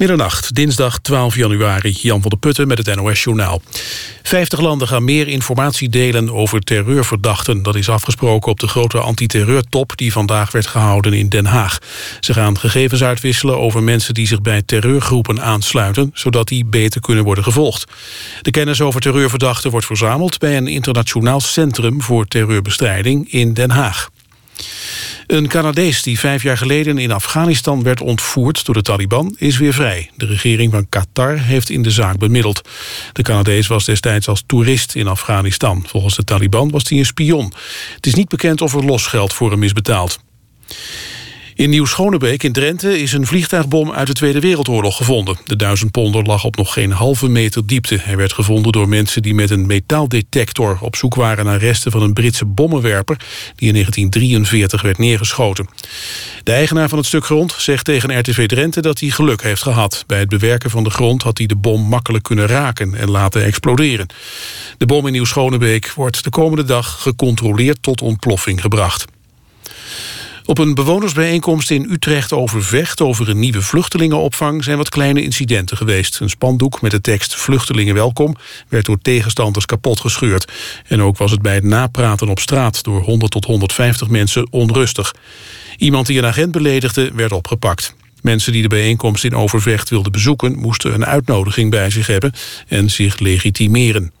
Middernacht, dinsdag 12 januari. Jan van der Putten met het NOS-journaal. Vijftig landen gaan meer informatie delen over terreurverdachten. Dat is afgesproken op de grote antiterreurtop... die vandaag werd gehouden in Den Haag. Ze gaan gegevens uitwisselen over mensen die zich bij terreurgroepen aansluiten... zodat die beter kunnen worden gevolgd. De kennis over terreurverdachten wordt verzameld... bij een internationaal centrum voor terreurbestrijding in Den Haag. Een Canadees die vijf jaar geleden in Afghanistan werd ontvoerd door de Taliban is weer vrij. De regering van Qatar heeft in de zaak bemiddeld. De Canadees was destijds als toerist in Afghanistan. Volgens de Taliban was hij een spion. Het is niet bekend of er losgeld voor hem is betaald. In Nieuw-Schonebeek in Drenthe is een vliegtuigbom uit de Tweede Wereldoorlog gevonden. De duizendponder lag op nog geen halve meter diepte. Hij werd gevonden door mensen die met een metaaldetector op zoek waren naar resten van een Britse bommenwerper die in 1943 werd neergeschoten. De eigenaar van het stuk grond zegt tegen RTV Drenthe dat hij geluk heeft gehad. Bij het bewerken van de grond had hij de bom makkelijk kunnen raken en laten exploderen. De bom in Nieuw-Schonebeek wordt de komende dag gecontroleerd tot ontploffing gebracht. Op een bewonersbijeenkomst in Utrecht over Vecht... over een nieuwe vluchtelingenopvang zijn wat kleine incidenten geweest. Een spandoek met de tekst Vluchtelingen welkom... werd door tegenstanders kapot gescheurd. En ook was het bij het napraten op straat... door 100 tot 150 mensen onrustig. Iemand die een agent beledigde werd opgepakt. Mensen die de bijeenkomst in Overvecht wilden bezoeken... moesten een uitnodiging bij zich hebben en zich legitimeren.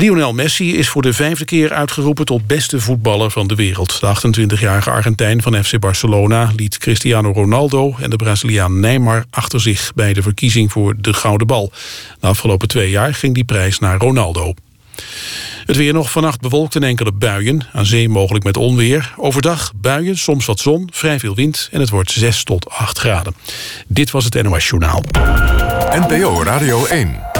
Lionel Messi is voor de vijfde keer uitgeroepen tot beste voetballer van de wereld. De 28-jarige Argentijn van FC Barcelona liet Cristiano Ronaldo en de Braziliaan Neymar achter zich bij de verkiezing voor de Gouden Bal. De afgelopen twee jaar ging die prijs naar Ronaldo. Het weer nog vannacht bewolkt en enkele buien. Aan zee mogelijk met onweer. Overdag buien, soms wat zon, vrij veel wind... en het wordt 6 tot 8 graden. Dit was het NOS Journaal. NPO Radio 1.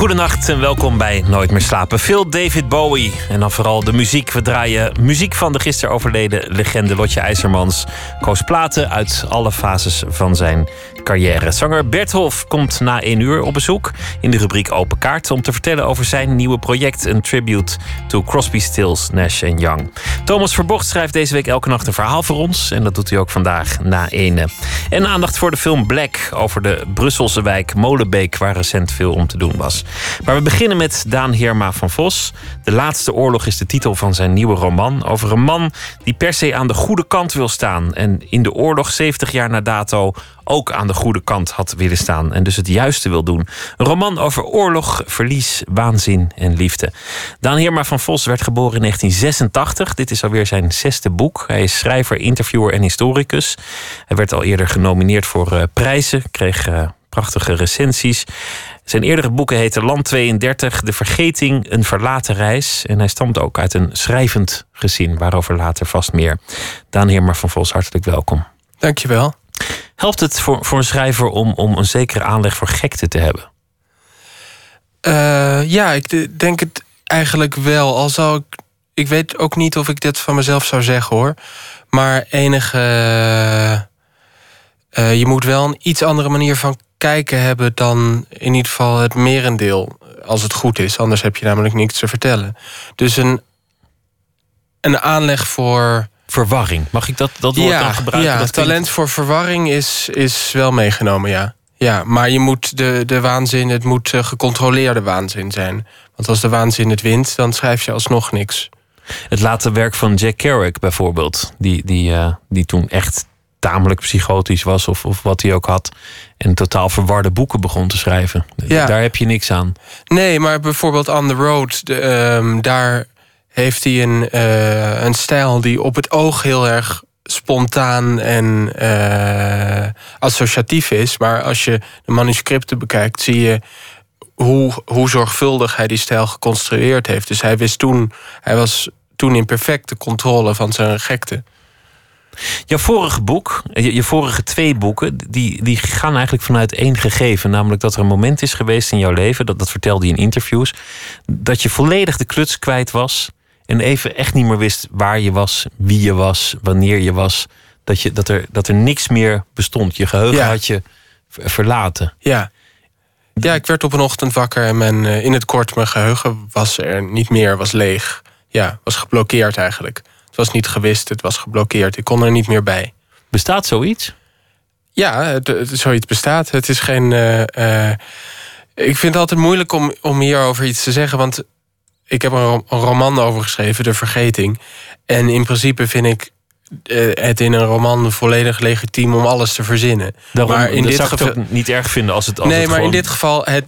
Goedenacht en welkom bij Nooit meer slapen. Veel David Bowie en dan vooral de muziek. We draaien muziek van de gisteren overleden legende Lotje IJzermans. Koos platen uit alle fases van zijn carrière. Zanger Bert Hof komt na één uur op bezoek in de rubriek Open Kaart om te vertellen over zijn nieuwe project, een tribute to Crosby, Stills, Nash Young. Thomas Verbocht schrijft deze week elke nacht een verhaal voor ons en dat doet hij ook vandaag na ene. En aandacht voor de film Black over de Brusselse wijk Molenbeek, waar recent veel om te doen was. Maar we beginnen met Daan Heerma van Vos. De laatste oorlog is de titel van zijn nieuwe roman over een man die per se aan de goede kant wil staan en in de oorlog 70 jaar na dato ook aan de goede kant had willen staan en dus het juiste wil doen. Een roman over oorlog, verlies, waanzin en liefde. Daan Heerma van Vos werd geboren in 1986. Dit is alweer zijn zesde boek. Hij is schrijver, interviewer en historicus. Hij werd al eerder genomineerd voor uh, prijzen, kreeg uh, prachtige recensies. Zijn eerdere boeken heten Land 32, De Vergeting, Een Verlaten Reis. En hij stamt ook uit een schrijvend gezin, waarover later vast meer. Daan Heerma van Vos, hartelijk welkom. Dankjewel. Helpt het voor, voor een schrijver om, om een zekere aanleg voor gekte te hebben? Uh, ja, ik denk het eigenlijk wel. Al zou ik. Ik weet ook niet of ik dit van mezelf zou zeggen hoor. Maar enige. Uh, je moet wel een iets andere manier van kijken hebben dan in ieder geval het merendeel. Als het goed is. Anders heb je namelijk niks te vertellen. Dus een, een aanleg voor verwarring. Mag ik dat, dat woord ja, dan gebruiken? Ja, dat talent voor verwarring is, is wel meegenomen, ja. Ja, maar je moet de, de waanzin, het moet uh, gecontroleerde waanzin zijn. Want als de waanzin het wint, dan schrijf je alsnog niks. Het late werk van Jack Kerouac bijvoorbeeld, die, die, uh, die toen echt tamelijk psychotisch was, of, of wat hij ook had, en totaal verwarde boeken begon te schrijven. Ja. Daar heb je niks aan. Nee, maar bijvoorbeeld On the Road, de, um, daar heeft hij een, uh, een stijl die op het oog heel erg spontaan en uh, associatief is. Maar als je de manuscripten bekijkt, zie je hoe, hoe zorgvuldig hij die stijl geconstrueerd heeft. Dus hij wist toen, hij was toen in perfecte controle van zijn gekte. Jouw vorige boek, je, je, vorige twee boeken, die, die gaan eigenlijk vanuit één gegeven. Namelijk dat er een moment is geweest in jouw leven, dat, dat vertelde je in interviews, dat je volledig de kluts kwijt was en even echt niet meer wist waar je was, wie je was, wanneer je was. Dat, je, dat, er, dat er niks meer bestond. Je geheugen Ja. had je verlaten. Ja. Ja, ik werd op een ochtend wakker en mijn, eh, in het kort mijn geheugen was er niet meer, was leeg. Ja, was geblokkeerd eigenlijk. Het was niet gewist, het was geblokkeerd. Ik kon er niet meer bij. Bestaat zoiets? Ja, het, het- zoiets bestaat. Het is geen. eh, eh, ik vind het altijd moeilijk om, om hierover iets te zeggen, want ik heb een, ro- een roman over geschreven, De Vergeting. En in principe vind ik eh, het in een roman volledig legitiem om alles te verzinnen. Daarom, maar in dit zou ik het geval. niet erg vinden als het als nee, het maar gewoon... in dit geval, het,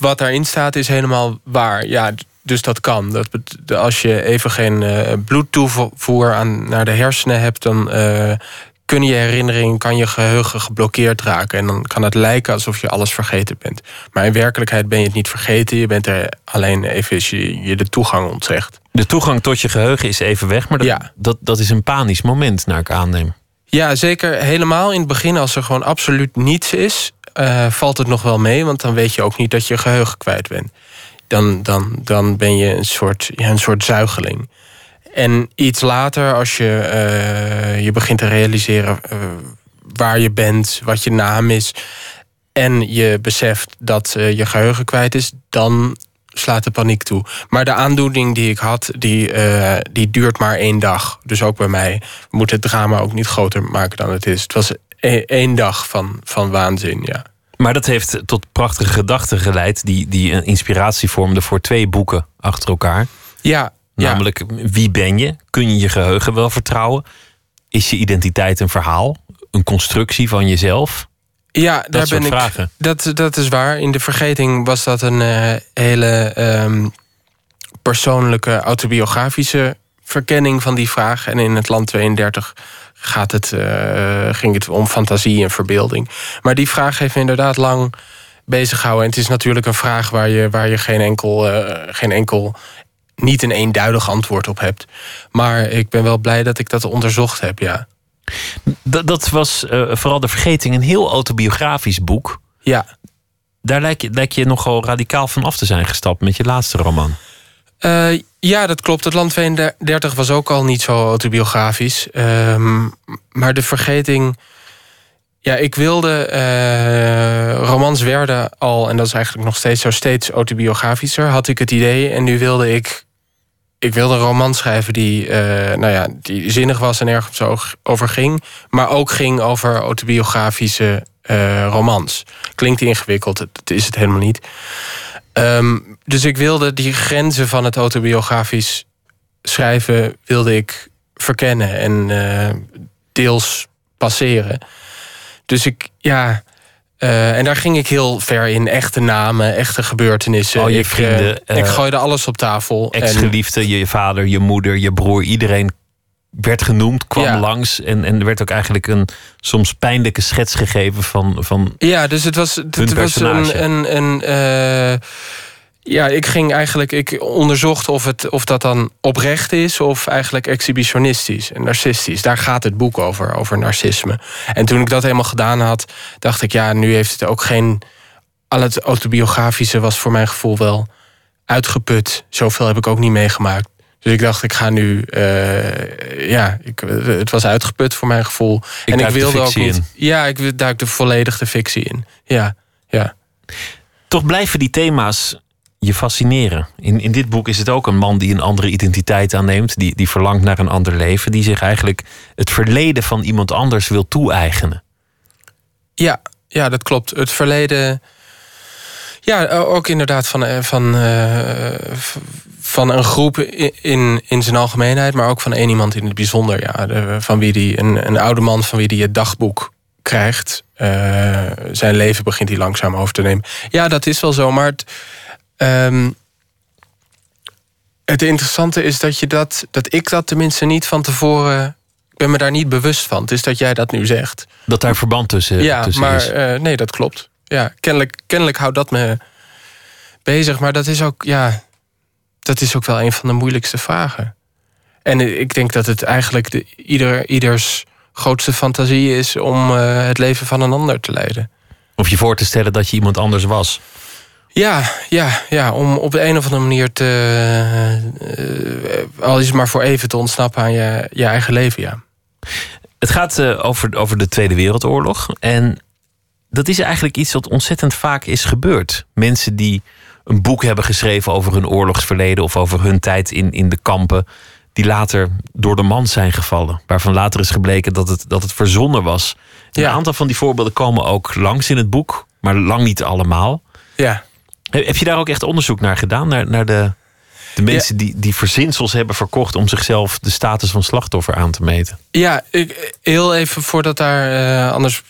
wat daarin staat is helemaal waar. Ja, dus dat kan. Dat, als je even geen eh, bloedtoevoer aan, naar de hersenen hebt, dan eh, kunnen je herinneringen, kan je geheugen geblokkeerd raken. En dan kan het lijken alsof je alles vergeten bent. Maar in werkelijkheid ben je het niet vergeten. Je bent er alleen even je, je de toegang ontzegd. De toegang tot je geheugen is even weg, maar dat, Ja. dat, dat is een panisch moment, naar ik aanneem. Ja, zeker. Helemaal in het begin, als er gewoon absoluut niets is, eh, valt het nog wel mee. Want dan weet je ook niet dat je geheugen kwijt bent. Dan, dan, dan ben je een soort, een soort zuigeling. En iets later, als je eh, je begint te realiseren eh, waar je bent, wat je naam is. En je beseft dat eh, je geheugen kwijt is, dan slaat de paniek toe. Maar de aandoening die ik had, die, die duurt maar één dag. Dus ook bij mij. We moeten het drama ook niet groter maken dan het is. Het was e- één dag van, van waanzin, ja. Maar dat heeft tot prachtige gedachten geleid... die, die een inspiratie vormden voor twee boeken achter elkaar. Ja, ja. Namelijk, wie ben je? Kun je je geheugen wel vertrouwen? Is je identiteit een verhaal? Een constructie van jezelf? Ja, daar soort ben ik. vragen. Dat, dat is waar. In de vergeting was dat een eh, hele ehm, persoonlijke autobiografische verkenning van die vraag. En in het land 32 gaat het, eh, ging het om fantasie en verbeelding. Maar die vraag heeft me inderdaad lang bezig gehouden. En het is natuurlijk een vraag waar je, waar je geen enkel, eh, geen enkel niet een eenduidig antwoord op hebt. Maar ik ben wel blij dat ik dat onderzocht heb, ja. Dat, dat was eh, vooral de vergeting een heel autobiografisch boek. Ja, Daar lijkt je, lijkt je nogal radicaal van af te zijn gestapt met je laatste roman. Eh, ja, dat klopt. Het Land 32 was ook al niet zo autobiografisch. Ehm, maar de vergeting... Ja, ik wilde... eh, romans werden al, en dat is eigenlijk nog steeds zo... steeds autobiografischer, had ik het idee. En nu wilde ik... Ik wilde een roman schrijven die, eh, nou ja, die zinnig was en ergens over ging. Maar ook ging over autobiografische eh, romans. Klinkt ingewikkeld, dat is het helemaal niet. Ehm, dus ik wilde die grenzen van het autobiografisch schrijven wilde ik verkennen en eh, deels passeren. Dus ik, ja. eh, en daar ging ik heel ver in. Echte namen, echte gebeurtenissen. Al je ik, eh, vrienden, ik gooide alles op tafel. en, Ex-geliefde, je vader, je moeder, je broer, iedereen werd genoemd, kwam Ja. langs. En, en er werd ook eigenlijk een soms pijnlijke schets gegeven van, van Ja, dus het was, het was een, een eh, ja, ik ging eigenlijk. Ik onderzocht of, het, of dat dan oprecht is of eigenlijk exhibitionistisch en narcistisch. Daar gaat het boek over, over narcisme. En toen ik dat helemaal gedaan had, dacht ik, ja, nu heeft het ook geen. Al het autobiografische was voor mijn gevoel wel uitgeput. Zoveel heb ik ook niet meegemaakt. Dus ik dacht, ik ga nu. eh, ja, ik, het was uitgeput voor mijn gevoel. Ik en ik wilde ook niet. in. Ja, ik duik de volledig de fictie in. Ja, ja. Toch blijven die thema's je fascineren. In, in dit boek is het ook een man die een andere identiteit aanneemt, die, die verlangt naar een ander leven, die zich eigenlijk het verleden van iemand anders wil toe-eigenen. Ja, ja, dat klopt. Het verleden. Ja, ook inderdaad van, eh, van, eh, van een groep in, in zijn algemeenheid, maar ook van één iemand in het bijzonder. Ja, de, van wie die een, een oude man van wie die het dagboek krijgt. Eh, zijn leven begint hij langzaam over te nemen. Ja, dat is wel zo, maar het, ehm, het interessante is dat je dat, dat ik dat tenminste niet van tevoren. Ik ben me daar niet bewust van. Het is dat jij dat nu zegt. Dat daar verband tussen, Ja, tussen maar is. eh, nee, dat klopt. Ja, kennelijk, kennelijk houdt dat me bezig. Maar dat is ook, ja, dat is ook wel een van de moeilijkste vragen. En ik denk dat het eigenlijk de, ieder, ieders grootste fantasie is om eh, het leven van een ander te leiden. Of je voor te stellen dat je iemand anders was. Ja, ja, ja, om op de een of andere manier te. eh, al is het maar voor even te ontsnappen aan je, je eigen leven, ja. Het gaat over, over de Tweede Wereldoorlog. En dat is eigenlijk iets wat ontzettend vaak is gebeurd. Mensen die een boek hebben geschreven over hun oorlogsverleden of over hun tijd in, in de kampen, die later door de mand zijn gevallen. Waarvan later is gebleken dat het, dat het verzonnen was. Een aantal van die voorbeelden komen ook langs in het boek, maar lang niet allemaal. Ja. Heb heb je daar ook echt onderzoek naar gedaan? Naar, naar de, de mensen die, die verzinsels hebben verkocht om zichzelf de status van slachtoffer aan te meten? Ja, ik, heel even voordat daar eh, anders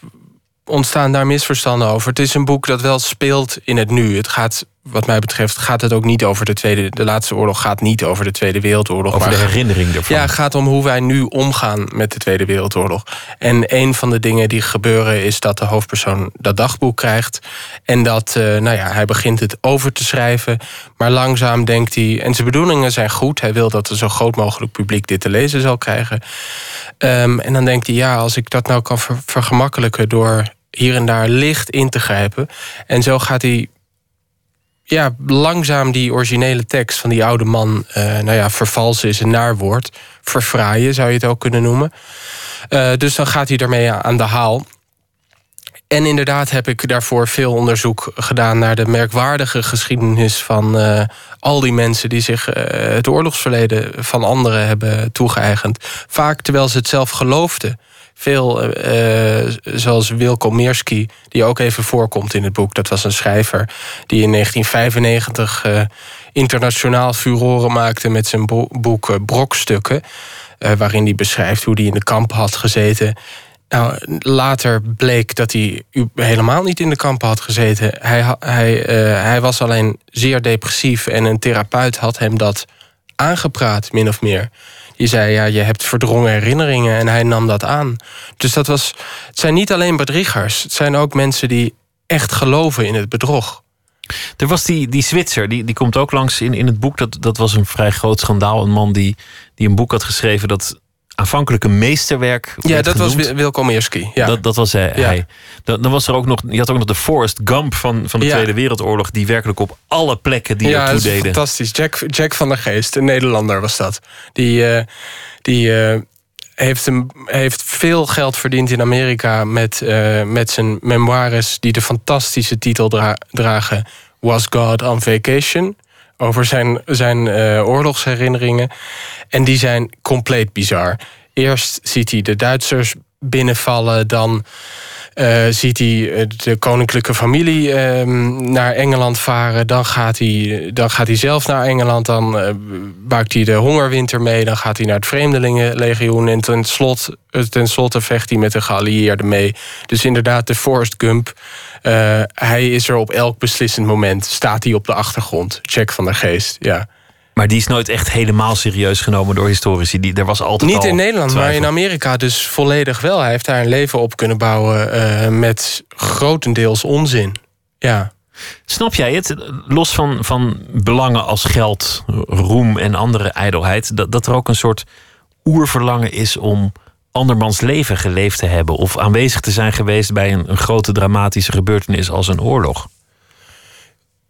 ontstaan daar misverstanden over. Het is een boek dat wel speelt in het nu. Het gaat, wat mij betreft, gaat het ook niet over de Tweede. De laatste oorlog gaat niet over de Tweede Wereldoorlog. Over de herinnering ervan. Ja, het gaat om hoe wij nu omgaan met de Tweede Wereldoorlog. En een van de dingen die gebeuren is dat de hoofdpersoon dat dagboek krijgt. En dat eh, nou ja, hij begint het over te schrijven. Maar langzaam denkt hij. En zijn bedoelingen zijn goed. Hij wil dat er zo groot mogelijk publiek dit te lezen zal krijgen. Ehm, en dan denkt hij, ja, als ik dat nou kan ver- vergemakkelijken door hier en daar licht in te grijpen. En zo gaat hij ja, langzaam die originele tekst van die oude man, eh, nou ja, vervalsen is een naar woord. Verfraaien zou je het ook kunnen noemen. Eh, dus dan gaat hij daarmee aan de haal. En inderdaad heb ik daarvoor veel onderzoek gedaan naar de merkwaardige geschiedenis van eh, al die mensen die zich het oorlogsverleden van anderen hebben toegeëigend. Vaak terwijl ze het zelf geloofden. Veel, eh, eh, zoals Wilco Meerski, die ook even voorkomt in het boek. Dat was een schrijver die in 1995 eh, internationaal furoren maakte met zijn bo- boek Brokstukken. waarin hij beschrijft hoe hij in de kamp had gezeten. Nou, later bleek dat hij helemaal niet in de kampen had gezeten. Hij, hij, hij was alleen zeer depressief en een therapeut had hem dat aangepraat, min of meer. Die zei, ja, je hebt verdrongen herinneringen en hij nam dat aan. Dus dat was, het zijn niet alleen bedriegers. Het zijn ook mensen die echt geloven in het bedrog. Er was die, die Zwitser, die, die komt ook langs in, in het boek. Dat, dat was een vrij groot schandaal. Een man die, die een boek had geschreven dat aanvankelijk een meesterwerk Ja, dat was genoemd. Wilco Meerski. Ja. Dat, dat was hij. Ja. hij. Dan, dan was er ook nog, je had ook nog de Forrest Gump van, van de Ja. Tweede Wereldoorlog, die werkelijk op alle plekken die ja, ertoe deden. fantastisch. Jack, Jack van der Geest, een Nederlander was dat. Die, eh, die eh, heeft, een, heeft veel geld verdiend in Amerika met, eh, met zijn memoires... die de fantastische titel dra- dragen... Was God on Vacation? Over zijn, zijn eh, oorlogsherinneringen. En die zijn compleet bizar. Eerst ziet hij de Duitsers binnenvallen, dan... eh, ziet hij eh, de koninklijke familie ehm, naar Engeland varen. Dan gaat, hij, dan gaat hij zelf naar Engeland. Dan eh, maakt hij de hongerwinter mee. Dan gaat hij naar het Vreemdelingenlegioen. En ten, slot, eh, ten slotte vecht hij met de geallieerden mee. Dus inderdaad, de Forrest Gump. hij is er op elk beslissend moment. Staat hij op de achtergrond. Jack van der Geest, ja. Maar die is nooit echt helemaal serieus genomen door historici. Die, er was altijd Niet al in Nederland, maar in Amerika dus volledig wel. Hij heeft daar een leven op kunnen bouwen eh, met grotendeels onzin. Ja. Snap jij het? Los van, van belangen als geld, roem en andere ijdelheid, dat, dat er ook een soort oerverlangen is om andermans leven geleefd te hebben of aanwezig te zijn geweest bij een, een grote dramatische gebeurtenis als een oorlog.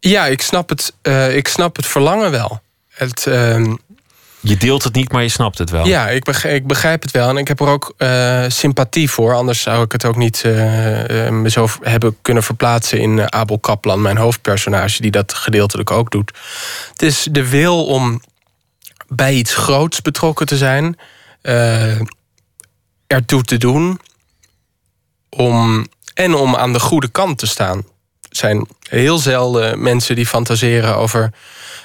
Ja, ik snap het, eh, ik snap het verlangen wel. Het, ehm, Je deelt het niet, maar je snapt het wel. ja, ik begrijp, ik begrijp het wel. En ik heb er ook eh, sympathie voor. Anders zou ik het ook niet eh, eh, me zo hebben kunnen verplaatsen in Abel Kaplan, mijn hoofdpersonage, die dat gedeeltelijk ook doet. Het is de wil om bij iets groots betrokken te zijn, ertoe te doen, om, en om aan de goede kant te staan. Zijn heel zelden mensen die fantaseren over,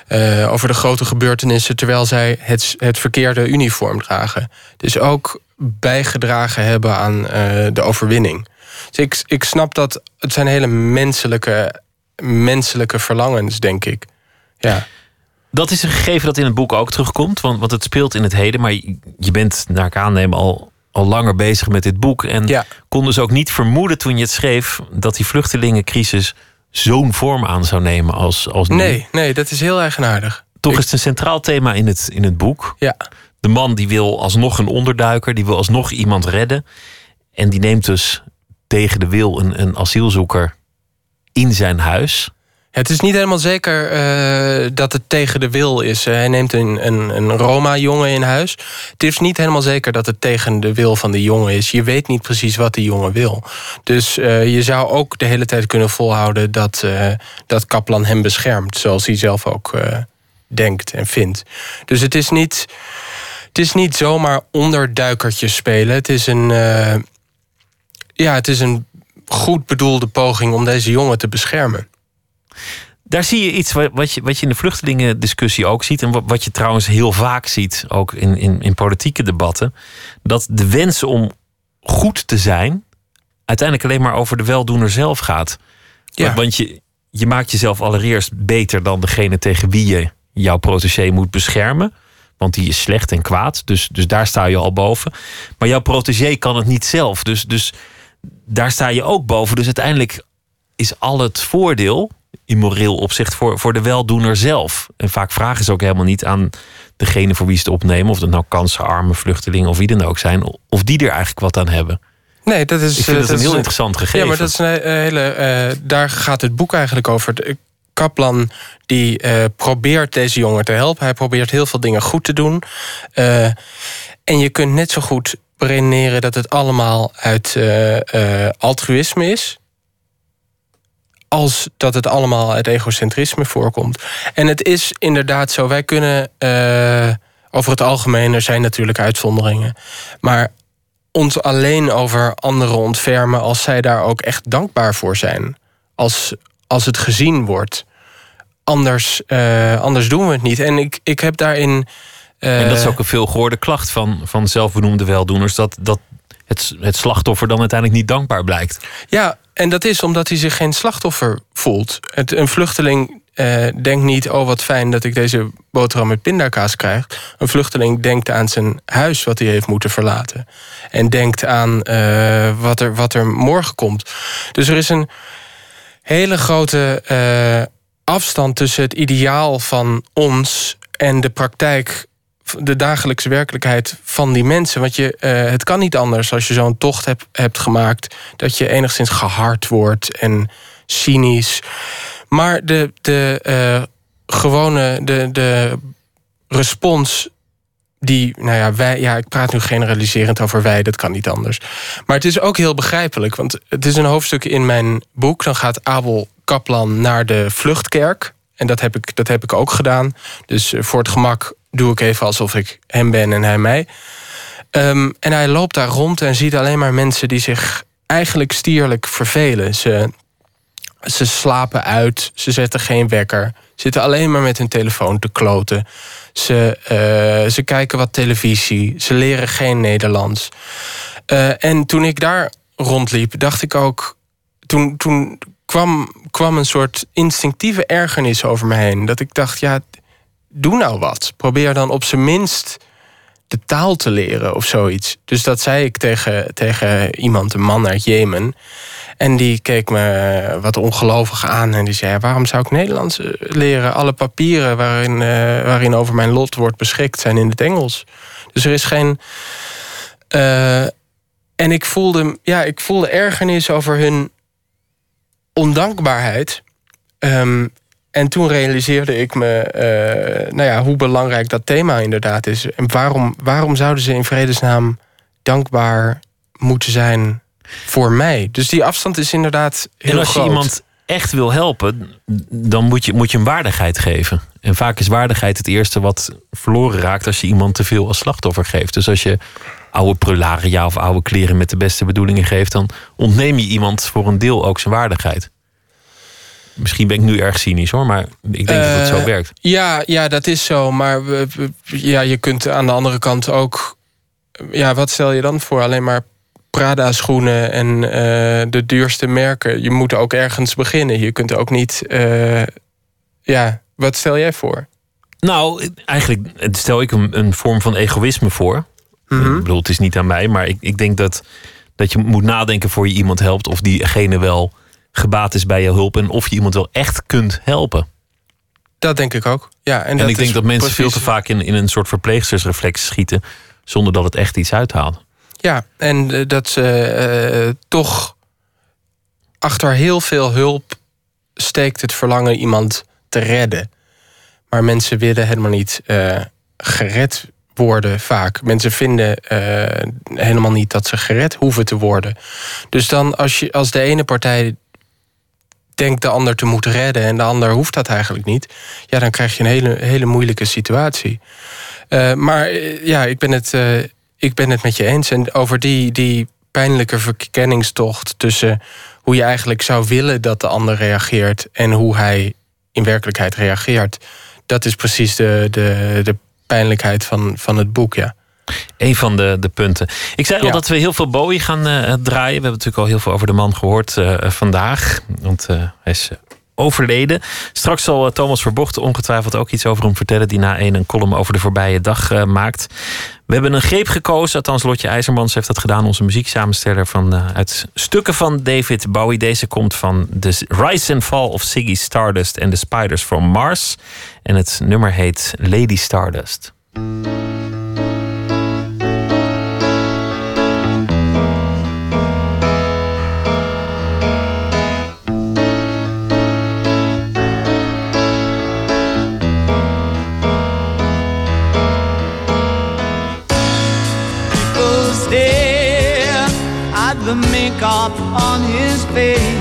eh, over de grote gebeurtenissen terwijl zij het, het verkeerde uniform dragen. Dus ook bijgedragen hebben aan eh, de overwinning. Dus ik, ik snap dat het zijn hele menselijke, menselijke verlangens, denk ik. Ja. Dat is een gegeven dat in het boek ook terugkomt, want, want het speelt in het heden. Maar je, je bent, naar ik aanneem, al, al langer bezig met dit boek. En Ja. kon dus ook niet vermoeden toen je het schreef dat die vluchtelingencrisis zo'n vorm aan zou nemen als, als nu. Nee, nee, dat is heel eigenaardig. Toch Ik- is het een centraal thema in het, in het boek. Ja. De man die wil alsnog een onderduiker, die wil alsnog iemand redden. En die neemt dus tegen de wil een, een asielzoeker in zijn huis. Het is niet helemaal zeker uh, dat het tegen de wil is. Hij neemt een, een, een Roma-jongen in huis. Het is niet helemaal zeker dat het tegen de wil van de jongen is. Je weet niet precies wat de jongen wil. Dus uh, je zou ook de hele tijd kunnen volhouden dat, uh, dat Kaplan hem beschermt. Zoals hij zelf ook denkt en vindt. Dus het is niet, het is niet zomaar onderduikertjes spelen. Het is een, ja, het is een goed bedoelde poging om deze jongen te beschermen. Daar zie je iets wat je, wat je in de vluchtelingendiscussie ook ziet. En wat je trouwens heel vaak ziet, ook in, in, in politieke debatten. Dat de wens om goed te zijn uiteindelijk alleen maar over de weldoener zelf gaat. Ja. Want je, je maakt jezelf allereerst beter dan degene tegen wie je jouw protégé moet beschermen. Want die is slecht en kwaad. Dus, dus daar sta je al boven. Maar jouw protégé kan het niet zelf. Dus, dus daar sta je ook boven. Dus uiteindelijk is al het voordeel in moreel opzicht voor, voor de weldoener zelf. En vaak vragen ze ook helemaal niet aan degene voor wie ze het opnemen, of dat nou kansenarme vluchtelingen of wie dan ook zijn, of die er eigenlijk wat aan hebben. Nee, dat is. Ik vind dat een heel interessant gegeven. Ja, maar dat is een hele. Uh, daar gaat het boek eigenlijk over. De Kaplan die uh, probeert deze jongen te helpen. Hij probeert heel veel dingen goed te doen. Uh, en je kunt net zo goed redeneren dat het allemaal uit altruïsme is als dat het allemaal uit egocentrisme voorkomt. En het is inderdaad zo, wij kunnen uh, over het algemeen, er zijn natuurlijk uitzonderingen, maar ons alleen over anderen ontfermen als zij daar ook echt dankbaar voor zijn. Als, als het gezien wordt. Anders, uh, anders doen we het niet. En ik, ik heb daarin. Uh, en dat is ook een veel gehoorde klacht van, van zelfbenoemde weldoeners. Dat, dat het, het slachtoffer dan uiteindelijk niet dankbaar blijkt. Ja, en dat is omdat hij zich geen slachtoffer voelt. Een vluchteling eh, denkt niet, oh wat fijn dat ik deze boterham met pindakaas krijg. Een vluchteling denkt aan zijn huis wat hij heeft moeten verlaten. En denkt aan uh, wat, er, wat er morgen komt. Dus er is een hele grote uh, afstand tussen het ideaal van ons en de praktijk de dagelijkse werkelijkheid van die mensen. Want je, uh, het kan niet anders als je zo'n tocht hebt, hebt gemaakt... dat je enigszins gehard wordt en cynisch. Maar de, de uh, gewone de, de respons die, nou ja, wij, ja, ik praat nu generaliserend over wij, dat kan niet anders. Maar het is ook heel begrijpelijk, want het is een hoofdstuk in mijn boek. Dan gaat Abel Kaplan naar de vluchtkerk. En dat heb ik, dat heb ik ook gedaan. Dus voor het gemak doe ik even alsof ik hem ben en hij mij. Ehm, en hij loopt daar rond en ziet alleen maar mensen die zich eigenlijk stierlijk vervelen. Ze, ze slapen uit, ze zetten geen wekker, zitten alleen maar met hun telefoon te kloten. Ze, uh, ze kijken wat televisie, ze leren geen Nederlands. Uh, en toen ik daar rondliep, dacht ik ook. Toen, toen kwam, kwam een soort instinctieve ergernis over me heen. Dat ik dacht, ja, doe nou wat. Probeer dan op zijn minst de taal te leren of zoiets. Dus dat zei ik tegen, tegen iemand, een man uit Jemen. En die keek me wat ongelovig aan en die zei: Waarom zou ik Nederlands eh, leren? Alle papieren waarin, uh, waarin over mijn lot wordt beschikt zijn in het Engels. Dus er is geen. Uh, en ik voelde, ja, ik voelde ergernis over hun ondankbaarheid. Um, en toen realiseerde ik me uh, nou ja, hoe belangrijk dat thema inderdaad is. En waarom, waarom zouden ze in vredesnaam dankbaar moeten zijn voor mij? Dus die afstand is inderdaad heel En als je iemand echt wil helpen, dan moet je, moet je hem waardigheid geven. En vaak is waardigheid het eerste wat verloren raakt als je iemand te veel als slachtoffer geeft. Dus als je oude prularia of oude kleren met de beste bedoelingen geeft, dan ontneem je iemand voor een deel ook zijn waardigheid. Misschien ben ik nu erg cynisch hoor, maar ik denk dat het zo Eh, werkt. Ja, ja, dat is zo. Maar we, we- ja, je kunt aan de andere kant ook. Ja, wat stel je dan voor? Alleen maar Prada-schoenen en eh, de duurste merken. Je moet ook ergens beginnen. Je kunt ook niet. eh, ja, wat stel jij voor? Nou, eigenlijk stel ik een, een vorm van egoïsme voor. Mhm. Ik bedoel, het is niet aan mij, maar ik, ik denk dat, dat je moet nadenken voor je iemand helpt. of diegene wel gebaat is bij je hulp. en of je iemand wel echt kunt helpen. Dat denk ik ook. Ja, en, En, dat ik denk dat mensen precies- veel te vaak in, in een soort verpleegstersreflex schieten. zonder dat het echt iets uithaalt. Ja, en eh, dat ze eh, toch achter heel veel hulp steekt het verlangen iemand te redden. Maar mensen willen helemaal niet uh, gered worden vaak. Mensen vinden uh, helemaal niet dat ze gered hoeven te worden. Dus dan als, je, als de ene partij denkt de ander te moeten redden en de ander hoeft dat eigenlijk niet, ja, dan krijg je een hele, hele moeilijke situatie. Uh, maar ja, ik ben, het, ik ben het met je eens. En over die, die pijnlijke verkenningstocht tussen hoe je eigenlijk zou willen dat de ander reageert en hoe hij in werkelijkheid reageert. Dat is precies de, de, de pijnlijkheid van, van het boek, ja. Een van de, de punten. Ik zei al dat we heel veel Bowie gaan uh, draaien. We hebben natuurlijk al heel veel over de man gehoord uh, vandaag. Want uh, hij is overleden. Straks zal Thomas Verbocht ongetwijfeld ook iets over hem vertellen... die na een, een column over de voorbije dag maakt. We hebben een greep gekozen, althans Lotje IJzermans heeft dat gedaan... onze muzieksamensteller van, uit stukken van David Bowie. Deze komt van The Rise and Fall of Ziggy Stardust... and the Spiders from Mars. En het nummer heet Lady Stardust. Face.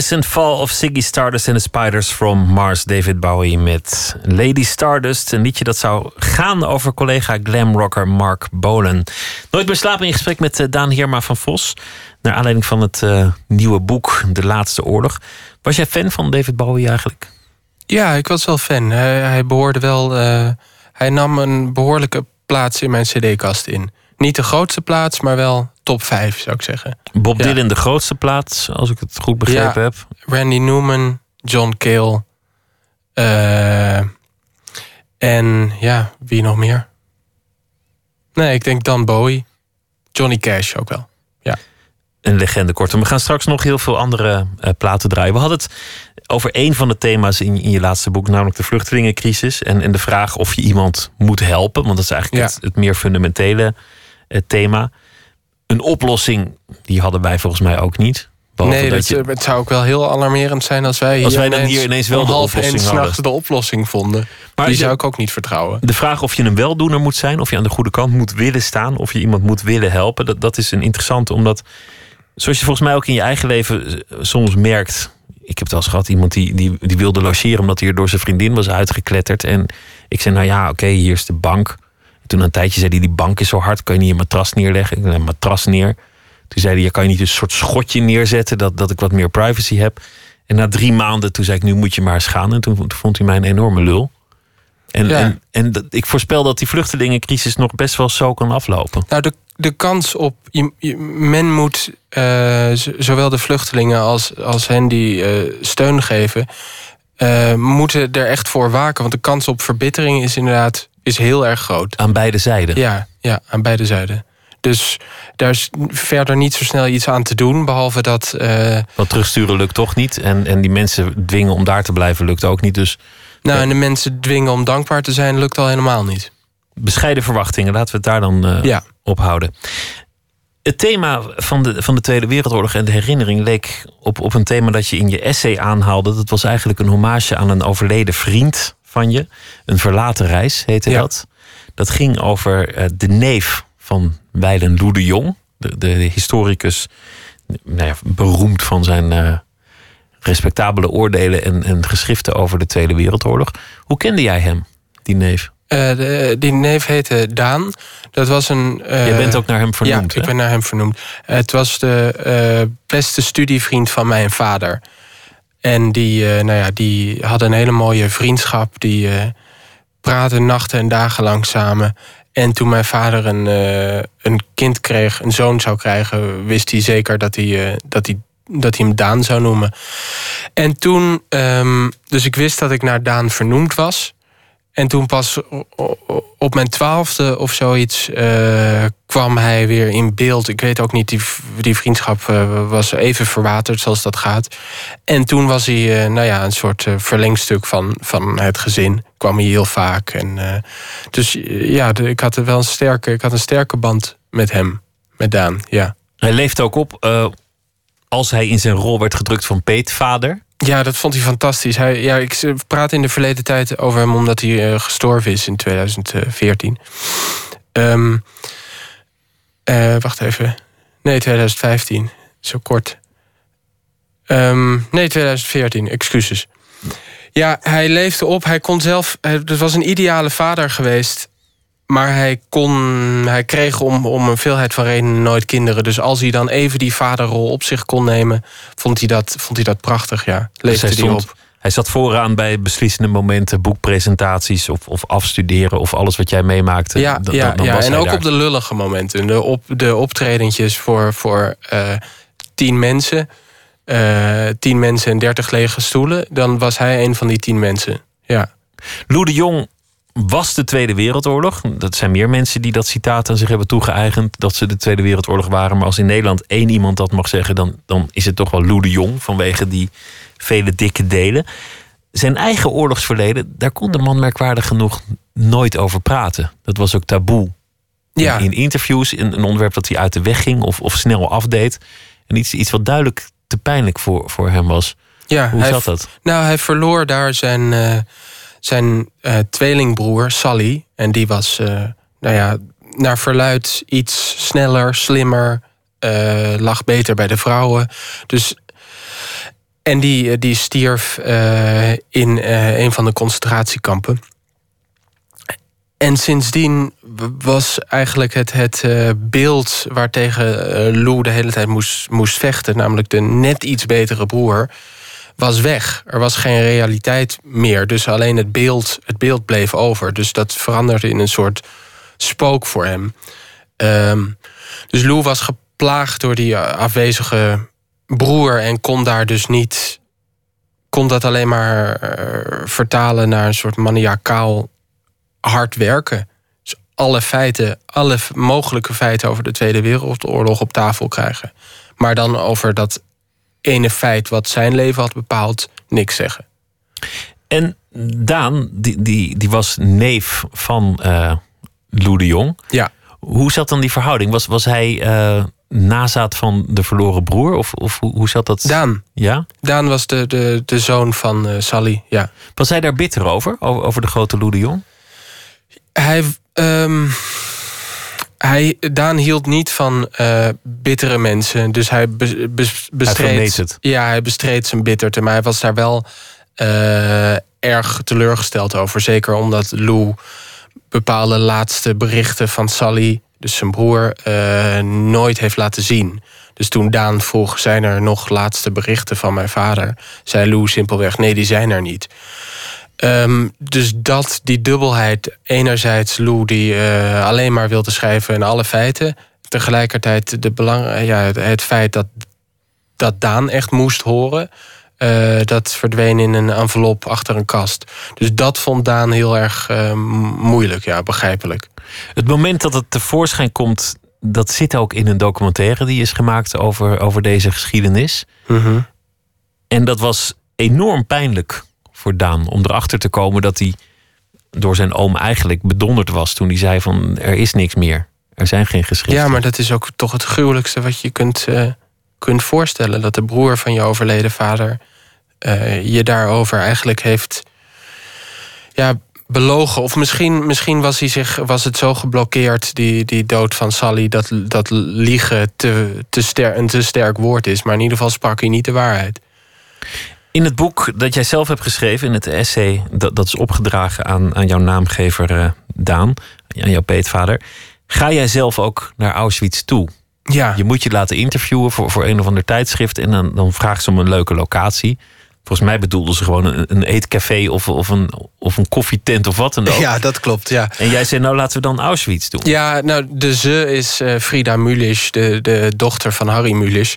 Rise and Fall of Ziggy Stardust and the Spiders from Mars, David Bowie met Lady Stardust. Een liedje dat zou gaan over collega glamrocker Mark Bolen. Nooit meer slapen in gesprek met uh, Daan Heerma van Vos. Naar aanleiding van het uh, nieuwe boek De Laatste Oorlog. Was jij fan van David Bowie eigenlijk? Ja, ik was wel fan. Hij, hij behoorde wel. Uh, hij nam een behoorlijke plaats in mijn CD-kast in. Niet de grootste plaats, maar wel top 5 zou ik zeggen. Bob Dylan de grootste plaats, als ik het goed begrepen heb. Randy Newman, John Cale. Uh, en ja, wie nog meer? Nee, ik denk Dan Bowie. Johnny Cash ook wel. Ja. Een legende kortom. We gaan straks nog heel veel andere uh, platen draaien. We hadden het over een van de thema's in, in je laatste boek, namelijk de vluchtelingencrisis. En, en de vraag of je iemand moet helpen, want dat is eigenlijk Ja. het, het meer fundamentele eh, thema. Een oplossing, die hadden wij volgens mij ook niet. Behalve nee, dat je- eh, het zou ook wel heel alarmerend zijn als wij, Als wij dan hier ineens wel de half oplossing hadden. s'nachts de oplossing vonden. Maar Die zou ik ook niet vertrouwen. De vraag of je een weldoener moet zijn, of je aan de goede kant moet willen staan, of je iemand moet willen helpen, dat, dat is een interessante, omdat, zoals je volgens mij ook in je eigen leven eh, soms merkt. Ik heb het wel eens gehad, iemand die, die, die wilde logeren omdat hij er door zijn vriendin was uitgekletterd. En ik zei, nou ja, oké, hier is de bank. Toen een tijdje zei hij, die bank is zo hard, kan je niet een matras neerleggen? Ik een matras neer. Toen zei hij, ja, kan je niet een soort schotje neerzetten, dat, dat ik wat meer privacy heb? En na drie maanden, toen zei ik, nu moet je maar eens gaan. En toen, toen vond hij mij een enorme lul. En, Ja. en, en dat- ik voorspel dat die vluchtelingencrisis nog best wel zo kan aflopen. Nou, de, de kans op. Je, je- men moet eh, zowel de vluchtelingen als, als hen die eh, steun geven. eh, moeten er echt voor waken. Want de kans op verbittering is inderdaad is heel erg groot. Aan beide zijden. Ja, ja, aan beide zijden. Dus daar is verder niet zo snel iets aan te doen. Behalve dat. eh, Want terugsturen lukt toch niet. En, en die mensen dwingen om daar te blijven lukt ook niet. Dus nou, en de mensen dwingen om dankbaar te zijn, lukt al helemaal niet. bescheiden verwachtingen, laten we het daar dan eh, Ja. op houden. Het thema van de, van de Tweede Wereldoorlog en de herinnering leek op, op een thema dat je in je essay aanhaalde. Dat was eigenlijk een hommage aan een overleden vriend van je. Een verlaten reis heette Ja. dat. Dat ging over eh, de neef van Weilen Lou de Jong. De, de historicus, nou ja, beroemd van zijn eh, respectabele oordelen en, en geschriften over de Tweede Wereldoorlog. Hoe kende jij hem, die neef? Eh, de- die neef heette Daan. Dat was een. Jij bent ook naar hem vernoemd, Ja, ik ben naar hem vernoemd. Het was de beste studievriend van mijn vader. En die, eh, nou ja, die hadden een hele mooie vriendschap. Die eh praten nachten en dagen lang samen. En toen mijn vader een, eh, een kind kreeg, een zoon zou krijgen, wist hij zeker dat hij, dat hij, dat hij hem Daan zou noemen. En toen, ehm, dus ik wist dat ik naar Daan vernoemd was. En toen pas op mijn twaalfde of zoiets eh, kwam hij weer in beeld. Ik weet ook niet, die, die vriendschap eh, was even verwaterd zoals dat gaat. En toen was hij eh, nou ja, een soort verlengstuk van, van het gezin. Kwam hij heel vaak. En, dus ja, ik had wel een sterke, ik had een sterke band met hem, met Daan. Ja. Hij leeft ook op als hij in zijn rol werd gedrukt van peetvader. Ja, dat vond hij fantastisch. Hij, ja, ik praat in de verleden tijd over hem omdat hij eh, gestorven is in 2014. Ehm, eh, wacht even. Nee, 2015. Zo kort. Ehm, nee, 2014. Excuses. Ja, hij leefde op. Hij kon zelf. Het was een ideale vader geweest. Maar hij, kon, hij kreeg om, om een veelheid van redenen nooit kinderen. Dus als hij dan even die vaderrol op zich kon nemen, vond hij dat, vond hij dat prachtig. Ja, Dus leefde hij, hij stond, op. hij zat vooraan bij beslissende momenten, boekpresentaties of, of afstuderen of alles wat jij meemaakte. Ja, Dan- ja, dan- ja. en ook daar. op de lullige momenten. De, op, de optredentjes voor, voor eh, tien mensen. eh, tien mensen en dertig lege stoelen. Dan was hij een van die tien mensen. Ja. Lou de Jong was de Tweede Wereldoorlog. Dat zijn meer mensen die dat citaat aan zich hebben toegeëigend. Dat ze de Tweede Wereldoorlog waren. Maar als in Nederland één iemand dat mag zeggen, dan, dan is het toch wel Lou de Jong. Vanwege die vele dikke delen. Zijn eigen oorlogsverleden, daar kon de man merkwaardig genoeg nooit over praten. Dat was ook taboe. In, Ja. in interviews, in een onderwerp dat hij uit de weg ging of, of snel afdeed. En iets, iets wat duidelijk te pijnlijk voor, voor hem was. ja Hoe hij, zat dat? Nou, hij verloor daar zijn, eh, zijn eh, tweelingbroer, Sally. En die was, eh, nou ja, naar verluid iets sneller, slimmer. eh, lag beter bij de vrouwen. Dus En die, die stierf in een van de concentratiekampen. En sindsdien was eigenlijk het, het eh, beeld waartegen Lou de hele tijd moest, moest vechten, namelijk de net iets betere broer, was weg. Er was geen realiteit meer. Dus alleen het beeld, het beeld bleef over. Dus dat veranderde in een soort spook voor hem. Ehm, dus Lou was geplaagd door die afwezige broer en kon daar dus niet. kon dat alleen maar eh, vertalen naar een soort maniacaal hard werken. Dus alle feiten, alle mogelijke feiten over de Tweede Wereldoorlog op tafel krijgen. Maar dan over dat ene feit wat zijn leven had bepaald, niks zeggen. En Daan, die, die, die was neef van uh, Lou de Jong. Ja. Hoe zat dan die verhouding? Was, was hij uh, nazaat van de verloren broer? Of, of hoe, hoe zat dat? Daan. Ja? Daan was de, de, de zoon van uh, Sally, ja. Was hij daar bitter over? Over, over de grote Lou de Jong? Hij... Um, hij, Daan hield niet van uh, bittere mensen. Dus hij be, be, bestreed. Hij. Ja, hij bestreed zijn bitterte. Maar hij was daar wel uh, erg teleurgesteld over. Zeker omdat Lou bepaalde laatste berichten van Sally, dus zijn broer, uh, nooit heeft laten zien. Dus toen Daan vroeg: zijn er nog laatste berichten van mijn vader? zei Lou simpelweg: nee, die zijn er niet. Um, dus dat, die dubbelheid, enerzijds Lou die uh, alleen maar wilde schrijven in alle feiten, tegelijkertijd de belang, ja, het, het feit dat, dat Daan echt moest horen, uh, dat verdween in een envelop achter een kast. Dus dat vond Daan heel erg uh, moeilijk, ja, begrijpelijk. Het moment dat het tevoorschijn komt, dat zit ook in een documentaire die is gemaakt over, over deze geschiedenis. Mm -hmm. En dat was enorm pijnlijk voor Daan om erachter te komen dat hij door zijn oom eigenlijk bedonderd was toen hij zei van er is niks meer. Er zijn geen geschriften. Ja, maar dat is ook toch het gruwelijkste wat je kunt, uh, kunt voorstellen. Dat de broer van je overleden vader uh, je daarover eigenlijk heeft ja, belogen. Of misschien, misschien was, hij zich, was het zo geblokkeerd, die, die dood van Sally, dat, dat liegen te, te ster, een te sterk woord is. Maar in ieder geval sprak hij niet de waarheid. In het boek dat jij zelf hebt geschreven, in het essay, dat, dat is opgedragen aan, aan jouw naamgever uh, Daan, aan jouw peetvader. Ga jij zelf ook naar Auschwitz toe? Ja. Je moet je laten interviewen voor, voor een of ander tijdschrift en dan, dan vraagt ze om een leuke locatie. Volgens mij bedoelden ze gewoon een, een eetcafé of, of, een, of een koffietent of wat dan ook. Ja, dat klopt, ja. En jij zei, nou laten we dan Auschwitz doen. Ja, nou, de ze is uh, Frida Mulisch, de, de dochter van Harry Mulisch.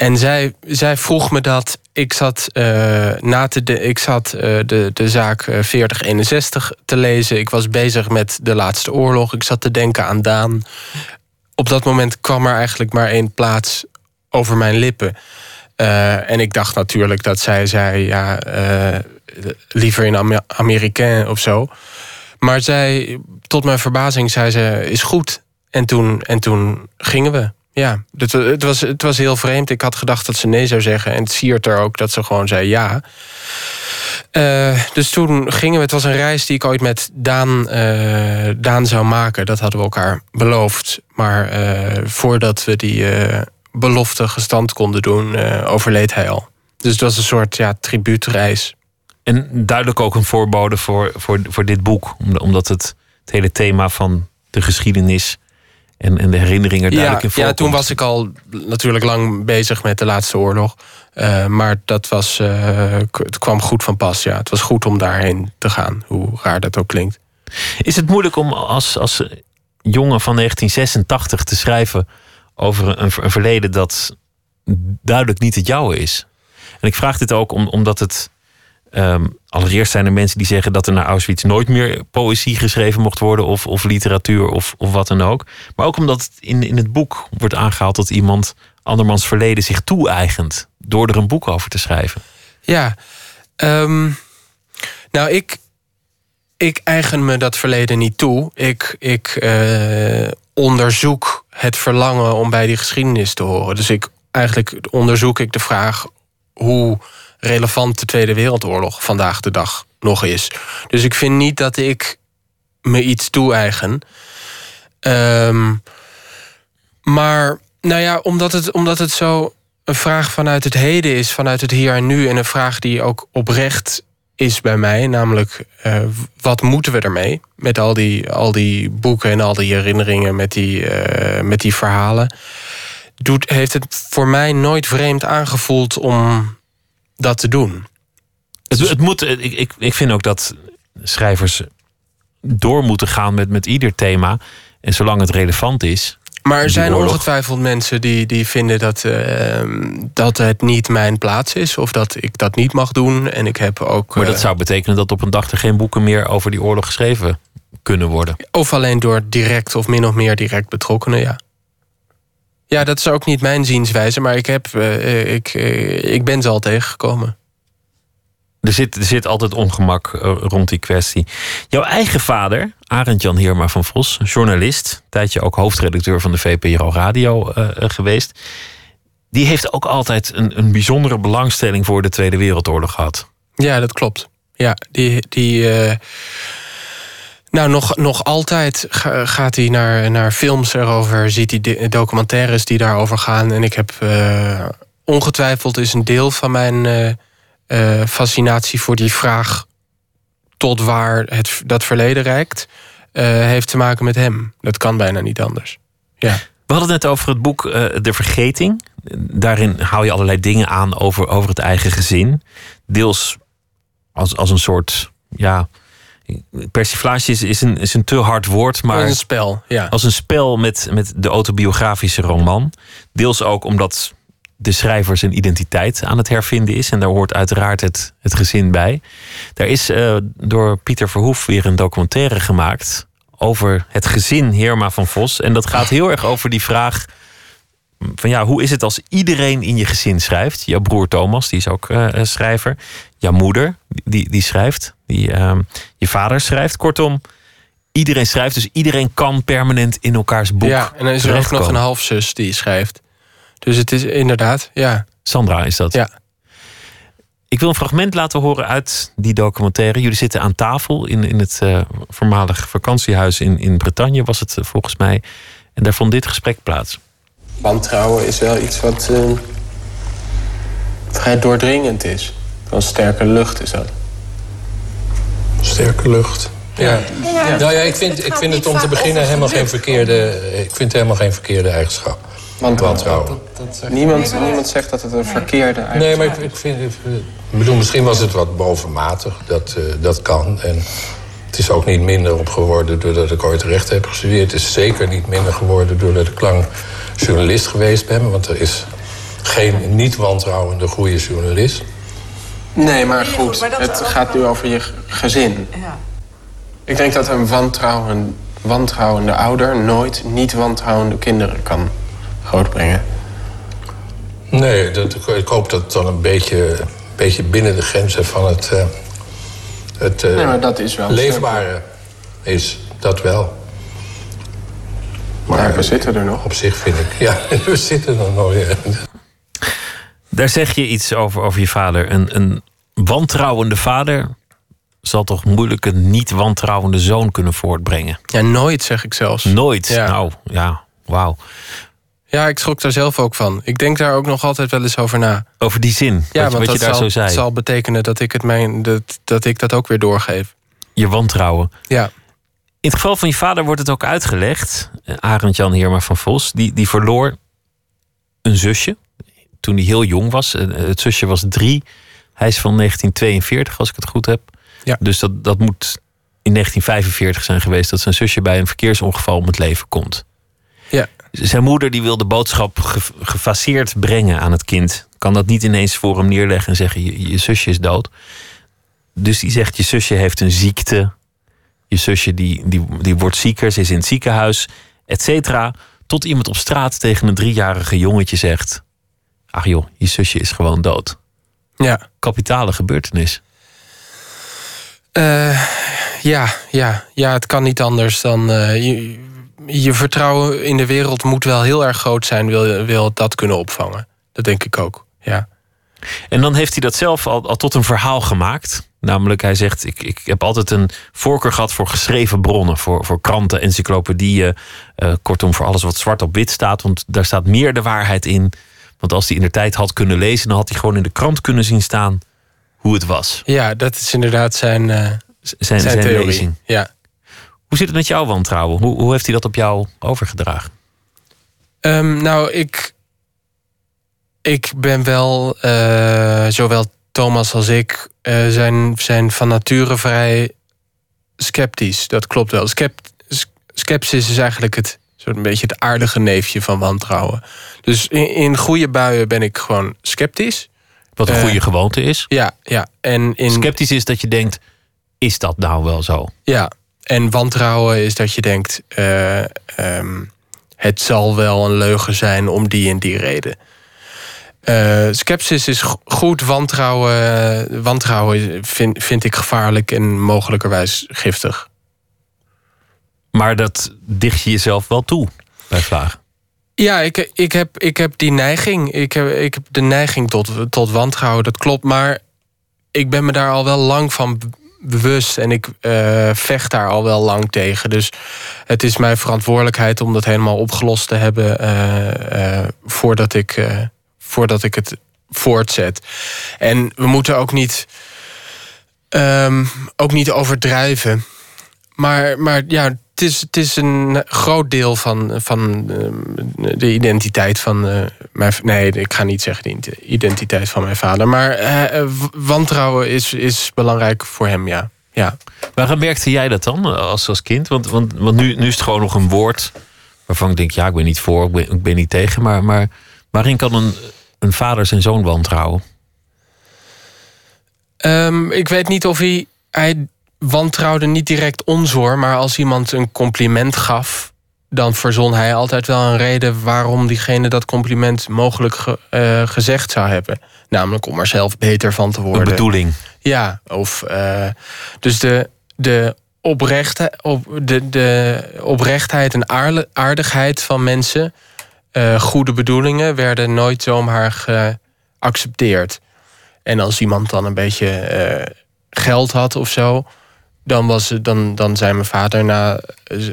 En zij, zij vroeg me dat. Ik zat, uh, na te de, ik zat uh, de, de zaak 4061 te lezen. Ik was bezig met de laatste oorlog. Ik zat te denken aan Daan. Op dat moment kwam er eigenlijk maar één plaats over mijn lippen. En ik dacht natuurlijk dat zij zei, ja, liever in Amer Amerikaan of zo. Maar zij, tot mijn verbazing, zei ze, is goed. En toen, en toen gingen we. Ja, het, het, was, het was heel vreemd. Ik had gedacht dat ze nee zou zeggen. En het siert er ook dat ze gewoon zei ja. Uh, dus toen gingen we. Het was een reis die ik ooit met Daan, uh, Daan zou maken. Dat hadden we elkaar beloofd. Maar uh, voordat we die belofte gestand konden doen, overleed hij al. Dus het was een soort ja, tribuutreis. En duidelijk ook een voorbode voor, voor, voor dit boek. Omdat het, het hele thema van de geschiedenis en, en de herinneringen duidelijk ja, in voorkomt. Ja, toen was ik al natuurlijk lang bezig met de laatste oorlog. Uh, maar dat was, uh, het kwam goed van pas. Ja. Het was goed om daarheen te gaan, hoe raar dat ook klinkt. Is het moeilijk om als, als jongen van 1986 te schrijven over een, een verleden dat duidelijk niet het jouwe is? En ik vraag dit ook om, omdat het Um, allereerst zijn er mensen die zeggen dat er naar Auschwitz nooit meer poëzie geschreven mocht worden, of, of literatuur, of, of wat dan ook. Maar ook omdat het in, in het boek wordt aangehaald dat iemand andermans verleden zich toe-eigent door er een boek over te schrijven. Ja, um, nou, ik, ik eigen me dat verleden niet toe. Ik, ik uh, onderzoek het verlangen om bij die geschiedenis te horen. Dus ik eigenlijk onderzoek ik de vraag hoe relevant de Tweede Wereldoorlog vandaag de dag nog is. Dus ik vind niet dat ik me iets toe-eigen. Um, maar nou ja, omdat het, omdat het zo een vraag vanuit het heden is, vanuit het hier en nu, en een vraag die ook oprecht is bij mij, namelijk uh, wat moeten we ermee met al die, al die boeken en al die herinneringen, met die, uh, met die verhalen. Doet, heeft het voor mij nooit vreemd aangevoeld om dat te doen. Het, het moet, ik, ik, ik vind ook dat schrijvers door moeten gaan met, met ieder thema. En zolang het relevant is. Maar er zijn oorlog. ongetwijfeld mensen die, die vinden dat, eh, dat het niet mijn plaats is. Of dat ik dat niet mag doen. En ik heb ook. Maar dat eh, zou betekenen dat op een dag er geen boeken meer over die oorlog geschreven kunnen worden. Of alleen door direct of min of meer direct betrokkenen, ja. Ja, dat is ook niet mijn zienswijze, maar ik, heb, eh, ik, eh, ik ben ze al tegengekomen. Er zit, er zit altijd ongemak eh, rond die kwestie. Jouw eigen vader, Arend Jan Heerma van Vos, journalist, een tijdje ook hoofdredacteur van de VPRO Radio eh, eh, geweest. Die heeft ook altijd een, een bijzondere belangstelling voor de Tweede Wereldoorlog gehad. Ja, dat klopt. Ja, die. die eh, nou, nog, nog altijd ga- gaat hij naar, naar films erover, ziet hij documentaires die daarover gaan. En ik heb eh, ongetwijfeld is een deel van mijn eh, eh, fascinatie voor die vraag tot waar het, dat verleden reikt, heeft te maken met hem. Dat kan bijna niet anders. Ja. We hadden het net over het boek De Vergeting. Daarin hou je allerlei dingen aan over, over het eigen gezin. Deels als, als een soort. Ja, persiflage is, is, een, is een te hard woord, maar een spel, ja. als een spel met, met de autobiografische roman. Deels ook omdat de schrijver zijn identiteit aan het hervinden is. En daar hoort uiteraard het, het gezin bij. Daar is eh, door Pieter Verhoef weer een documentaire gemaakt over het gezin Heerma van Vos. En dat gaat heel erg over die vraag van ja, hoe is het als iedereen in je gezin schrijft? Jouw broer Thomas, die is ook eh, schrijver. Jouw moeder, die, die schrijft. Die, ehm, je vader schrijft. Kortom, iedereen schrijft. Dus iedereen kan permanent in elkaars boek Ja, en dan is er ook nog een halfzus die schrijft. Dus het is inderdaad, ja. Sandra is dat. Ja. Ik wil een fragment laten horen uit die documentaire. Jullie zitten aan tafel in, in het eh, voormalig vakantiehuis in, in Bretagne, was het eh, volgens mij. En daar vond dit gesprek plaats. Wantrouwen is wel iets wat eh, vrij doordringend is. Van sterke lucht is dat. Sterke lucht. Ja. Nou ja, ik vind, ik vind het om te beginnen helemaal geen verkeerde, ik vind het helemaal geen verkeerde eigenschap. Wantrouwen. Niemand, niemand zegt dat het een verkeerde Nee, maar ik, ik vind, ik bedoel, misschien was het wat bovenmatig. Dat, eh, dat kan. En het is ook niet minder op geworden doordat ik ooit recht heb gestudeerd. Het is zeker niet minder geworden doordat ik lang journalist geweest ben. Want er is geen niet-wantrouwende goede journalist. Nee, maar goed, het gaat nu over je gezin. Ik denk dat een wantrouwen, wantrouwende ouder nooit niet wantrouwende kinderen kan grootbrengen. Nee, dat, ik hoop dat het dan een beetje, beetje binnen de grenzen van het, eh, het eh, Nee, maar dat is wel leefbare is. Dat wel. Maar we zitten er nog. Op zich vind ik, ja, we zitten er nog. Ja. Daar zeg je iets over, over je vader. Een, een wantrouwende vader zal toch moeilijk een niet wantrouwende zoon kunnen voortbrengen. Ja, nooit zeg ik zelfs. Nooit. Ja. Nou, ja, wauw. Ja, ik schrok daar zelf ook van. Ik denk daar ook nog altijd wel eens over na. Over die zin, Ja, wat, want wat je dat daar zal, zo zei. zal betekenen dat ik, het mijn, dat, dat ik dat ook weer doorgeef. Je wantrouwen. Ja. In het geval van je vader wordt het ook uitgelegd. Eh, Arend Jan Heerma van Vos, die, die verloor een zusje toen hij heel jong was. Eh, Het zusje was drie. Hij is van 1942, als ik het goed heb. Ja. Dus dat, dat moet in 1945 zijn geweest dat zijn zusje bij een verkeersongeval om het leven komt. Ja. Zijn moeder die wil de boodschap ge- gefaseerd brengen aan het kind. Kan dat niet ineens voor hem neerleggen en zeggen: je, je zusje is dood. Dus die zegt: Je zusje heeft een ziekte. Je zusje die, die, die wordt zieker, ze is in het ziekenhuis, et cetera. Tot iemand op straat tegen een driejarige jongetje zegt: Ach joh, je zusje is gewoon dood. Ja. Kapitale gebeurtenis. Eh, ja, ja, ja, het kan niet anders dan. eh, je, je vertrouwen in de wereld moet wel heel erg groot zijn, wil, wil dat kunnen opvangen. Dat denk ik ook. Ja. En dan heeft hij dat zelf al, al tot een verhaal gemaakt. Namelijk, hij zegt: ik, ik heb altijd een voorkeur gehad voor geschreven bronnen, voor, voor kranten, encyclopedieën. eh, kortom, voor alles wat zwart op wit staat. Want daar staat meer de waarheid in. Want als hij in de tijd had kunnen lezen, dan had hij gewoon in de krant kunnen zien staan hoe het was. ja, dat is inderdaad zijn, eh, Zijn, zijn, zijn theorie. lezing. Ja. Hoe zit het met jouw wantrouwen? Hoe, hoe heeft hij dat op jou overgedragen? Ehm, nou, ik, ik ben wel, eh, zowel Thomas als ik, eh, zijn, zijn van nature vrij sceptisch. Dat klopt wel. Scept, skepsis is eigenlijk het Zo'n beetje het aardige neefje van wantrouwen. Dus in, in goede buien ben ik gewoon sceptisch. Wat een Eh, goede gewoonte is. Ja, ja. En in, Sceptisch is dat je denkt, is dat nou wel zo? Ja, en wantrouwen is dat je denkt... eh, ehm, het zal wel een leugen zijn om die en die reden. Eh skepsis is go- goed, wantrouwen, wantrouwen vind, vind ik gevaarlijk... en mogelijkerwijs giftig. Maar dat dicht je jezelf wel toe bij vragen. Ja, ik, ik, heb, ik heb die neiging. Ik heb, ik heb de neiging tot, tot wantrouwen, dat klopt. Maar ik ben me daar al wel lang van bewust. En ik eh, vecht daar al wel lang tegen. Dus het is mijn verantwoordelijkheid om dat helemaal opgelost te hebben... eh, eh, voordat, ik, voordat ik het voortzet. En we moeten ook niet, ehm, ook niet overdrijven. Maar, maar ja, het is, het is een groot deel van, van eh, de identiteit van eh, mijn... Nee, ik ga niet zeggen de identiteit van mijn vader. Maar eh, eh, wantrouwen is, is belangrijk voor hem, ja. ja. Waarom merkte jij dat dan als, als kind? Want, want, want nu, nu is het gewoon nog een woord waarvan ik denk, ja, ik ben niet voor, ik ben, ik ben niet tegen. Maar, maar waarin kan een, een vader zijn zoon wantrouwen? Ehm, ik weet niet of hij... Hij wantrouwde niet direct ons hoor... maar als iemand een compliment gaf... dan verzon hij altijd wel een reden... waarom diegene dat compliment mogelijk ge- eh, gezegd zou hebben. Namelijk om er zelf beter van te Een worden. bedoeling. Ja, of eh, dus de, de, oprechte, op, de, de oprechtheid en aardigheid van mensen, eh, goede bedoelingen, werden nooit zomaar geaccepteerd. En als iemand dan een beetje geld had of zo, dan, was dan, dan zei mijn vader na,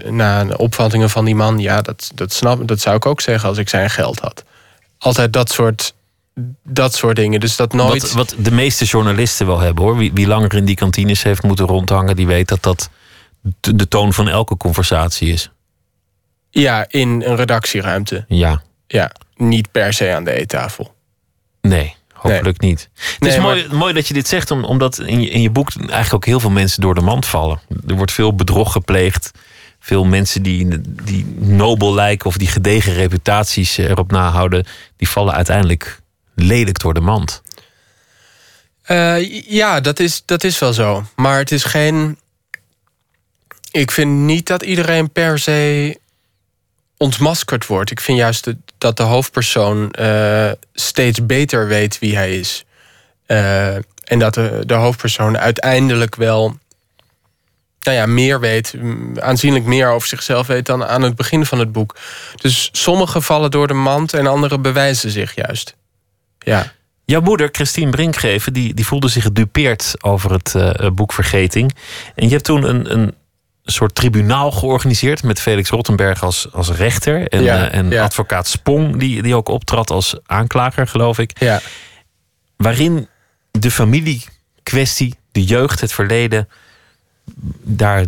na opvattingen van die man: ja, dat, dat, snap, dat zou ik ook zeggen als ik zijn geld had. Altijd dat soort, dat soort dingen. Dus dat nooit. Wat, wat de meeste journalisten wel hebben hoor. Wie, wie langer in die kantines heeft moeten rondhangen, die weet dat dat de de toon van elke conversatie is. Ja, in een redactieruimte. Ja, Ja, niet per se aan de eettafel. nee, hopelijk niet. Het Nee, is maar- mooi, mooi dat je dit zegt, om- omdat in je, in je boek eigenlijk ook heel veel mensen door de mand vallen. Er wordt veel bedrog gepleegd. Veel mensen die, die nobel lijken of die gedegen reputaties erop nahouden, die vallen uiteindelijk lelijk door de mand. Eh, ja, dat is, dat is wel zo. Maar het is geen. Ik vind niet dat iedereen per se ontmaskerd wordt. Ik vind juist dat de hoofdpersoon eh, steeds beter weet wie hij is. Eh, en dat de, de hoofdpersoon uiteindelijk wel. Nou ja, meer weet, aanzienlijk meer over zichzelf weet dan aan het begin van het boek. Dus sommige vallen door de mand en andere bewijzen zich juist. Ja. Jouw moeder, Christine Brinkgeven, die, die voelde zich gedupeerd over het eh, boek Vergeting. En je hebt toen een, een soort tribunaal georganiseerd met Felix Rottenberg als, als rechter. En, Ja, eh, en ja. advocaat Spong, die, die ook optrad als aanklager, geloof ik. Ja. Waarin de familiekwestie, de jeugd, het verleden, daar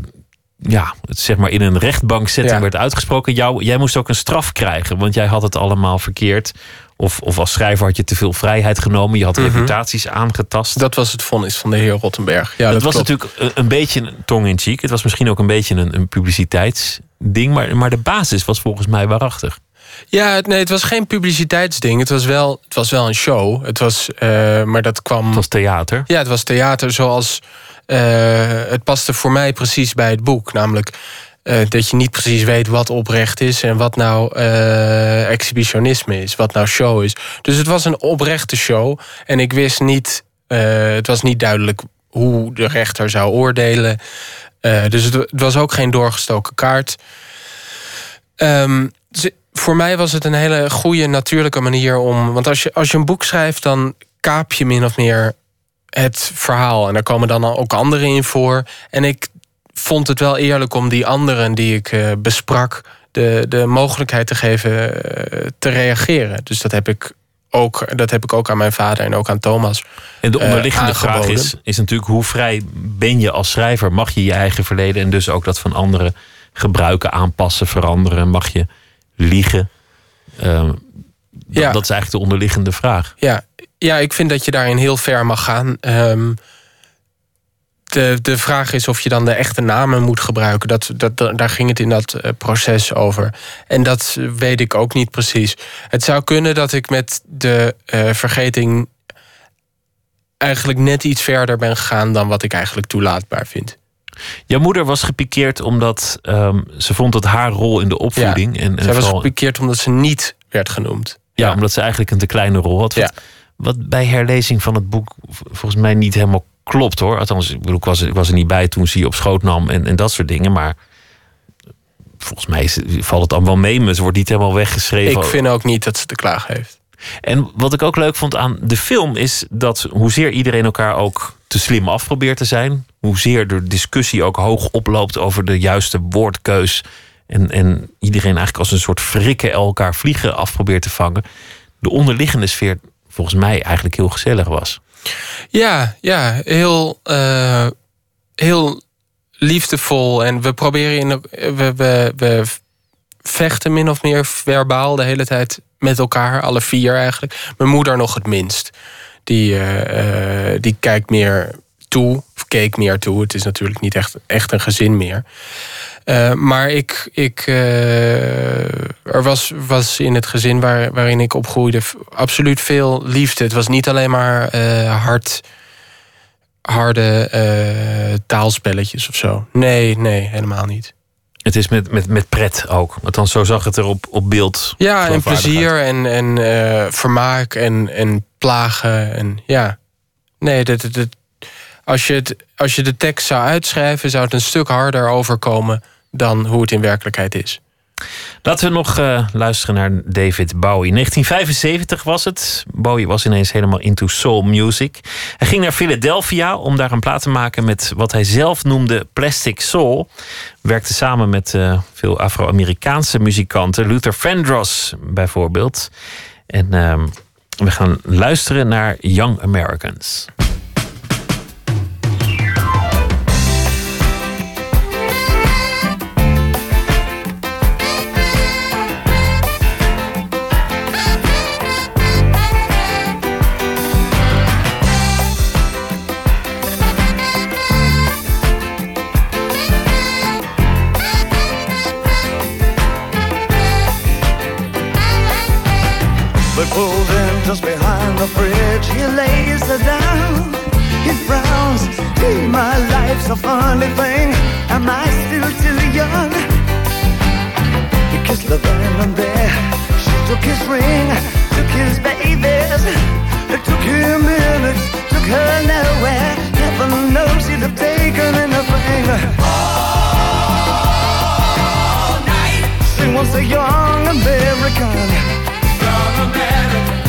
ja, het zeg maar in een rechtbankzetting Ja. werd uitgesproken. Jou, jij moest ook een straf krijgen, want jij had het allemaal verkeerd. Of, of als schrijver had je te veel vrijheid genomen. Je had reputaties aangetast. Mhm. Dat was het vonnis van de heer Rottenberg. Ja, dat was klopt. natuurlijk een, een beetje een tong in cheek. Het was misschien ook een beetje een, een publiciteitsding. Maar, maar de basis was volgens mij waarachtig. Ja, het- nee, het was geen publiciteitsding. Het was wel, het was wel een show. Het was, eh, maar dat kwam. Het was theater. Ja, het was theater zoals. eh, het paste voor mij precies bij het boek. Namelijk eh, dat je niet precies weet wat oprecht is en wat nou eh, exhibitionisme is, wat nou show is. Dus het was een oprechte show. En ik wist niet. eh, het was niet duidelijk hoe de rechter zou oordelen. Dus het, was ook geen doorgestoken kaart. Ze- voor mij was het een hele goede, natuurlijke manier om. Want als je, als je een boek schrijft, dan kaap je min of meer het verhaal. En daar komen dan ook anderen in voor. En ik vond het wel eerlijk om die anderen die ik eh, besprak. De, de mogelijkheid te geven eh, te reageren. Dus dat heb ik ook, dat heb ik ook aan mijn vader en ook aan Thomas. En de eh, onderliggende vraag is, is natuurlijk hoe vrij ben je als schrijver? Mag je je eigen verleden en dus ook dat van anderen gebruiken, aanpassen, veranderen? Mag je liegen? Ehm, Ja. dat is eigenlijk de onderliggende vraag. Ja, ja, ik vind dat je daarin heel ver mag gaan. Ehm, de, de vraag is of je dan de echte namen moet gebruiken. Dat, dat, daar ging het in dat eh, proces over. En dat weet ik ook niet precies. Het zou kunnen dat ik met de uh, vergeting eigenlijk net iets verder ben gegaan dan wat ik eigenlijk toelaatbaar vind. Jouw moeder was gepikeerd omdat um, ze vond dat haar rol in de opvoeding. Ja, en, en zij was gepikeerd omdat ze niet werd genoemd. Ja, ja, omdat ze eigenlijk een te kleine rol had. Wat, wat bij herlezing van het boek volgens mij niet helemaal klopt hoor. Althans, ik, bedoel, ik, was, ik was er niet bij toen ze je op schoot nam en, en dat soort dingen. Maar volgens mij valt het allemaal mee. Maar ze wordt niet helemaal weggeschreven. Ik vind ook niet dat ze te klagen heeft. En wat ik ook leuk vond aan de film is dat hoezeer iedereen elkaar ook te slim af probeert te zijn, hoezeer de discussie ook hoog oploopt over de juiste woordkeus en, en iedereen eigenlijk als een soort frikken elkaar vliegen af probeert te vangen, de onderliggende sfeer volgens mij eigenlijk heel gezellig was. Ja, ja, heel, uh, heel liefdevol. En we proberen in. We, we, we vechten min of meer verbaal de hele tijd met elkaar, alle vier eigenlijk. Mijn moeder nog het minst. Die, uh, die kijkt meer toe, of keek meer toe. Het is natuurlijk niet echt, echt een gezin meer. Uh, maar ik, ik, uh, er was, was in het gezin waar, waarin ik opgroeide absoluut veel liefde. Het was niet alleen maar hard, harde taalspelletjes of zo. Nee, nee, helemaal niet. Het is met, met, met pret ook. Althans, zo zag het er op, op beeld. Ja, en plezier en, en vermaak en, en plagen. En ja. Nee, dat, dat, als, je het, als je de tekst zou uitschrijven, zou het een stuk harder overkomen dan hoe het in werkelijkheid is. Laten we nog uh, luisteren naar David Bowie. 1975 was het. Bowie was ineens helemaal into soul music. Hij ging naar Philadelphia om daar een plaat te maken met wat hij zelf noemde plastic soul. Werkte samen met uh, veel Afro-Amerikaanse muzikanten. Luther Vandross bijvoorbeeld. En uh, we gaan luisteren naar Young Americans. Bridge. He lays her down. He frowns. Hey, my life's a funny thing. Am I still too young? He kissed the venom there. She took his ring, took his babies. It took him minutes, took her nowhere. Heaven knows he'd have taken anything. All night. She wants a young American. young American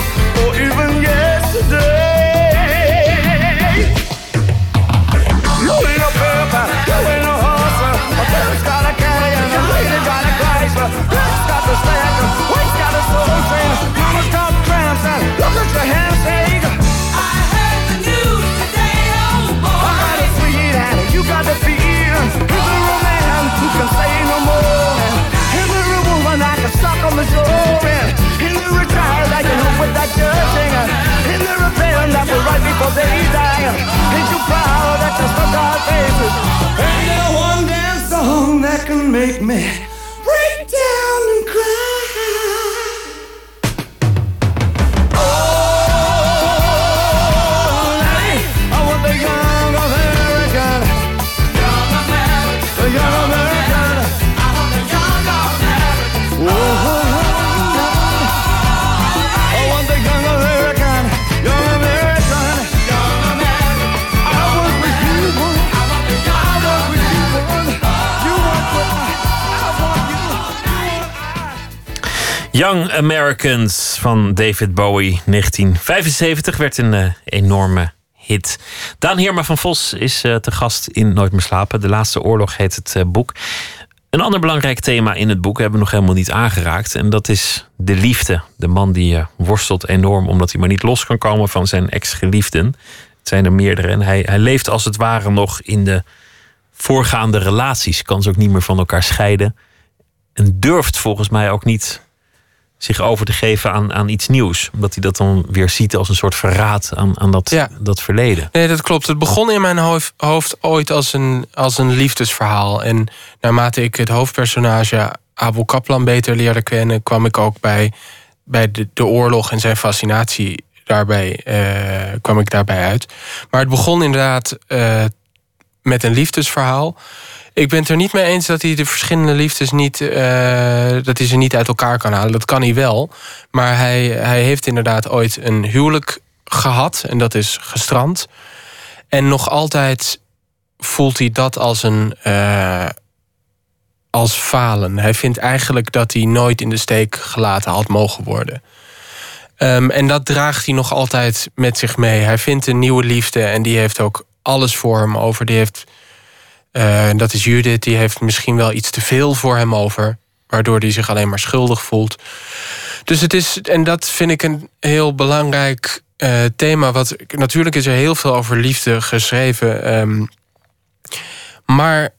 Americans van David Bowie, 1975, werd een uh, enorme hit. Daan Heerma van Vos is uh, te gast in Nooit meer slapen. De laatste oorlog heet het uh, boek. Een ander belangrijk thema in het boek hebben we nog helemaal niet aangeraakt. En dat is de liefde. De man die worstelt enorm omdat hij maar niet los kan komen van zijn ex-geliefden. Het zijn er meerdere. En hij, hij leeft als het ware nog in de voorgaande relaties. Kan ze ook niet meer van elkaar scheiden. En durft volgens mij ook niet zich over te geven aan, aan iets nieuws. Omdat hij dat dan weer ziet als een soort verraad aan, aan dat, Ja. dat verleden. Nee, dat klopt. Het begon in mijn hoofd, hoofd ooit als een, als een liefdesverhaal. En naarmate ik het hoofdpersonage Abel Kaplan beter leerde kennen, kwam ik ook bij, bij de, de oorlog en zijn fascinatie daarbij, eh, kwam ik daarbij uit. Maar het begon inderdaad eh, met een liefdesverhaal. Ik ben het er niet mee eens dat hij de verschillende liefdes niet, eh, dat hij ze niet uit elkaar kan halen. Dat kan hij wel. Maar hij, hij heeft inderdaad ooit een huwelijk gehad en dat is gestrand. En nog altijd voelt hij dat als een eh, als falen. Hij vindt eigenlijk dat hij nooit in de steek gelaten had mogen worden. Ehm, en dat draagt hij nog altijd met zich mee. Hij vindt een nieuwe liefde en die heeft ook alles voor hem over. Die heeft, eh, dat is Judith, die heeft misschien wel iets te veel voor hem over. Waardoor hij zich alleen maar schuldig voelt. Dus het is, en dat vind ik een heel belangrijk eh, thema. Wat, natuurlijk is er heel veel over liefde geschreven. ehm, maar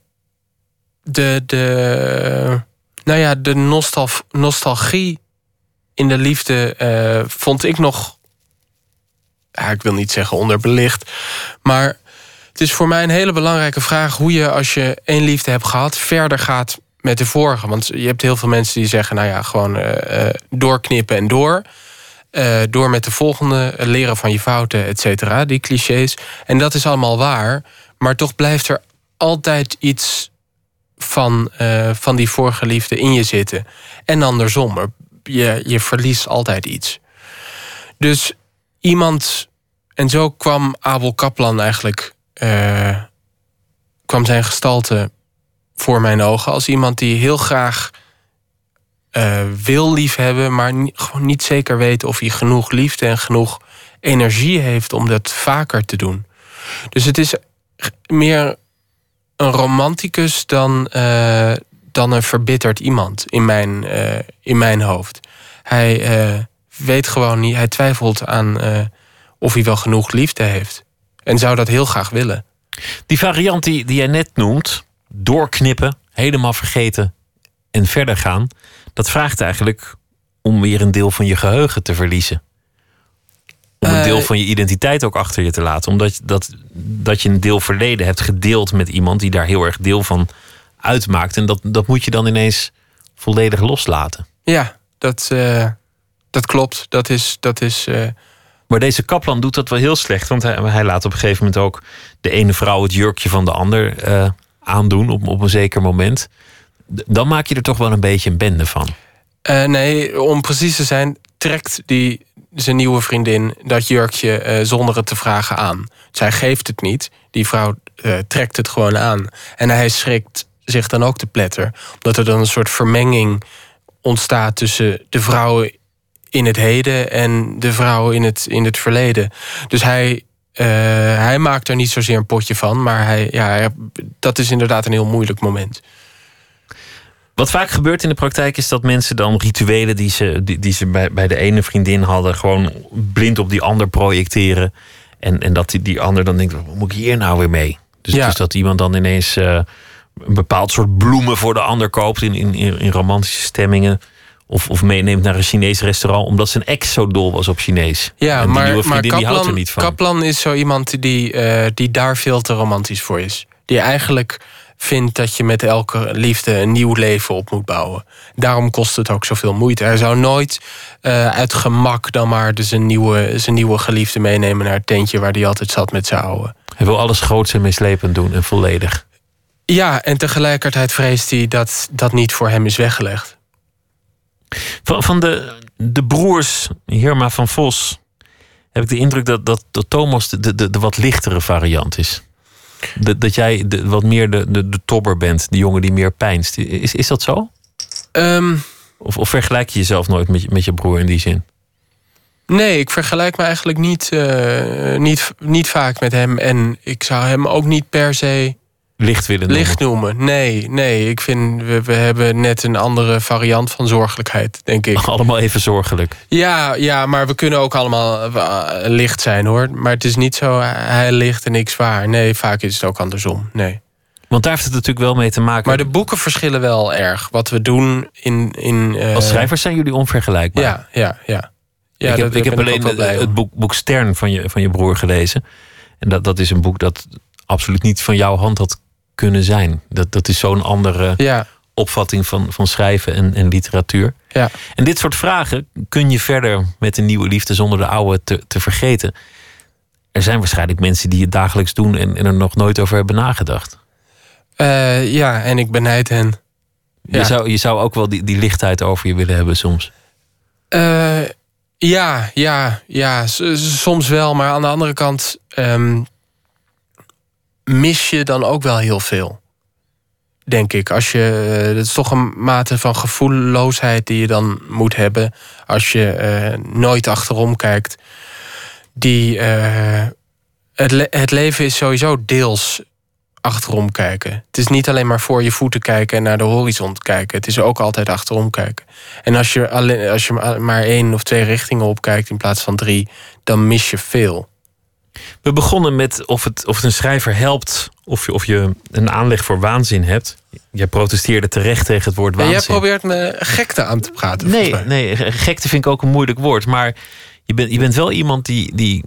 de, de, nou ja, de nostal, nostalgie in de liefde eh, vond ik nog. Ik wil niet zeggen onderbelicht. Maar het is voor mij een hele belangrijke vraag hoe je, als je één liefde hebt gehad, verder gaat met de vorige. Want je hebt heel veel mensen die zeggen, nou ja, gewoon eh, eh, doorknippen en door. Eh, door met de volgende, leren van je fouten, et cetera. Die clichés. En dat is allemaal waar. Maar toch blijft er altijd iets van, van die vorige liefde in je zitten. En andersom. Er- Je, je verliest altijd iets. Dus iemand. En zo kwam Abel Kaplan eigenlijk. Eh, kwam zijn gestalte voor mijn ogen. Als iemand die heel graag eh, wil liefhebben, maar gewoon niet zeker weet of hij genoeg liefde en genoeg energie heeft om dat vaker te doen. Dus het is meer een romanticus dan, eh, dan een verbitterd iemand in mijn, in mijn hoofd. Hij weet gewoon niet, hij twijfelt aan of hij wel genoeg liefde heeft. En zou dat heel graag willen. Die variant die, die jij net noemt, doorknippen, helemaal vergeten en verder gaan, dat vraagt eigenlijk om weer een deel van je geheugen te verliezen. Om een Eh, deel van je identiteit ook achter je te laten. Omdat dat, dat je een deel verleden hebt gedeeld met iemand die daar heel erg deel van uitmaakt. En dat, dat moet je dan ineens volledig loslaten. Ja, dat, eh, dat klopt. Dat is. Dat is eh, Maar deze Kaplan doet dat wel heel slecht. Want hij, hij laat op een gegeven moment ook de ene vrouw het jurkje van de ander eh, aandoen op, op een zeker moment. Dan maak je er toch wel een beetje een bende van. Eh, nee, om precies te zijn, trekt die, zijn nieuwe vriendin dat jurkje eh, zonder het te vragen aan. Zij geeft het niet. Die vrouw trekt het gewoon aan. En hij schrikt zich dan ook te pletter. Omdat er dan een soort vermenging ontstaat tussen de vrouwen in het heden en de vrouwen in het, in het verleden. Dus hij, eh, hij maakt er niet zozeer een potje van, maar hij, ja, dat is inderdaad een heel moeilijk moment. Wat vaak gebeurt in de praktijk is dat mensen dan rituelen die ze, die, die ze bij, bij de ene vriendin hadden, gewoon blind op die ander projecteren. En, en dat die, die ander dan denkt: wat moet ik hier nou weer mee? Dus, Ja. dus dat iemand dan ineens eh, een bepaald soort bloemen voor de ander koopt in, in, in romantische stemmingen. Of, of meeneemt naar een Chinees restaurant omdat zijn ex zo dol was op Chinees. Ja, en die maar, nieuwe vriendin die houdt er Kaplan, niet van. Kaplan is zo iemand die, eh, die daar veel te romantisch voor is. Die eigenlijk vindt dat je met elke liefde een nieuw leven op moet bouwen. Daarom kost het ook zoveel moeite. Hij zou nooit eh, uit gemak dan maar dus zijn nieuwe, zijn nieuwe geliefde meenemen naar het tentje waar hij altijd zat met zijn oude. Hij wil alles groots en meeslepend doen en volledig. Ja, en tegelijkertijd vreest hij dat dat niet voor hem is weggelegd. Van, van de, de broers Hirma van Vos heb ik de indruk dat, dat, dat Thomas de, de, de wat lichtere variant is. Dat, dat jij de, wat meer de, de, de tobber bent, de jongen die meer pijnst. Is, is dat zo? Ehm, Of, of vergelijk je jezelf nooit met, je- met je broer in die zin? Nee, ik vergelijk me eigenlijk niet, eh, niet, niet vaak met hem. En ik zou hem ook niet per se Licht willen noemen. licht noemen. Nee, nee. Ik vind, we, we hebben net een andere variant van zorgelijkheid, denk ik. Allemaal even zorgelijk. Ja, ja, maar we kunnen ook allemaal eh, licht zijn, hoor. Maar het is niet zo, hij licht en ik zwaar. Nee, vaak is het ook andersom. Nee. Want daar heeft het natuurlijk wel mee te maken. Maar de boeken verschillen wel erg. Wat we doen in... in eh, Als schrijvers zijn jullie onvergelijkbaar. Ja, ja, ja. ja ik heb, ik heb alleen het boek, boek Stern van je, van je broer gelezen. En dat, dat is een boek dat absoluut niet van jouw hand had kunnen zijn. Dat, dat is zo'n andere Ja, opvatting van, van schrijven en, en literatuur. ja. En dit soort vragen kun je verder met een nieuwe liefde zonder de oude te, te vergeten. Er zijn waarschijnlijk mensen die het dagelijks doen en, en er nog nooit over hebben nagedacht. Eh, ja, en ik benijd hen. Je, zou, je zou ook wel die, die lichtheid over je willen hebben soms. Eh, ja, ja, ja, s- soms wel. Maar aan de andere kant ehm, mis je dan ook wel heel veel. Denk ik. Als je, eh, dat is toch een mate van gevoelloosheid die je dan moet hebben. Als je eh, nooit achterom kijkt. Die, eh, het, het leven is sowieso deels achterom kijken. Het is niet alleen maar voor je voeten kijken en naar de horizon kijken. Het is ook altijd achterom kijken. En als je, alleen, als je maar één of twee richtingen opkijkt in plaats van drie, dan mis je veel. We begonnen met of het, of het een schrijver helpt of je, of je een aanleg voor waanzin hebt. Jij protesteerde terecht tegen het woord En jij waanzin. probeert me gekte aan te praten. Nee, nee, gekte vind ik ook een moeilijk woord. Maar je bent, je bent wel iemand die, die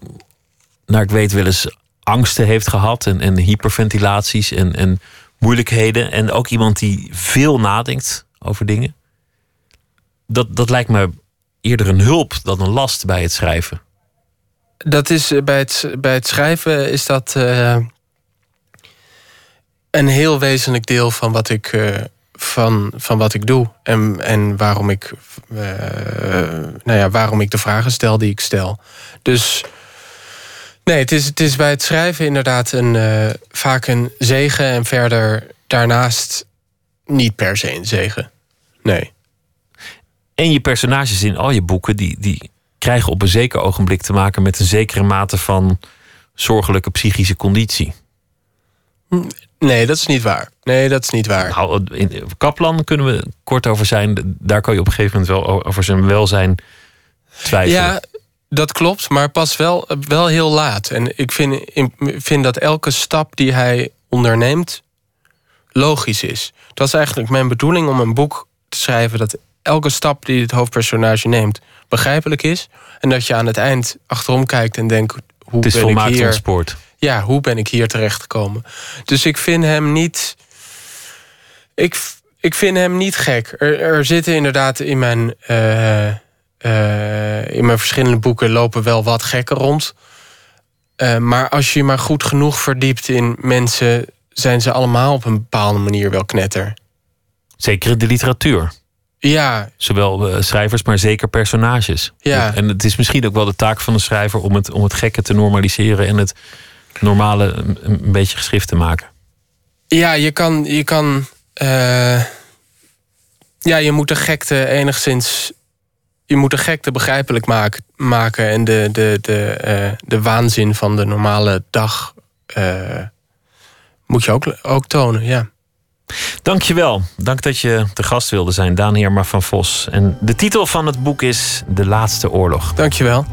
naar ik weet, wel eens angsten heeft gehad. En, en hyperventilaties en, en moeilijkheden. En ook iemand die veel nadenkt over dingen. Dat, dat lijkt me eerder een hulp dan een last bij het schrijven. Dat is eh, bij het, bij het schrijven is dat eh, een heel wezenlijk deel van wat ik, eh, van, van wat ik doe. En, en waarom, ik, nou ja, waarom ik de vragen stel die ik stel. Dus nee, het is, het is bij het schrijven inderdaad een, vaak een zegen. En verder daarnaast niet per se een zegen. Nee. En je personages in al je boeken, die, die krijgen op een zeker ogenblik te maken met een zekere mate van zorgelijke psychische conditie. Nee, dat is niet waar. Nee, dat is niet waar. Nou, in Kaplan kunnen we kort over zijn. Daar kan je op een gegeven moment wel over zijn welzijn twijfelen. Ja, dat klopt, maar pas wel, wel heel laat. En ik vind, ik vind dat elke stap die hij onderneemt logisch is. Dat is eigenlijk mijn bedoeling om een boek te schrijven dat elke stap die het hoofdpersonage neemt begrijpelijk is. En dat je aan het eind achterom kijkt en denkt: hoe het is ben ik hier? ontspoord. ja, hoe ben ik hier terechtgekomen? Dus ik vind hem niet. Ik, ik vind hem niet gek. Er, er zitten inderdaad in mijn. eh, eh, in mijn verschillende boeken lopen wel wat gekken rond. Eh, maar als je je maar goed genoeg verdiept in mensen, zijn ze allemaal op een bepaalde manier wel knetter. Zeker in de literatuur. Ja, Zowel eh, schrijvers, maar zeker personages. Ja. En het is misschien ook wel de taak van een schrijver om het, om het gekke te normaliseren en het normale een, een beetje geschrift te maken. ja je kan. Je kan eh, ja, je moet de gekte enigszins. Je moet de gekte begrijpelijk maken, maken en de, de, de, eh, de waanzin van de normale dag moet je ook, ook tonen. Ja. Dankjewel. Dank dat je te gast wilde zijn, Daan Heerma van Vos. En de titel van het boek is De Laatste Oorlog. Dankjewel.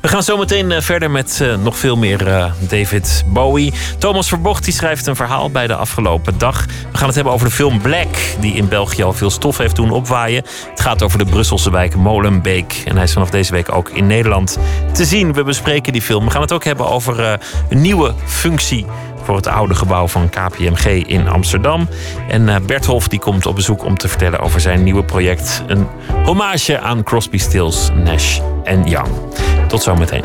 We gaan zo meteen eh, verder met eh, nog veel meer eh, David Bowie. Thomas Verbocht die schrijft een verhaal bij de afgelopen dag. We gaan het hebben over de film Black, die in België al veel stof heeft doen opwaaien. Het gaat over de Brusselse wijk Molenbeek. En hij is vanaf deze week ook in Nederland te zien. We bespreken die film. We gaan het ook hebben over een nieuwe functie voor het oude gebouw van KPMG in Amsterdam. En eh, Bert Hof die komt op bezoek om te vertellen over zijn nieuwe project. Een hommage aan Crosby, Stills, Nash en Young. Tot zometeen.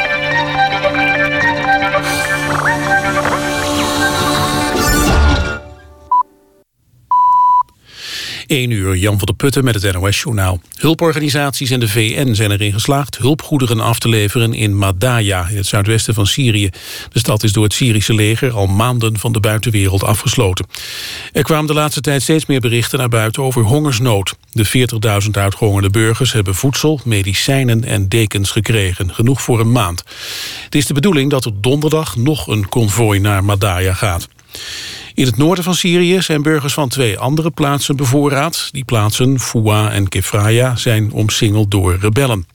1 uur, Jan van der Putten met het NOS-journaal. Hulporganisaties en de VN zijn erin geslaagd hulpgoederen af te leveren in Madaya, in het zuidwesten van Syrië. De stad is door het Syrische leger al maanden van de buitenwereld afgesloten. Er kwamen de laatste tijd steeds meer berichten naar buiten over hongersnood. De 40.000 uitgehongerde burgers hebben voedsel, medicijnen en dekens gekregen, genoeg voor een maand. Het is de bedoeling dat er donderdag nog een konvooi naar Madaya gaat. In het noorden van Syrië zijn burgers van twee andere plaatsen bevoorraad. Die plaatsen, Foua en Kefraya, zijn omsingeld door rebellen.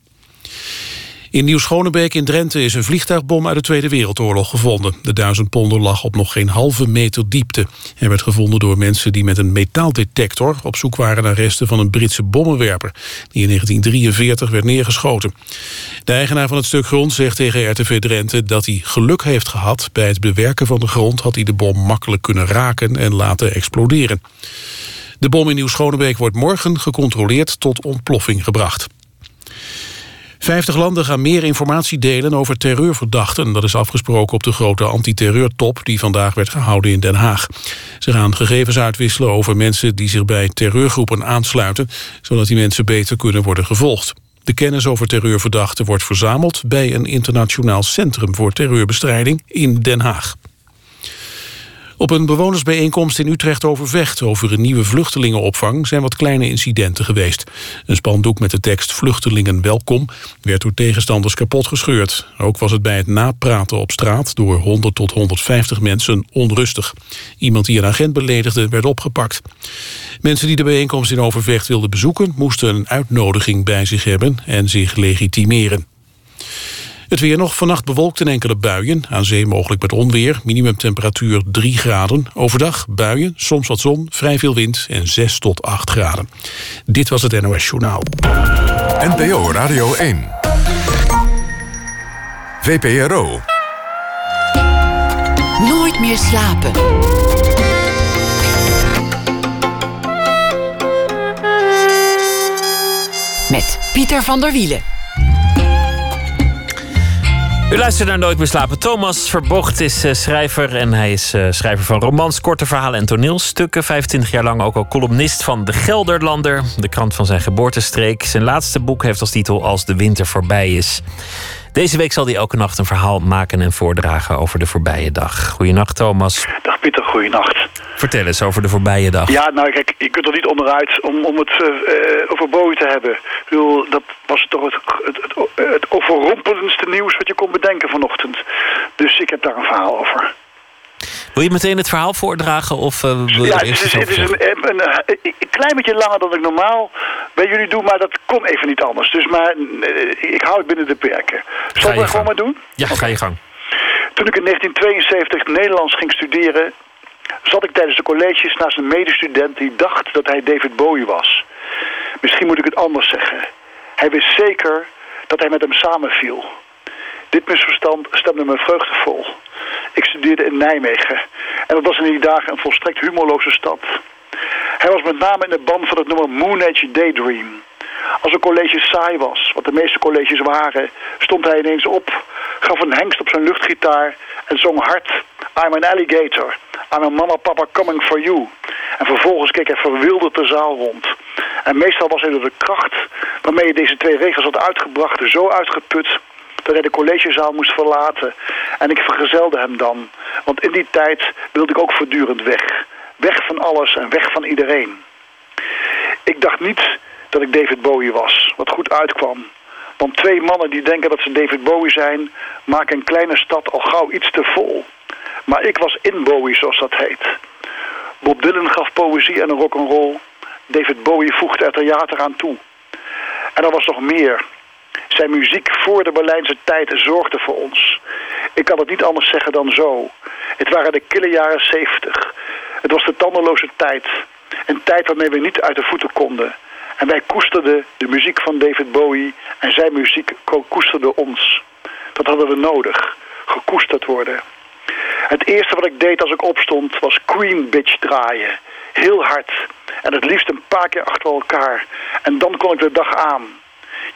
In Nieuw-Schonebeek in Drenthe is een vliegtuigbom uit de Tweede Wereldoorlog gevonden. De duizend ponder lag op nog geen halve meter diepte. Hij werd gevonden door mensen die met een metaaldetector op zoek waren naar resten van een Britse bommenwerper, die in 1943 werd neergeschoten. De eigenaar van het stuk grond zegt tegen RTV Drenthe dat hij geluk heeft gehad. Bij het bewerken van de grond had hij de bom makkelijk kunnen raken en laten exploderen. De bom in Nieuw-Schonebeek wordt morgen gecontroleerd tot ontploffing gebracht. Vijftig landen gaan meer informatie delen over terreurverdachten. Dat is afgesproken op de grote antiterreurtop die vandaag werd gehouden in Den Haag. Ze gaan gegevens uitwisselen over mensen die zich bij terreurgroepen aansluiten... zodat die mensen beter kunnen worden gevolgd. De kennis over terreurverdachten wordt verzameld bij een internationaal centrum voor terreurbestrijding in Den Haag. Op een bewonersbijeenkomst in Utrecht overvecht over een nieuwe vluchtelingenopvang zijn wat kleine incidenten geweest. Een spandoek met de tekst Vluchtelingen welkom werd door tegenstanders kapot gescheurd. Ook was het bij het napraten op straat door 100 tot 150 mensen onrustig. Iemand die een agent beledigde werd opgepakt. Mensen die de bijeenkomst in Overvecht wilden bezoeken moesten een uitnodiging bij zich hebben en zich legitimeren. Het weer nog vannacht bewolkt in enkele buien. Aan zee mogelijk met onweer. Minimumtemperatuur 3 graden. Overdag buien, soms wat zon, vrij veel wind en 6 tot 8 graden. Dit was het NOS Journaal. NPO Radio 1. VPRO. Nooit meer slapen. Met Pieter van der Wielen. U luistert naar Nooit meer slapen. Thomas Verbocht is uh, schrijver en hij is uh, schrijver van romans, korte verhalen en toneelstukken. 25 jaar lang ook al columnist van De Gelderlander, de krant van zijn geboortestreek. Zijn laatste boek heeft als titel Als de winter voorbij is. Deze week zal hij elke nacht een verhaal maken en voordragen over de voorbije dag. Goedenacht, Thomas. Dag Pieter, goedenacht. Vertel eens over de voorbije dag. Ja, nou kijk, je kunt er niet onderuit om, om het uh, over Bowie te hebben. Ik bedoel, dat was toch het, het, het, het overrompelendste nieuws wat je kon bedenken vanochtend. Dus ik heb daar een verhaal over. Wil je meteen het verhaal voordragen? Of, uh, ja, het, is, het is een, een, een, klein beetje langer dan ik normaal bij jullie doe, maar dat kon even niet anders. Dus maar ik hou het binnen de perken. Zal ik dat gewoon maar doen? Ja, okay. ga je gang. Toen ik in 1972 Nederlands ging studeren, zat ik tijdens de colleges naast een medestudent die dacht dat hij David Bowie was. Misschien moet ik het anders zeggen. Hij wist zeker dat hij met hem samenviel. Dit misverstand stemde me vreugdevol. Ik studeerde in Nijmegen en dat was in die dagen een volstrekt humorloze stad. Hij was met name in de band van het nummer Moon Age Daydream. Als een college saai was, wat de meeste colleges waren, stond hij ineens op, gaf een hengst op zijn luchtgitaar en zong hard I'm an alligator, I'm a mama papa coming for you. En vervolgens keek hij verwilderd de zaal rond. En meestal was hij door de kracht waarmee hij deze twee regels had uitgebracht zo uitgeput dat hij de collegezaal moest verlaten. En ik vergezelde hem dan, want in die tijd wilde ik ook voortdurend weg. Weg van alles en weg van iedereen. Ik dacht niet dat ik David Bowie was, wat goed uitkwam. Want twee mannen die denken dat ze David Bowie zijn... maken een kleine stad al gauw iets te vol. Maar ik was in Bowie, zoals dat heet. Bob Dylan gaf poëzie en een rock'n'roll. David Bowie voegde er theater aan toe. En er was nog meer. Zijn muziek voor de Berlijnse tijd zorgde voor ons. Ik kan het niet anders zeggen dan zo. Het waren de kille jaren zeventig. Het was de tandeloze tijd. Een tijd waarmee we niet uit de voeten konden. En wij koesterden de muziek van David Bowie en zijn muziek koesterde ons. Dat hadden we nodig. Gekoesterd worden. Het eerste wat ik deed als ik opstond was Queen Bitch draaien. Heel hard. En het liefst een paar keer achter elkaar. En dan kon ik de dag aan.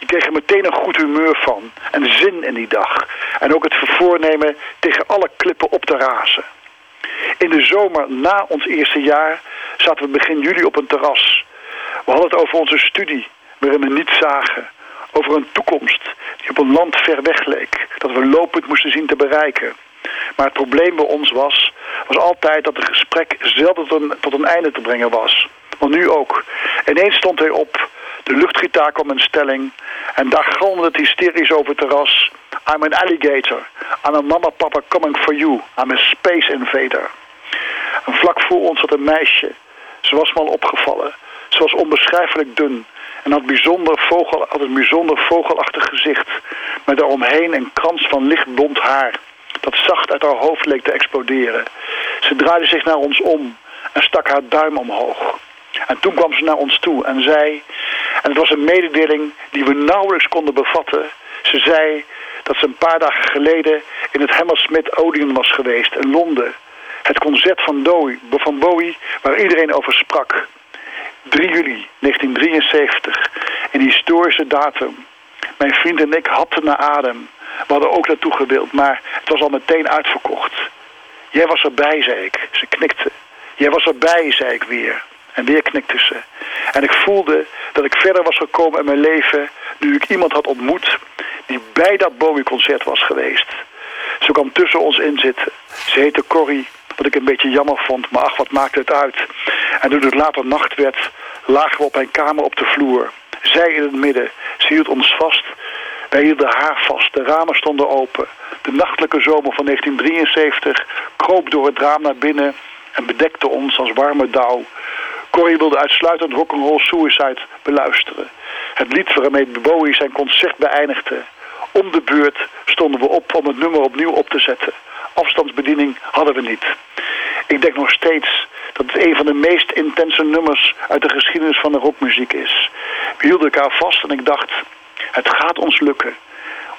Je kreeg er meteen een goed humeur van. En zin in die dag. En ook het voornemen tegen alle klippen op te razen. In de zomer na ons eerste jaar zaten we begin juli op een terras. We hadden het over onze studie, waarin we niet zagen. Over een toekomst die op een land ver weg leek. Dat we lopend moesten zien te bereiken. Maar het probleem bij ons was, was altijd dat het gesprek zelden tot een, tot een einde te brengen was. Want nu ook. Ineens stond hij op. De luchtgitaar kwam in stelling. En daar galmde het hysterisch over het terras. I'm an alligator. I'm a mama papa coming for you. I'm a space invader. En vlak voor ons zat een meisje. Ze was me al opgevallen. Ze was onbeschrijfelijk dun. En had, bijzonder vogel, had een bijzonder vogelachtig gezicht. Met daaromheen een krans van lichtblond haar. Dat zacht uit haar hoofd leek te exploderen. Ze draaide zich naar ons om en stak haar duim omhoog. En toen kwam ze naar ons toe en zei... En het was een mededeling die we nauwelijks konden bevatten. Ze zei dat ze een paar dagen geleden in het Hammersmith Odeon was geweest in Londen. Het concert van, Bowie, van Bowie waar iedereen over sprak. 3 juli 1973, een historische datum. Mijn vriend en ik hapten naar adem. We hadden ook naartoe gewild, maar het was al meteen uitverkocht. Jij was erbij, zei ik. Ze knikte. Jij was erbij, zei ik weer. En weer knikte ze. En ik voelde dat ik verder was gekomen in mijn leven... nu ik iemand had ontmoet die bij dat Bowie-concert was geweest. Ze kwam tussen ons in zitten. Ze heette Corrie, wat ik een beetje jammer vond, maar ach, wat maakte het uit. En toen het later nacht werd, lagen we op mijn kamer op de vloer. Zij in het midden, ze hield ons vast. Wij hielden haar vast, de ramen stonden open. De nachtelijke zomer van 1973 kroop door het raam naar binnen en bedekte ons als warme dauw. Corrie wilde uitsluitend rock'n'roll suicide beluisteren. Het lied waarmee Bowie zijn concert beëindigde. Om de beurt stonden we op om het nummer opnieuw op te zetten. Afstandsbediening hadden we niet. Ik denk nog steeds dat het een van de meest intense nummers uit de geschiedenis van de rockmuziek is. We hielden elkaar vast en ik dacht, het gaat ons lukken.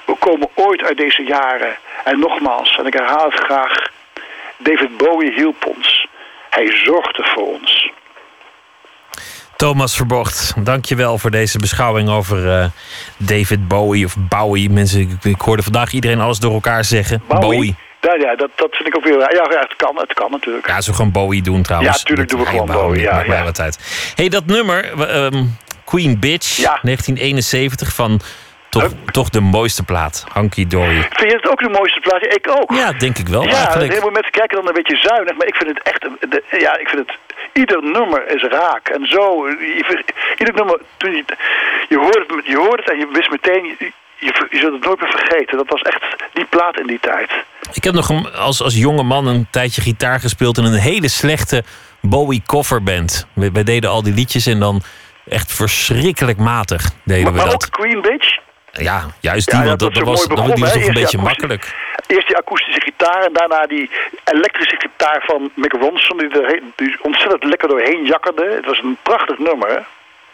We komen ooit uit deze jaren. En nogmaals, en ik herhaal het graag, David Bowie hielp ons. Hij zorgde voor ons. Thomas Verbocht, dankjewel voor deze beschouwing over uh, David Bowie of Bowie. Mensen, ik, ik, hoorde vandaag iedereen alles door elkaar zeggen. Bowie. Bowie. Ja, ja dat, dat vind ik ook weer... Ja, ja, het kan, het kan natuurlijk. Ja, zo gewoon Bowie doen trouwens. Ja, natuurlijk doen we gewoon Bowie. Ja, ja. uit. hey, dat nummer, um, Queen Bitch, ja. 1971 van toch, toch de mooiste plaat, Hanky Dory. Vind je het ook de mooiste plaat? Ik ook. Ja, denk ik wel. Ja, heel veel mensen kijken dan een beetje zuinig, maar ik vind het echt... De, ja, ik vind het... Ieder nummer is raak. En zo, ieder nummer... Toen je, je, hoort het, je hoort het en je wist meteen... Je, je, je zult het nooit meer vergeten. Dat was echt die plaat in die tijd. Ik heb nog een, als, als jonge man een tijdje gitaar gespeeld... in een hele slechte Bowie coverband. We, wij deden al die liedjes en dan echt verschrikkelijk matig deden maar, we maar dat. ook Queen Bitch? Ja, juist die, Ja, want dat dat, was dat, die was toch een hè? beetje makkelijk. Eerst die akoestische gitaar en daarna die elektrische gitaar van Mick Ronson... die er die ontzettend lekker doorheen jakkerde. Het was een prachtig nummer, hè?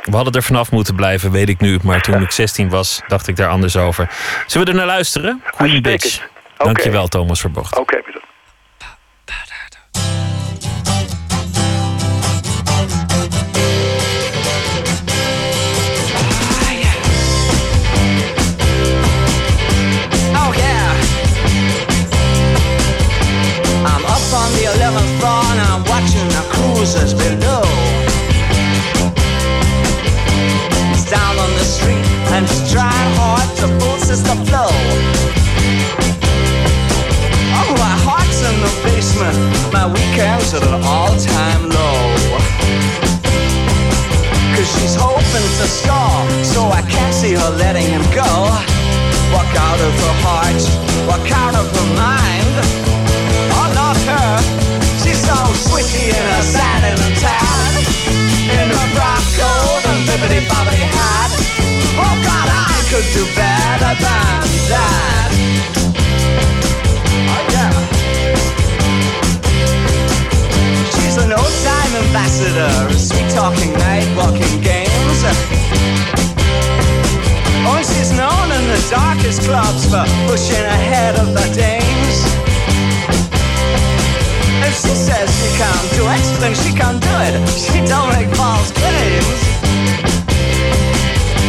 We hadden er vanaf moeten blijven, weet ik nu. Maar toen ik 16 was, dacht ik daar anders over. Zullen we er naar luisteren? Queen. Bitch. Dankjewel, Thomas Verbocht. Oké. To boost the flow. Oh, my heart's in the basement. My weekends at an all-time low. Cause she's hoping to score, so I can't see her letting him go. Walk out of her heart, walk out of her mind. Oh, not her. She's so squishy in her satin and tan. In her frock coat and bibbity bobbity hat. Oh, God, I could do better than that. Oh, yeah. She's an old time ambassador, a sweet talking night walking games. Oh, she's known in the darkest clubs for pushing ahead of the dames. If she says she can't do it, then she can't do it. She don't make false claims.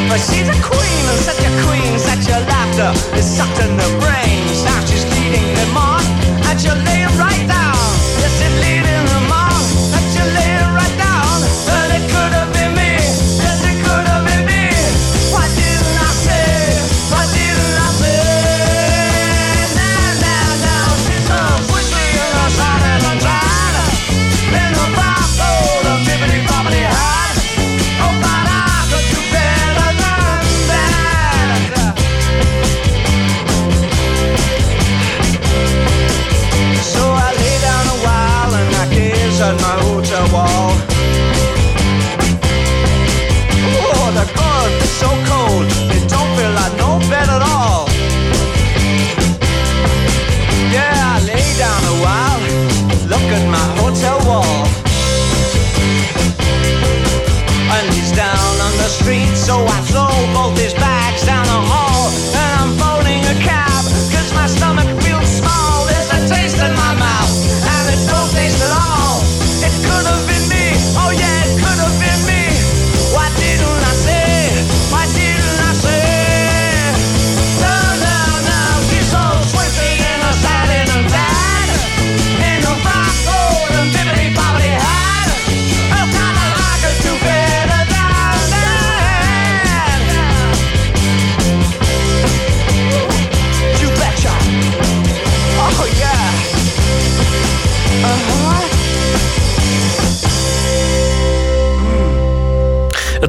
But she's a queen, and such a queen, such a laughter is sucked in the brains. Now she's leading them on, and she'll lay right down. Yes, it leading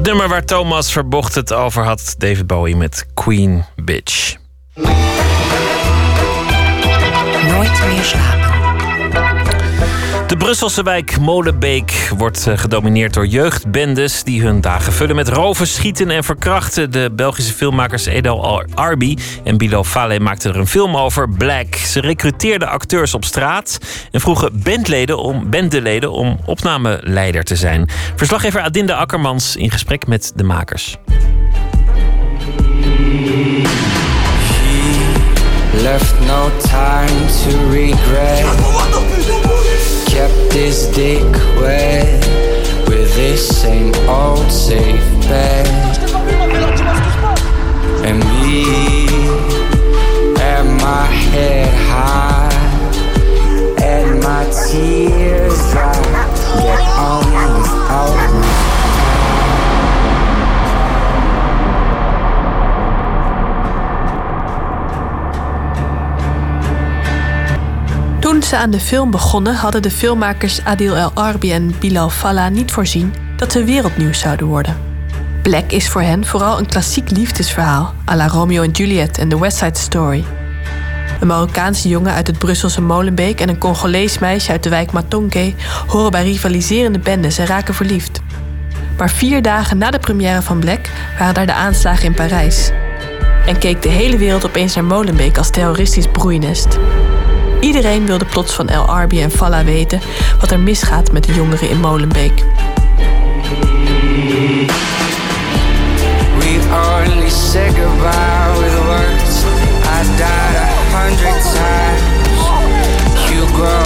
Het nummer waar Thomas Verbocht het over had, David Bowie met Queen Bitch. Nooit meer slapen. De Brusselse wijk Molenbeek wordt eh, gedomineerd door jeugdbendes die hun dagen vullen met roven, schieten en verkrachten. De Belgische filmmakers Edel Arbi en Bilo Fale maakten er een film over, Black. Ze recruteerden acteurs op straat en vroegen bandleden om, bendeleden om opnameleider te zijn. Verslaggever Adinda Akkermans in gesprek met de makers. Left no time to regret. Kept his dick wet with this same old safe bet. And me and my head high and my tears dry. Toen ze aan de film begonnen, hadden de filmmakers Adil El Arbi en Bilal Fallah niet voorzien dat ze wereldnieuws zouden worden. Black is voor hen vooral een klassiek liefdesverhaal, à la Romeo en Juliet en The West Side Story. Een Marokkaanse jongen uit het Brusselse Molenbeek en een Congolees meisje uit de wijk Matonke horen bij rivaliserende bendes en raken verliefd. Maar vier dagen na de première van Black waren daar de aanslagen in Parijs. En keek de hele wereld opeens naar Molenbeek als terroristisch broeinest. Iedereen wilde plots van El Arbi en Falla weten wat er misgaat met de jongeren in Molenbeek. We only say goodbye with words. I died a hundred times. You go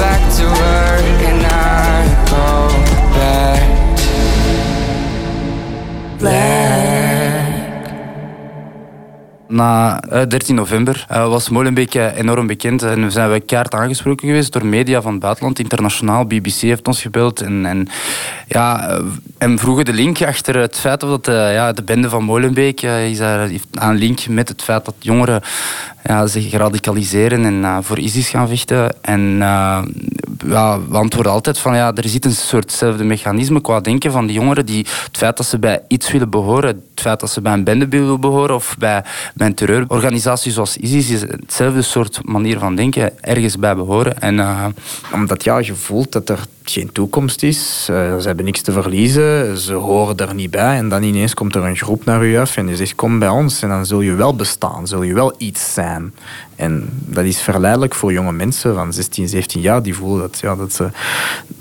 back to her and I go back. Na eh, 13 november eh, was Molenbeek eh, enorm bekend en zijn we keihard aangesproken geweest door media van het buitenland, internationaal. BBC heeft ons gebeld en, en, ja, eh, en vroegen de link achter het feit dat eh, ja, de bende van Molenbeek eh, is daar, heeft een link met het feit dat jongeren ja, zich radicaliseren en eh, voor ISIS gaan vechten. En eh, ja, we antwoorden altijd van ja, er zit een soortzelfde mechanisme qua denken van die jongeren die het feit dat ze bij iets willen behoren, het feit dat ze bij een bende willen behoren of bij, een terreurorganisatie zoals ISIS is hetzelfde soort manier van denken, ergens bij behoren. En, eh, Omdat ja, je voelt dat er geen toekomst is. eh, ze hebben niks te verliezen. Ze horen er niet bij. En dan ineens komt er een groep naar u af en die zegt kom bij ons. En dan zul je wel bestaan. Zul je wel iets zijn. En dat is verleidelijk voor jonge mensen van 16, 17 jaar. Die voelen dat, ja, dat, ze,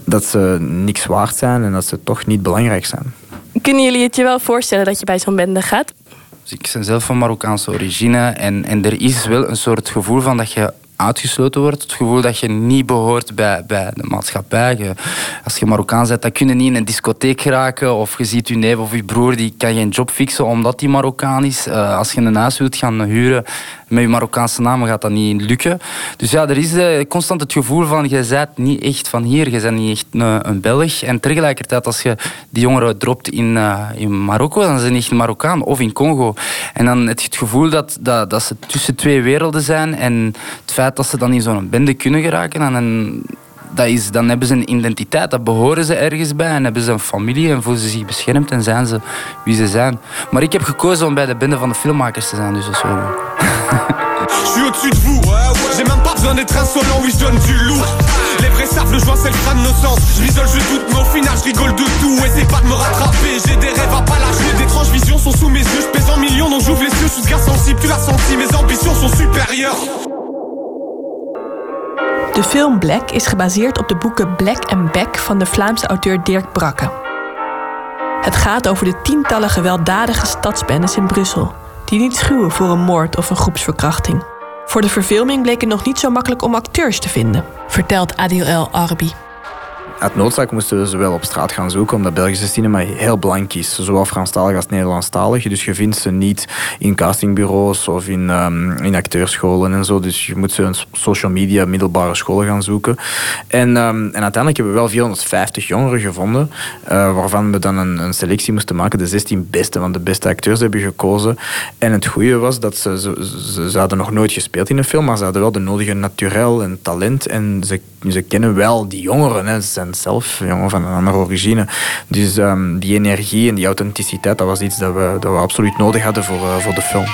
dat ze niks waard zijn en dat ze toch niet belangrijk zijn. Kunnen jullie het je wel voorstellen dat je bij zo'n bende gaat? Dus ik ben zelf van Marokkaanse origine en, en er is wel een soort gevoel van dat je uitgesloten wordt. Het gevoel dat je niet behoort bij, bij de maatschappij. Je- als je Marokkaan bent, dan kun je niet in een discotheek geraken. Of je ziet je neef of je broer, die kan geen job fixen omdat die Marokkaan is. Eh, als je een huis wilt gaan huren met je Marokkaanse naam, gaat dat niet lukken. Dus ja, er is eh, constant het gevoel van, je bent niet echt van hier. Je bent niet echt een, een Belg. En tegelijkertijd, als je die jongeren dropt in, eh, in Marokko, dan zijn ze niet Marokkaan of in Congo. En dan het, het gevoel dat, dat, dat ze tussen twee werelden zijn en het feit dat ze dan in zo'n bende kunnen geraken, dan, dan, dat is, dan hebben ze een identiteit, dat behoren ze ergens bij en hebben ze een familie en voelen ze zich beschermd en zijn ze wie ze zijn. Maar ik heb gekozen om bij de bende van de filmmakers te zijn, dus dat is wel. Je suis au-dessus de vous, j'ai même pas besoin d'être insolent, oui je du lourd. Les vrais savent le joint c'est le crâne sens. Je m'isole, je doute, mais au final je rigole de tout. Essaye pas de me rattraper, j'ai des rêves à pas lâcher D'étranges visions sont sous mes yeux, je pèse en millions donc j'ouvre les yeux Je suis ce gars sensible, tu l'as senti, mes ambitions sont supérieures De film Black is gebaseerd op de boeken Black and Back van de Vlaamse auteur Dirk Brakke. Het gaat over de tientallen gewelddadige stadsbendes in Brussel, die niet schuwen voor een moord of een groepsverkrachting. Voor de verfilming bleek het nog niet zo makkelijk om acteurs te vinden, vertelt Adil El Arbi. Uit noodzaak moesten we ze wel op straat gaan zoeken, omdat Belgische cinema heel blank is. Zowel Franstalig als Nederlandstalig. Dus je vindt ze niet in castingbureaus of in, um, in acteurscholen en zo. Dus je moet ze in social media, middelbare scholen gaan zoeken. En, um, en uiteindelijk hebben we wel 450 jongeren gevonden, uh, waarvan we dan een, een, selectie moesten maken. De 16 beste, want de beste acteurs hebben gekozen. En het goede was dat ze, ze, ze, hadden nog nooit gespeeld in een film, maar ze hadden wel de nodige naturel en talent. En ze, ze kennen wel die jongeren. Hè. Ze zijn zelf jongen van een andere origine. Dus um, die energie en die authenticiteit, dat was iets dat we, dat we absoluut nodig hadden voor, uh, voor de film.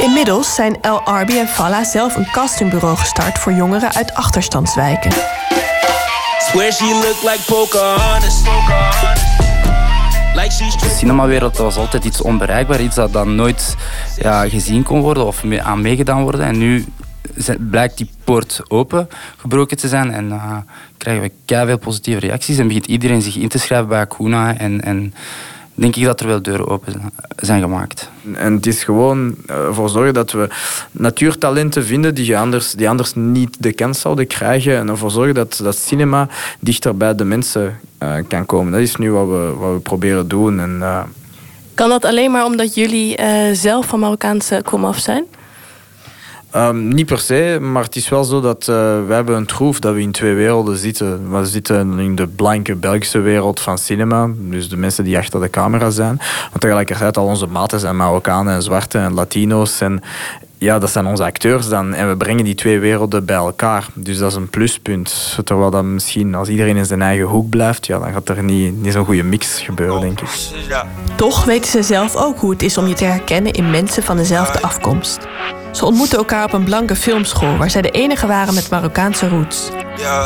Inmiddels zijn El Arbi en Falla zelf een castingbureau gestart voor jongeren uit achterstandswijken. De cinemawereld was altijd iets onbereikbaar, iets dat dan nooit ja, gezien kon worden of mee, aan meegedaan worden. En nu blijkt die poort open gebroken te zijn en uh, krijgen we veel positieve reacties en begint iedereen zich in te schrijven bij Akuna en, en denk ik dat er wel deuren open zijn gemaakt. En het is gewoon ervoor uh, zorgen dat we natuurtalenten vinden die, anders, die anders niet de kans zouden krijgen. En ervoor zorgen dat, dat cinema dichter bij de mensen uh, kan komen. Dat is nu wat we, wat we proberen doen. En, uh... Kan dat alleen maar omdat jullie zelf van Marokkaanse komaf zijn? Um, niet per se, maar het is wel zo dat uh, we hebben een troef dat we in twee werelden zitten. We zitten in de blanke Belgische wereld van cinema, dus de mensen die achter de camera zijn. Maar tegelijkertijd al onze maten zijn Marokkanen en Zwarte en Latino's. En ja, dat zijn onze acteurs dan. En we brengen die twee werelden bij elkaar. Dus dat is een pluspunt. Terwijl dat misschien, als iedereen in zijn eigen hoek blijft, ja, dan gaat er niet, niet zo'n goede mix gebeuren, denk ik. Toch weten ze zelf ook hoe het is om je te herkennen in mensen van dezelfde afkomst. Ze ontmoetten elkaar op een blanke filmschool waar zij de enige waren met Marokkaanse roots.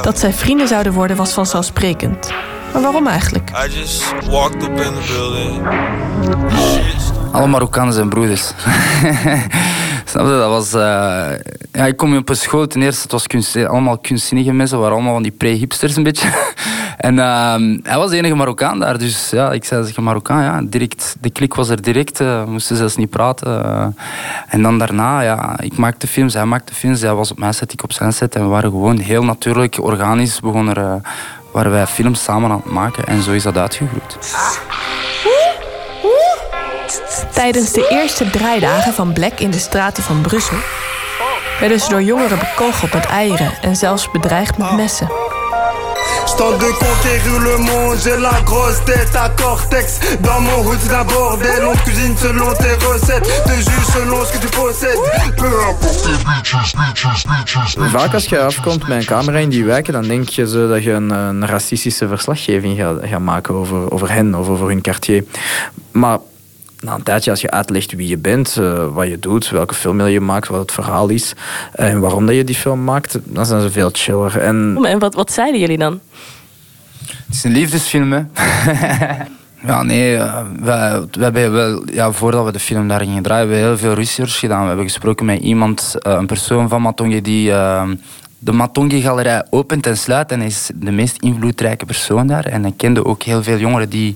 Dat zij vrienden zouden worden was vanzelfsprekend. Maar waarom eigenlijk? Alle Marokkanen zijn broeders. Snap je? Dat was... Uh, ja, ik kom op een school, ten eerste, het was kunst, allemaal kunstzinnige mensen, waren allemaal van die pre-hipsters een beetje. en uh, hij was de enige Marokkaan daar, dus ja, ik zei tegen Marokkaan, ja, direct, de klik was er direct, uh, we moesten zelfs niet praten. Uh, en dan daarna, ja, ik maakte films, hij maakte films, hij was op mijn set, ik op zijn set, en we waren gewoon heel natuurlijk, organisch begonnen waren wij films samen aan het maken, en zo is dat uitgegroeid. Tijdens de eerste draaidagen van Black in de straten van Brussel werden ze door jongeren bekogeld met eieren en zelfs bedreigd met messen. Stand de conquérir le monde, j'ai la grosse tête à cortex. Dans mon hood d'un bordel, on cuisine selon tes recettes. Te juge selon ce que tu possèdes. Peu importe Vaak als je afkomt met een camera in die wijken, dan denk je zo dat je een, een racistische verslaggeving gaat, gaat maken over, over hen of over hun quartier. Maar na een tijdje, als je uitlegt wie je bent, uh, wat je doet, welke film je maakt, wat het verhaal is en waarom dat je die film maakt, dan zijn ze veel chiller. En, en wat, wat zeiden jullie dan? Het is een liefdesfilm, hè? Ja, nee, we, we hebben wel, ja, voordat we de film daar gingen draaien, hebben we heel veel research gedaan. We hebben gesproken met iemand, een persoon van Matonge die uh, de Matongi-galerij opent en sluit en is de meest invloedrijke persoon daar. En hij kende ook heel veel jongeren die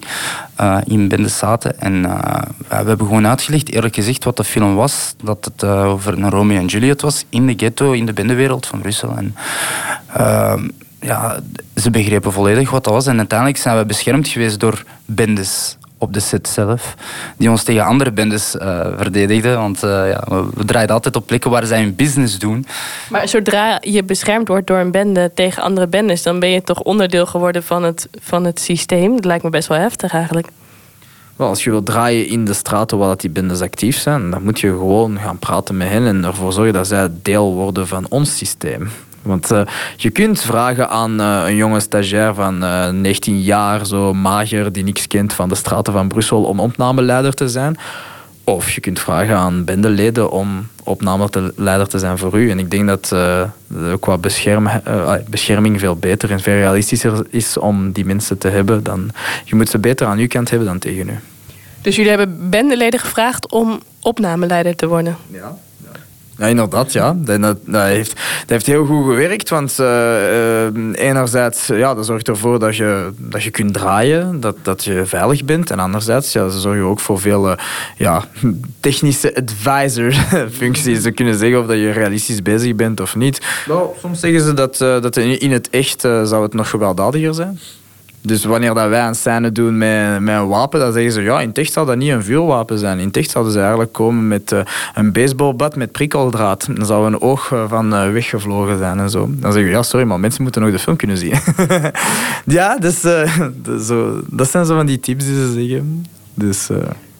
uh, in bende zaten. En uh, we hebben gewoon uitgelegd, eerlijk gezegd, wat de film was. Dat het uh, over een Romeo en Juliet was in de ghetto, in de bendewereld van Brussel. En, ja, ze begrepen volledig wat dat was. En uiteindelijk zijn we beschermd geweest door bendes op de set zelf, die ons tegen andere bendes uh, verdedigden. Want uh, ja, we, we draaiden altijd op plekken waar zij hun business doen. Maar zodra je beschermd wordt door een bende tegen andere bendes, dan ben je toch onderdeel geworden van het, van het systeem. Dat lijkt me best wel heftig eigenlijk. Wel, als je wilt draaien in de straten waar die bendes actief zijn, dan moet je gewoon gaan praten met hen en ervoor zorgen dat zij deel worden van ons systeem. Want uh, je kunt vragen aan uh, een jonge stagiair van uh, 19 jaar, zo mager, die niks kent van de straten van Brussel, om opnameleider te zijn. Of je kunt vragen aan bendeleden om opnameleider te zijn voor u. En ik denk dat qua bescherm, bescherming veel beter en veel realistischer is om die mensen te hebben. Dan, je moet ze beter aan uw kant hebben dan tegen u. Dus jullie hebben bendeleden gevraagd om opnameleider te worden? Ja. Ja, inderdaad, ja. Dat, dat, heeft, dat heeft heel goed gewerkt, want eh, enerzijds ja, dat zorgt ervoor dat je, dat je kunt draaien, dat, dat je veilig bent. En anderzijds ja, ze zorgen ook voor veel ja, technische advisor-functies. Ze kunnen zeggen of dat je realistisch bezig bent of niet. Nou, soms zeggen ze dat, eh, dat in het echt zou het nog gewelddadiger zijn. Dus wanneer dat wij een scène doen met, met een wapen, dan zeggen ze ja, in het echt zou dat niet een vuurwapen zijn. In het echt zouden ze eigenlijk komen met eh, een baseballbat met prikkeldraad. Dan zou een oog eh, van eh, weggevlogen zijn en zo. Dan zeggen we ja, sorry, maar mensen moeten nog de film kunnen zien. ja, dus, zo, dat zijn zo van die tips die ze zeggen. Dus,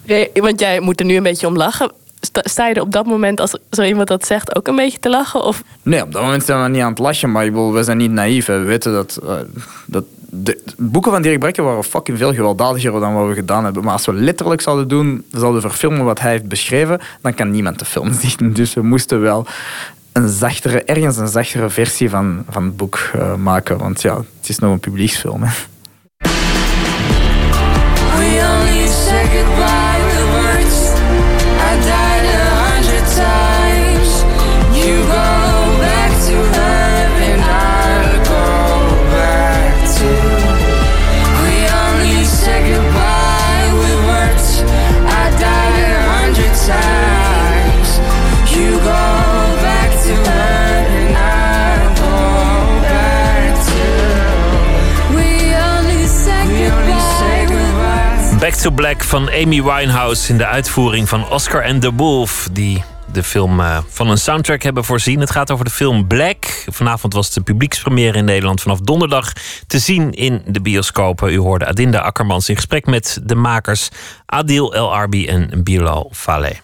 Nee, Want jij moet er nu een beetje om lachen. Sta, je er op dat moment, als zo iemand dat zegt, ook een beetje te lachen? Of Nee, op dat moment zijn we niet aan het lachen, maar ik bedoel, we zijn niet naïef. hè. We weten dat, dat de boeken van Dirk Brekker waren fucking veel gewelddadiger dan wat we gedaan hebben. Maar als we letterlijk zouden doen, zouden verfilmen wat hij heeft beschreven, dan kan niemand de film zien. Dus we moesten wel een zachtere, ergens een zachtere versie van, van het boek eh, maken. Want ja, het is nog een publieksfilm. Hè. Back to Black van Amy Winehouse in de uitvoering van Oscar and the Wolf, die de film eh, van een soundtrack hebben voorzien. Het gaat over de film Black. Vanavond was de publiekspremière in Nederland vanaf donderdag te zien in de bioscopen. U hoorde Adinda Akkermans in gesprek met de makers Adil El Arbi en Bilal Faleh.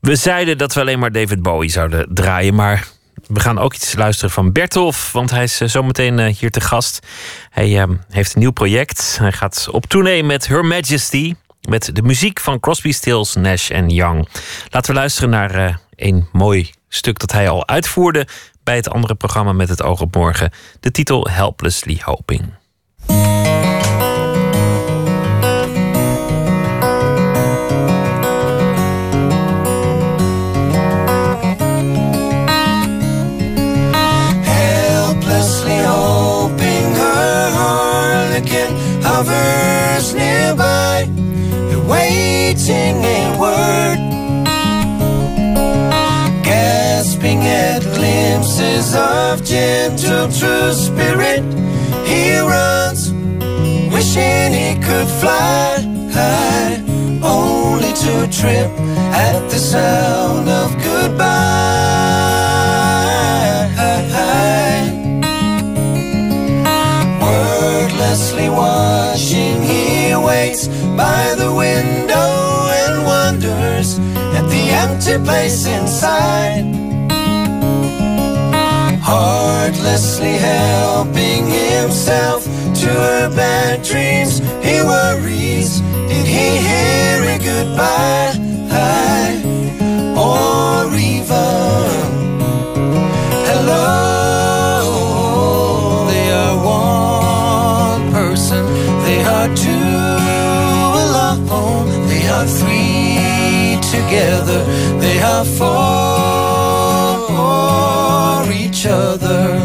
We zeiden dat we alleen maar David Bowie zouden draaien, maar we gaan ook iets luisteren van Bertolf, want hij is eh, zometeen eh, hier te gast. Hij eh, heeft een nieuw project. Hij gaat op tournee met Her Majesty, met de muziek van Crosby, Stills, Nash en Young. Laten we luisteren naar eh, een mooi stuk dat hij al uitvoerde bij het andere programma met het oog op morgen. De titel Helplessly Hoping. Waiting a word, gasping at glimpses of gentle true spirit. He runs, wishing he could fly only to trip at the sound of goodbye. Wordlessly watching, he waits by the window the place inside. Heartlessly helping himself to her bad dreams, he worries. Did he hear a goodbye? Or even hello? They are one person, they are two alone, they are three together, they are for each other.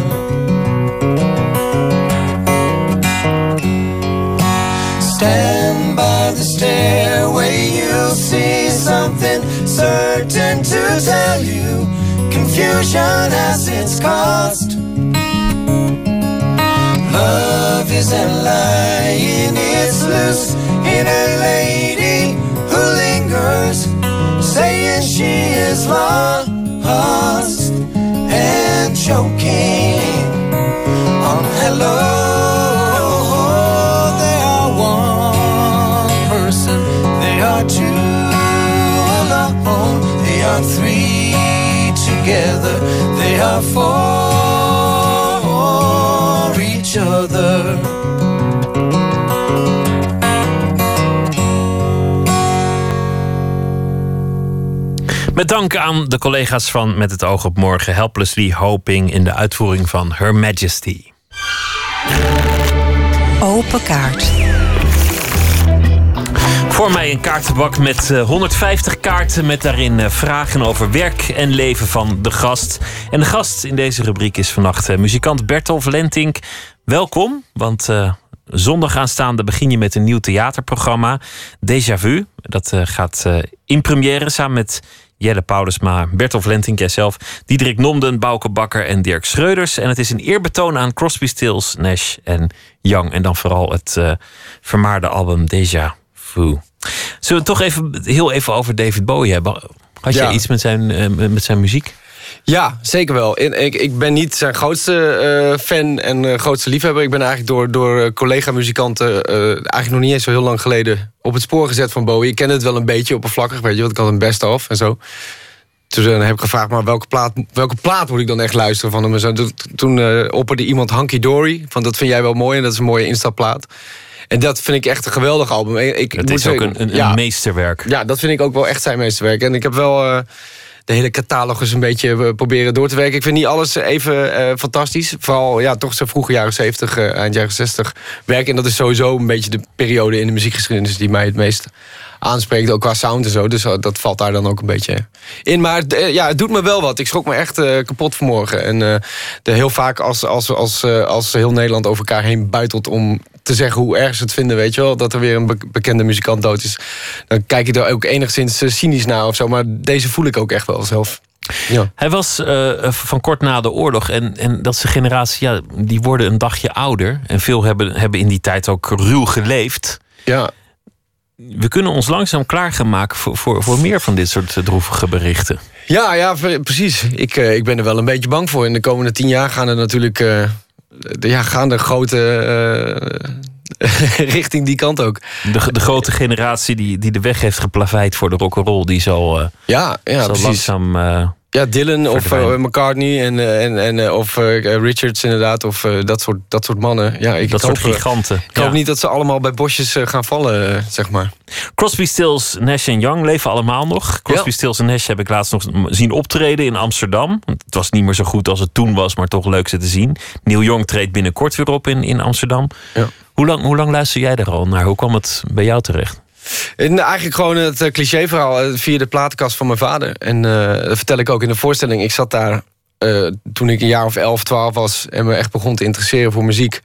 Stand by the stairway, you'll see something certain to tell you. Confusion has its cost. Love isn't lying, it's loose in a lady is lost and choking on oh, hello. They are one person, they are two alone, they are three together, they are for each other. Met dank aan de collega's van Met het oog op morgen, Helplessly Hoping in de uitvoering van Her Majesty. Open kaart. Voor mij een kaartenbak met eh, 150 kaarten met daarin eh, vragen over werk en leven van de gast. En de gast in deze rubriek is vannacht eh, muzikant Bertolf Lentink. Welkom, want eh, zondag aanstaande begin je met een nieuw theaterprogramma, Déjà Vu. Dat eh, gaat eh, in première samen met Jelle Paulusma, Bertolf Lentink, jijzelf, Diederik Nomden, Bouke Bakker en Dirk Schreuders. En het is een eerbetoon aan Crosby, Stills, Nash en Young. En dan vooral het eh, vermaarde album Déjà Vu. Zullen we toch even, heel even over David Bowie hebben? Had jij Ja. iets met zijn, eh, met zijn muziek? Ja, zeker wel. Ik, ik ben niet zijn grootste eh, fan en eh, grootste liefhebber. Ik ben eigenlijk door, door eh, collega-muzikanten... eigenlijk nog niet eens zo heel lang geleden... op het spoor gezet van Bowie. Ik ken het wel een beetje oppervlakkig, weet je. Want ik had een best-of en zo. Toen eh, heb ik gevraagd, maar welke plaat, welke plaat moet ik dan echt luisteren van hem? Toen- Toen opperde iemand Hanky Dory. Van dat vind jij wel mooi en dat is een mooie instapplaat. En dat vind ik echt een geweldig album. Ik, Het moet is ook zeggen, een, een, ja. meesterwerk. Ja, dat vind ik ook wel echt zijn meesterwerk. En ik heb wel de hele catalogus een beetje eh, proberen door te werken. Ik vind niet alles even eh, fantastisch. Vooral ja, toch zo vroege jaren 70, eh, eind jaren 60 werk. En dat is sowieso een beetje de periode in de muziekgeschiedenis die mij het meest aanspreekt. Ook qua sound en zo. Dus dat valt daar dan ook een beetje in. Maar ja, het doet me wel wat. Ik schrok me echt kapot vanmorgen. En de, heel vaak als, als, als, als heel Nederland over elkaar heen buitelt om te zeggen hoe erg ze het vinden, weet je wel. Dat er weer een be- bekende muzikant dood is. Dan kijk ik er ook enigszins eh, cynisch naar of zo. Maar deze voel ik ook echt wel zelf. Ja. Hij was eh, van kort na de oorlog. En, en dat zijn generatie, ja, die worden een dagje ouder. En veel hebben, hebben in die tijd ook ruw geleefd. Ja. We kunnen ons langzaam klaar gaan maken voor, voor, voor meer van dit soort eh, droevige berichten. Ja, ja, precies. Ik, eh, ik ben er wel een beetje bang voor. In de komende tien jaar gaan er natuurlijk... eh, de, ja, gaan de grote... eh, richting die kant ook. De, de grote generatie die, die de weg heeft geplaveid voor de rock'n'roll, die zal, eh, Ja, ja zal precies. langzaam. Ja, Dylan of eh, McCartney en, eh, en, en, eh, of Richards inderdaad. Of dat, soort, dat soort mannen. Ja, ik dat hoop, soort giganten. Ik hoop Ja. niet dat ze allemaal bij bosjes gaan vallen, zeg maar. Crosby, Stills, Nash en Young leven allemaal nog. Crosby, Stills en Nash heb ik laatst nog zien optreden in Amsterdam. Het was niet meer zo goed als het toen was, maar toch leuk ze te zien. Neil Young treedt binnenkort weer op in, in Amsterdam. Hoe, lang, hoe lang luister jij er al naar? Hoe kwam het bij jou terecht? En eigenlijk gewoon het eh, clichéverhaal eh, via de platenkast van mijn vader. En eh, dat vertel ik ook in de voorstelling. Ik zat daar toen ik een jaar of 11, 12 was... en me echt begon te interesseren voor muziek.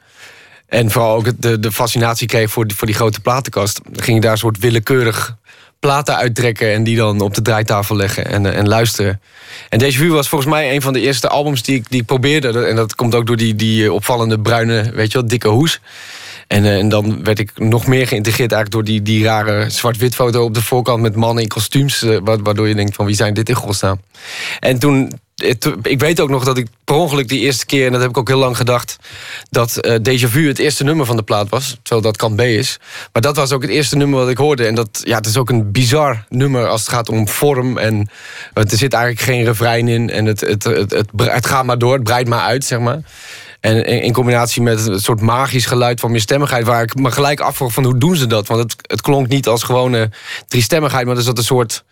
En vooral ook de, de fascinatie kreeg voor die, voor die grote platenkast. Dan ging ik daar een soort willekeurig platen uittrekken... en die dan op de draaitafel leggen en, en luisteren. En Deze Vue was volgens mij een van de eerste albums die ik, die probeerde. En dat komt ook door die, die opvallende bruine, weet je wel, dikke hoes. En, eh, en dan werd ik nog meer geïntegreerd eigenlijk door die, die rare zwart-wit foto op de voorkant met mannen in kostuums. eh, wa- Waardoor je denkt van wie zijn dit in godsnaam. En toen, eh, ik weet ook nog dat ik per ongeluk die eerste keer, en dat heb ik ook heel lang gedacht, dat eh Déjà Vu het eerste nummer van de plaat was. Terwijl dat kant B is. Maar dat was ook het eerste nummer wat ik hoorde. En dat, ja, het is ook een bizar nummer als het gaat om vorm. En er zit eigenlijk geen refrein in. En het, het, het, het, bre- het gaat maar door, het breidt maar uit, zeg maar. En in, in combinatie met een soort magisch geluid van meerstemmigheid... waar ik me gelijk afvroeg van hoe doen ze dat? Want het, het klonk niet als gewone driestemmigheid... maar er zat een soort...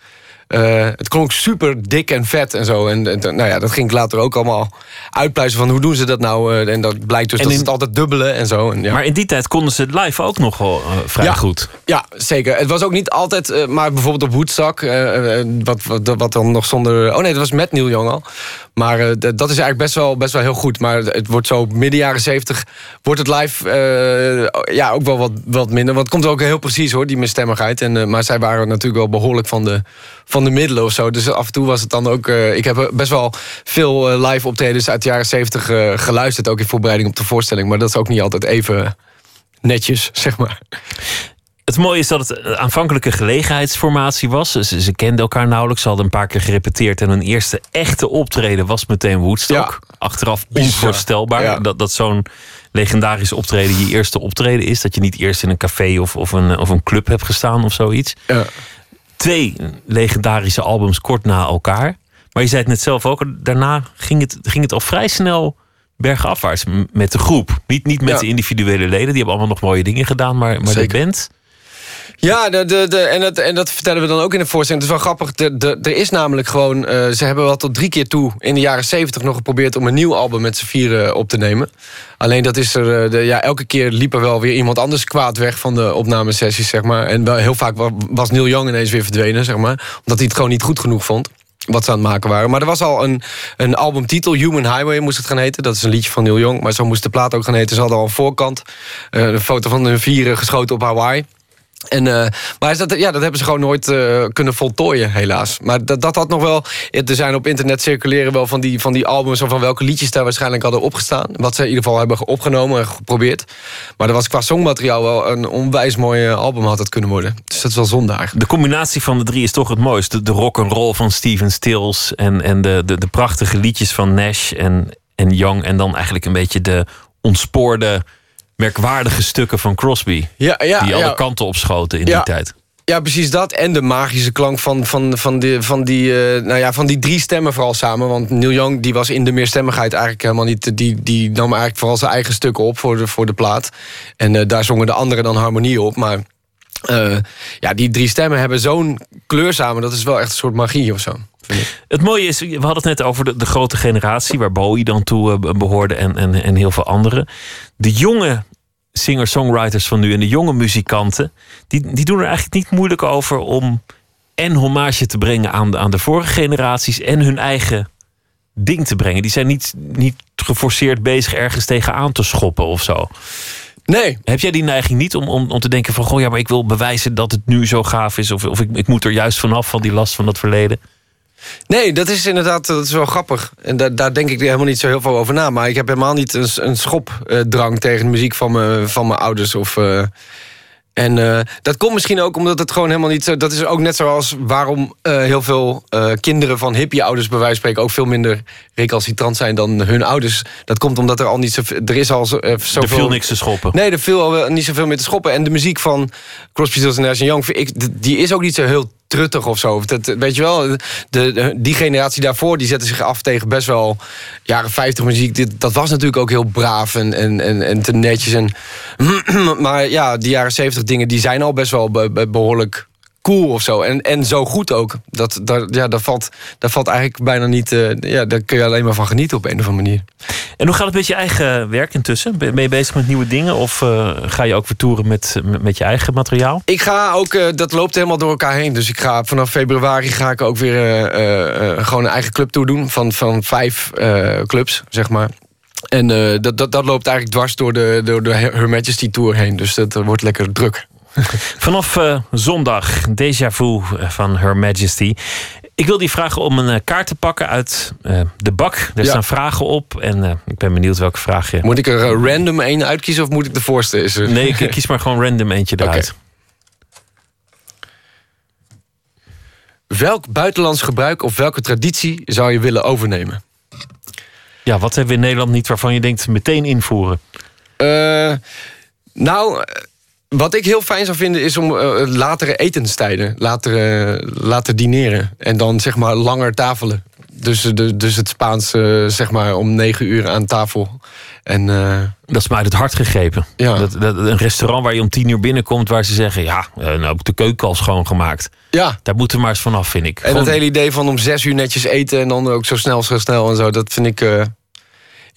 eh, het klonk super dik en vet en zo. En, en nou ja, dat ging ik later ook allemaal uitpluizen van hoe doen ze dat nou? Eh, en dat blijkt dus En dat in- ze het altijd dubbelen en zo. En ja. Maar in die tijd konden ze het live ook nog wel eh, vrij Ja. goed. Ja, zeker. Het was ook niet altijd, maar bijvoorbeeld op Woodstock, eh, wat, wat, wat dan nog zonder. Oh nee, dat was met Neil Young al. Maar eh, dat is eigenlijk best wel, best wel heel goed. Maar het wordt zo midden jaren zeventig, wordt het live eh, ja, ook wel wat, wat minder. Want het komt ook heel precies hoor, die misstemmigheid. En, eh, maar zij waren natuurlijk wel behoorlijk van de, van de middelen of zo. Dus af en toe was het dan ook. ik heb best wel veel live optredens uit de jaren zeventig geluisterd, ook in voorbereiding op de voorstelling. Maar dat is ook niet altijd even netjes, zeg maar. Het mooie is dat het een aanvankelijke gelegenheidsformatie was. Ze, ze kenden elkaar nauwelijks. Ze hadden een paar keer gerepeteerd. En hun eerste echte optreden was meteen Woodstock. Achteraf onvoorstelbaar Ja. dat, dat zo'n legendarisch optreden je eerste optreden is. Dat je niet eerst in een café of, of, een, of een club hebt gestaan of zoiets. Twee legendarische albums kort na elkaar. Maar je zei het net zelf ook. Daarna ging het, ging het al vrij snel bergafwaarts met de groep. Niet, niet met Ja. de individuele leden. Die hebben allemaal nog mooie dingen gedaan. Maar, maar de band... Ja, de, de, en, dat, en dat vertellen we dan ook in de voorstelling. Het is wel grappig. Er is namelijk gewoon. eh, ze hebben wel tot drie keer toe in de jaren zeventig nog geprobeerd om een nieuw album met z'n vieren op te nemen. Alleen dat is er. eh, De, ja, elke keer liep er wel weer iemand anders kwaad weg van de opnamesessies, zeg maar. En wel, heel vaak wa- was Neil Young ineens weer verdwenen, zeg maar. Omdat hij het gewoon niet goed genoeg vond. Wat ze aan het maken waren. Maar er was al een, een albumtitel, Human Highway moest het gaan heten. Dat is een liedje van Neil Young. Maar zo moest de plaat ook gaan heten. Ze hadden al een voorkant. eh, een foto van hun vieren geschoten op Hawaii. En, eh, maar dat, ja, dat hebben ze gewoon nooit eh, kunnen voltooien, helaas. Maar dat, dat had nog wel... Er zijn op internet circuleren wel van die, van die albums... of van welke liedjes daar waarschijnlijk hadden opgestaan. Wat ze in ieder geval hebben opgenomen en geprobeerd. Maar er was qua songmateriaal wel een onwijs mooi eh, album had het kunnen worden. Dus dat is wel zonde eigenlijk. De combinatie van de drie is toch het mooiste. De rock and roll van Steven Stills en, en de, de, de prachtige liedjes van Nash en, en Young. En dan eigenlijk een beetje de ontspoorde, merkwaardige stukken van Crosby. Ja, ja, die alle ja. kanten opschoten in die tijd. Ja, precies dat. En de magische klank van, van, van, die, van, die, eh, nou ja, van die drie stemmen vooral samen. Want Neil Young die was in de meerstemmigheid eigenlijk helemaal niet... die, die nam eigenlijk vooral zijn eigen stukken op voor de, voor de plaat. En eh, daar zongen de anderen dan harmonie op. Maar eh, ja, die drie stemmen hebben zo'n kleur samen. Dat is wel echt een soort magie of zo. Het mooie is, we hadden het net over de, de grote generatie... waar Bowie dan toe eh, behoorde en, en, en heel veel anderen. De jonge singer-songwriters van nu en de jonge muzikanten... Die, die doen er eigenlijk niet moeilijk over om en hommage te brengen aan de, aan de vorige generaties... en hun eigen ding te brengen. Die zijn niet, niet geforceerd bezig ergens tegenaan te schoppen of zo. Nee. Heb jij die neiging niet om, om, om te denken van... goh, ja, maar ik wil bewijzen dat het nu zo gaaf is... of, of ik, ik moet er juist vanaf van die last van dat verleden? Nee, dat is inderdaad dat is wel grappig. En daar, daar denk ik helemaal niet zo heel veel over na. Maar ik heb helemaal niet een, een schopdrang tegen de muziek van mijn, van mijn ouders. Of, eh, en eh, dat komt misschien ook omdat het gewoon helemaal niet zo... Dat is ook net zoals waarom eh, heel veel kinderen van hippie-ouders... bij wijze van spreken ook veel minder recalcitrant zijn dan hun ouders. Dat komt omdat er al niet zoveel... Er is al zo, zoveel... Er viel niks te schoppen. Nee, er viel al niet zoveel meer te schoppen. En de muziek van Crosby, Stills Nash Young... Ik, die is ook niet zo heel truttig of zo. Dat, weet je wel, de, die generatie daarvoor... die zette zich af tegen best wel jaren 50 muziek. Dit, dat was natuurlijk ook heel braaf en, en, en, en te netjes. En, maar ja, die jaren 70 dingen... die zijn al best wel be- be- behoorlijk cool of zo. En, en zo goed ook. Dat, dat, ja, daar, valt, daar valt eigenlijk bijna niet... eh, ja, daar kun je alleen maar van genieten op een of andere manier. En hoe gaat het met je eigen werk intussen? Ben je bezig met nieuwe dingen? Of eh, ga je ook weer toeren met, met- je eigen materiaal? Ik ga ook, eh, dat loopt helemaal door elkaar heen. Dus ik ga vanaf februari ga ik ook weer gewoon een eigen club toe doen. Van, van vijf clubs, zeg maar. En dat, dat, dat loopt eigenlijk dwars door de, door de Her Majesty Tour heen. Dus dat wordt lekker druk. Vanaf eh, zondag, Déjà Vu eh, van Her Majesty. Ik wil die vragen om een eh, kaart te pakken uit de bak. Er Ja. staan vragen op en ik ben benieuwd welke vraag je... Moet ik er random één uitkiezen of moet ik de voorste? Is er- Nee, ik kies maar gewoon random eentje eruit. Welk buitenlands gebruik of welke traditie zou je willen overnemen? Ja, wat hebben we in Nederland niet waarvan je denkt meteen invoeren? Nou, wat ik heel fijn zou vinden is om eh, latere etenstijden, later, later dineren. En dan zeg maar langer tafelen. Dus, eh, de, dus het Spaans eh, zeg maar om negen uur aan tafel. En, Dat is me uit het hart gegrepen. Ja. Dat, dat, een restaurant waar je om tien uur binnenkomt... waar ze zeggen, ja, nou heb ik de keuken al schoongemaakt. Ja. Daar moeten we maar eens vanaf, vind ik. en Gewoon- dat hele idee van om zes uur netjes eten en dan ook zo snel, zo snel en zo. Dat vind ik...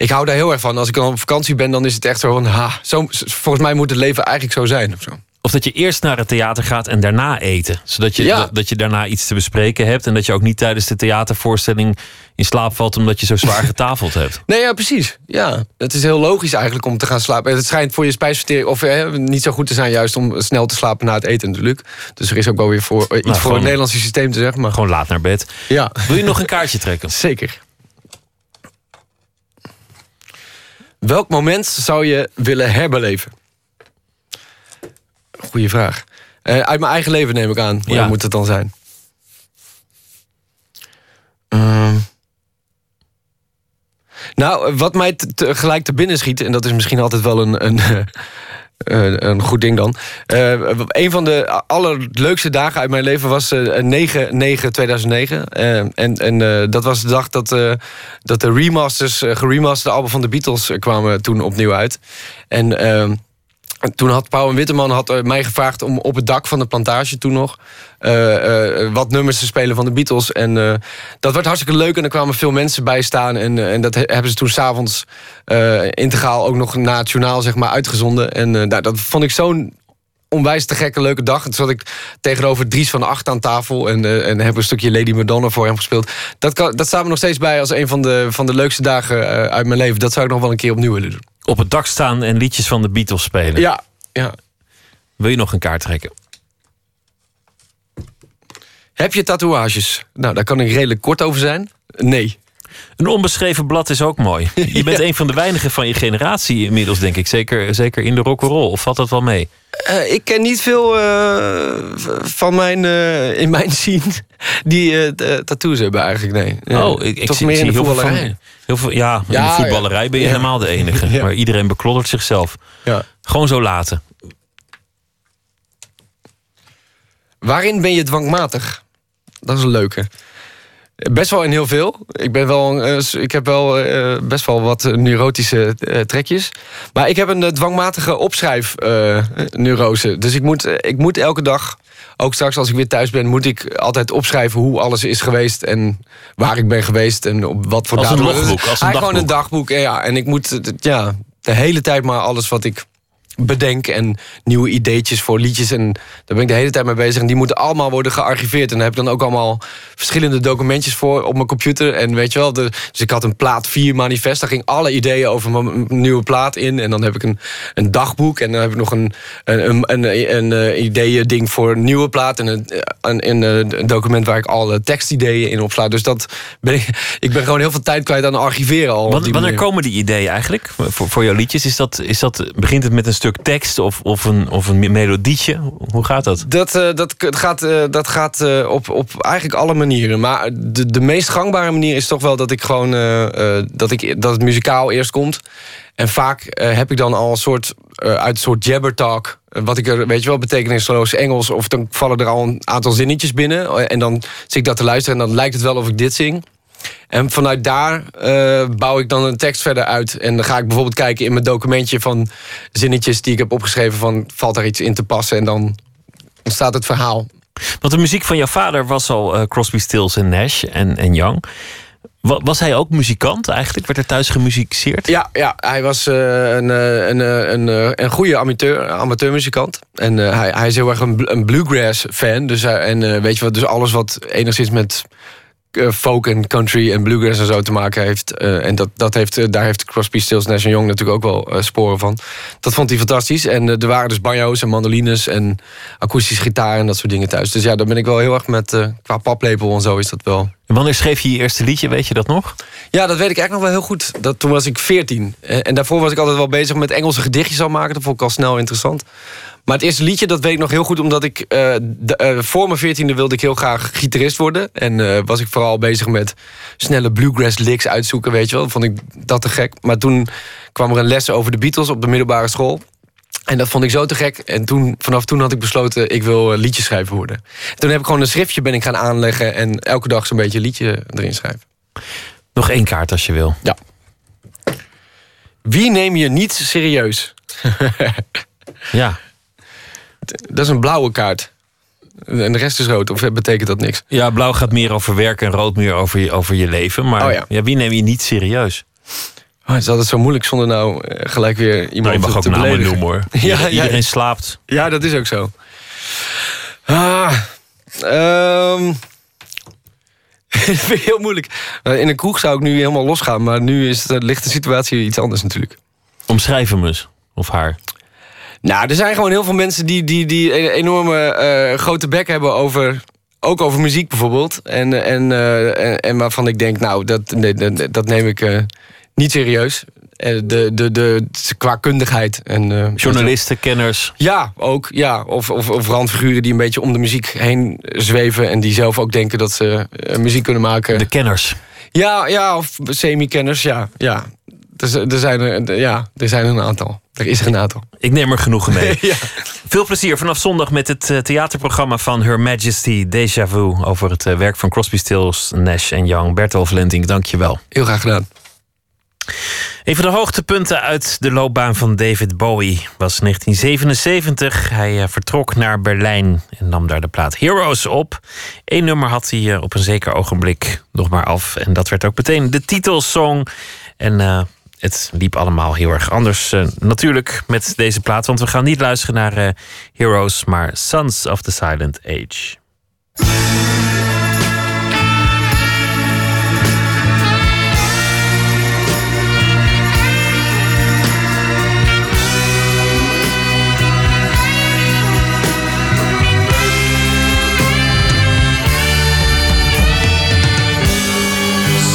ik hou daar heel erg van. Als ik dan op vakantie ben, dan is het echt zo van... Ha, zo, volgens mij moet het leven eigenlijk zo zijn. Of zo. Of dat je eerst naar het theater gaat en daarna eten. Zodat je, Ja. dat, dat je daarna iets te bespreken hebt. En dat je ook niet tijdens de theatervoorstelling in slaap valt omdat je zo zwaar getafeld hebt. Nee, ja, precies. Ja, het is heel logisch eigenlijk om te gaan slapen. En het schijnt voor je spijsvertering of eh, niet zo goed te zijn juist om snel te slapen na het eten natuurlijk. Dus er is ook wel weer voor, eh, iets voor gewoon- het Nederlandse systeem te zeggen. Maar Gewoon laat naar bed. ja, Wil je nog een kaartje trekken? zeker. Welk moment zou je willen herbeleven? Goeie vraag. Eh, uit mijn eigen leven neem ik aan. Hoe Ja. moet het dan zijn? Ehm. nou, wat mij gelijk te binnen schiet... en dat is misschien altijd wel een, een, eh, een, goed ding dan. Eh, een van de allerleukste dagen uit mijn leven was eh 9-9-2009. Eh, en en dat was de dag dat, dat de remasters, geremasterde album van de Beatles... kwamen toen opnieuw uit. En... En toen had Pauw en Witteman had eh, mij gevraagd om op het dak van de plantage toen nog eh, eh, wat nummers te spelen van de Beatles. En dat werd hartstikke leuk en er kwamen veel mensen bij staan. En, en dat he- hebben ze toen s'avonds integraal ook nog na het journaal zeg maar, uitgezonden. En dat vond ik zo'n onwijs te gekke leuke dag. Toen zat ik tegenover Dries van Acht aan tafel en, en heb een stukje Lady Madonna voor hem gespeeld. Dat, kan, dat staat me nog steeds bij als een van de, van de leukste dagen uit mijn leven. Dat zou ik nog wel een keer opnieuw willen doen. Op het dak staan en liedjes van de Beatles spelen. Ja, ja. Wil je nog een kaart trekken? Heb je tatoeages? Nou, daar kan ik redelijk kort over zijn. Nee. Een onbeschreven blad is ook mooi. Je bent een van de weinigen van je generatie inmiddels, denk ik. Zeker, zeker in de rock'n'roll. Of valt dat wel mee? Eh, ik ken niet veel eh, van mijn, eh, in mijn scene die tattoos hebben eigenlijk, nee. Ja, oh, ik, ik toch zie, meer in de heel veel voetballerij. Heel veel, ja, in de voetballerij ben je helemaal de enige. Maar iedereen bekloddert zichzelf. Ja. Gewoon zo laten. Waarin ben je dwangmatig? Dat is een leuke. Best wel in heel veel. Ik, ben wel, eh, ik heb wel eh, best wel wat eh, neurotische trekjes. Maar ik heb een eh, dwangmatige opschrijfneurose. dus ik moet, ik moet elke dag, ook straks als ik weer thuis ben... moet ik altijd opschrijven hoe alles is geweest... en waar ik ben geweest en op wat voor Als een datum. logboek, als een gewoon een dagboek. dagboek. en Ja, en ik moet ja, de hele tijd maar alles wat ik bedenk en nieuwe ideetjes voor liedjes. En daar ben ik de hele tijd mee bezig. En die moeten allemaal worden gearchiveerd. En daar heb ik dan ook allemaal verschillende documentjes voor op mijn computer. En weet je wel, de, dus ik had een plaat 4 manifest. Daar ging alle ideeën over mijn nieuwe plaat in. En dan heb ik een, een dagboek. En dan heb ik nog een, een, een, een, een, eh, ideeën ding voor een nieuwe plaat. En een, een, een, document waar ik alle tekstideeën in opsla. Dus dat ben ik, ik ben gewoon heel veel tijd kwijt aan archiveren al. Wanneer, wanneer komen die ideeën eigenlijk voor, voor jouw liedjes? Is dat, is dat, begint het met een stuk tekst of, of, een, of een melodietje? Hoe gaat dat? Dat, eh, dat gaat, dat gaat eh, op, op eigenlijk alle manieren. Maar de, de meest gangbare manier is toch wel dat ik gewoon dat, ik, dat het muzikaal eerst komt. En vaak heb ik dan al een soort uit een soort jabber talk. wat ik er, weet je wel, betekenisloos Engels. Of dan vallen er al een aantal zinnetjes binnen. En dan zit ik dat te luisteren en dan lijkt het wel of ik dit zing. En vanuit daar eh, bouw ik dan een tekst verder uit. En dan ga ik bijvoorbeeld kijken in mijn documentje van zinnetjes die ik heb opgeschreven. Van valt daar iets in te passen? En dan ontstaat het verhaal. Want de muziek van jouw vader was al eh, Crosby, Stills en Nash en, en Young. Wa- Was hij ook muzikant eigenlijk? Werd er thuis gemusiceerd? Ja, ja hij was eh, een, een, een, een goede amateur, amateurmuzikant. En hij, hij is heel erg een, een bluegrass fan. Dus, hij- en weet je wat, dus alles wat enigszins met folk en country en bluegrass en zo te maken heeft. eh, en dat, dat heeft, eh, daar heeft Crosby, Stills, Nash Young natuurlijk ook wel eh, sporen van. Dat vond hij fantastisch. En eh, er waren dus banjo's en mandolines en akoestische gitaar en dat soort dingen thuis. Dus ja, daar ben ik wel heel erg met, eh, qua paplepel en zo is dat wel. En wanneer schreef je je eerste liedje? Weet je dat nog? Ja, dat weet ik eigenlijk nog wel heel goed. Dat, toen was ik 14. Eh, En daarvoor was ik altijd wel bezig met Engelse gedichtjes al maken. Dat vond ik al snel interessant. Maar het eerste liedje, dat weet ik nog heel goed... omdat ik eh, de- eh, voor mijn veertiende wilde ik heel graag gitarist worden. En eh, was ik vooral bezig met snelle bluegrass licks uitzoeken, weet je wel. Vond ik dat te gek. Maar toen kwam er een les over de Beatles op de middelbare school. En dat vond ik zo te gek. En toen, vanaf toen had ik besloten, ik wil eh, liedjeschrijver worden. Toen heb ik gewoon een schriftje ben ik gaan aanleggen... en elke dag zo'n beetje een liedje erin schrijven. Nog één kaart als je wil. Ja. Wie neem je niet serieus? Ja. Dat is een blauwe kaart. En de rest is rood, of betekent dat niks? Ja, blauw gaat meer over werk en rood meer over je, over je leven. Maar Oh ja. wie neem je niet serieus? Oh, het is altijd zo moeilijk zonder nou eh, gelijk weer iemand Nou, je mag te, ook te namen beledigen. noemen hoor. Ja, Iedereen, ja. iedereen slaapt. Ja, dat is ook zo. Ah, ehm. dat vind ik heel moeilijk. Eh, In een kroeg zou ik nu helemaal losgaan, maar nu is het, ligt de situatie iets anders natuurlijk. Omschrijf hem eens. Of haar. Nou, er zijn gewoon heel veel mensen die, die, die een enorme eh, grote bek hebben over. Ook over muziek bijvoorbeeld. En, en, eh, en, waarvan ik denk, nou, dat, nee, dat, dat neem ik eh, niet serieus. De, de, de, qua kundigheid. En, Journalisten, kenners. Ja, ook. Ja. Of, of, of randfiguren die een beetje om de muziek heen zweven. En die zelf ook denken dat ze muziek kunnen maken. De kenners. Ja, ja of semi-kenners, ja. ja. Er, zijn er, ja, er zijn er een aantal. Er is er een aantal. Ik neem er genoegen mee. ja. Veel plezier vanaf zondag met het eh, theaterprogramma van Her Majesty Deja Vu. Over het eh, werk van Crosby, Stills, Nash en Young. Bertolf Lenting, dank je wel. Heel graag gedaan. Een van de hoogtepunten uit de loopbaan van David Bowie was 1977. Hij eh, vertrok naar Berlijn en nam daar de plaat Heroes op. Eén nummer had hij op een zeker ogenblik nog maar af. En dat werd ook meteen de titelsong. En het liep allemaal heel erg anders. eh, natuurlijk met deze plaat, want we gaan niet luisteren naar eh, Heroes, maar Sons of the Silent Age.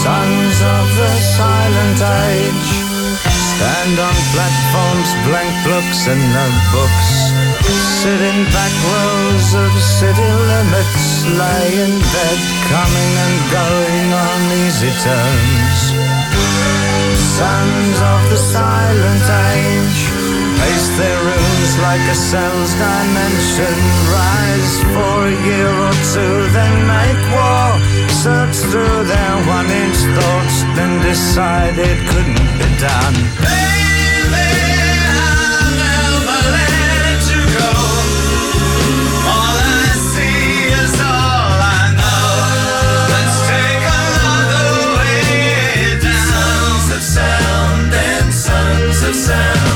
Sons of the silent age Stand on platforms, blank books and notebooks Sit in back rows of city limits Lie in bed, coming and going on easy terms. Sons of the silent age Pace their rooms like a cell's dimension. Rise for a year or two, then make war. Search through their one inch thoughts, then decide it couldn't be done. Baby, I'll never let you go. All I see is all I know. Let's take another way down. Of sound and sons of sound.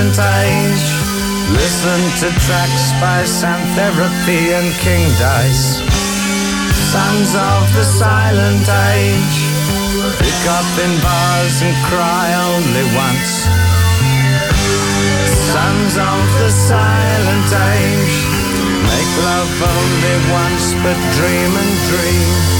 Silent age Listen to tracks by Sam Therapy and King Dice. Sons of the silent age. Pick up in bars and cry only once. Sons of the silent age. Make love only once but dream and dream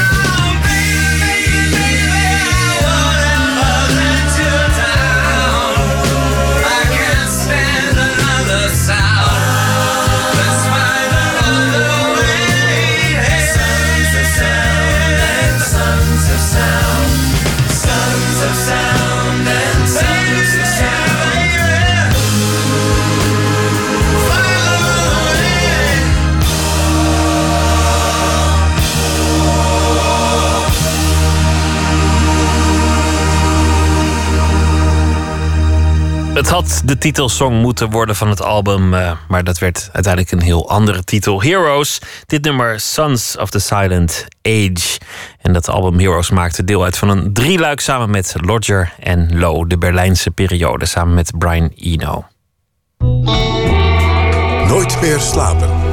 Het had de titelsong moeten worden van het album, eh, maar dat werd uiteindelijk een heel andere titel. Heroes. Dit nummer Sons of the Silent Age. En dat album Heroes maakte deel uit van een drieluik samen met Lodger en Low, de Berlijnse periode, samen met Brian Eno. Nooit meer slapen.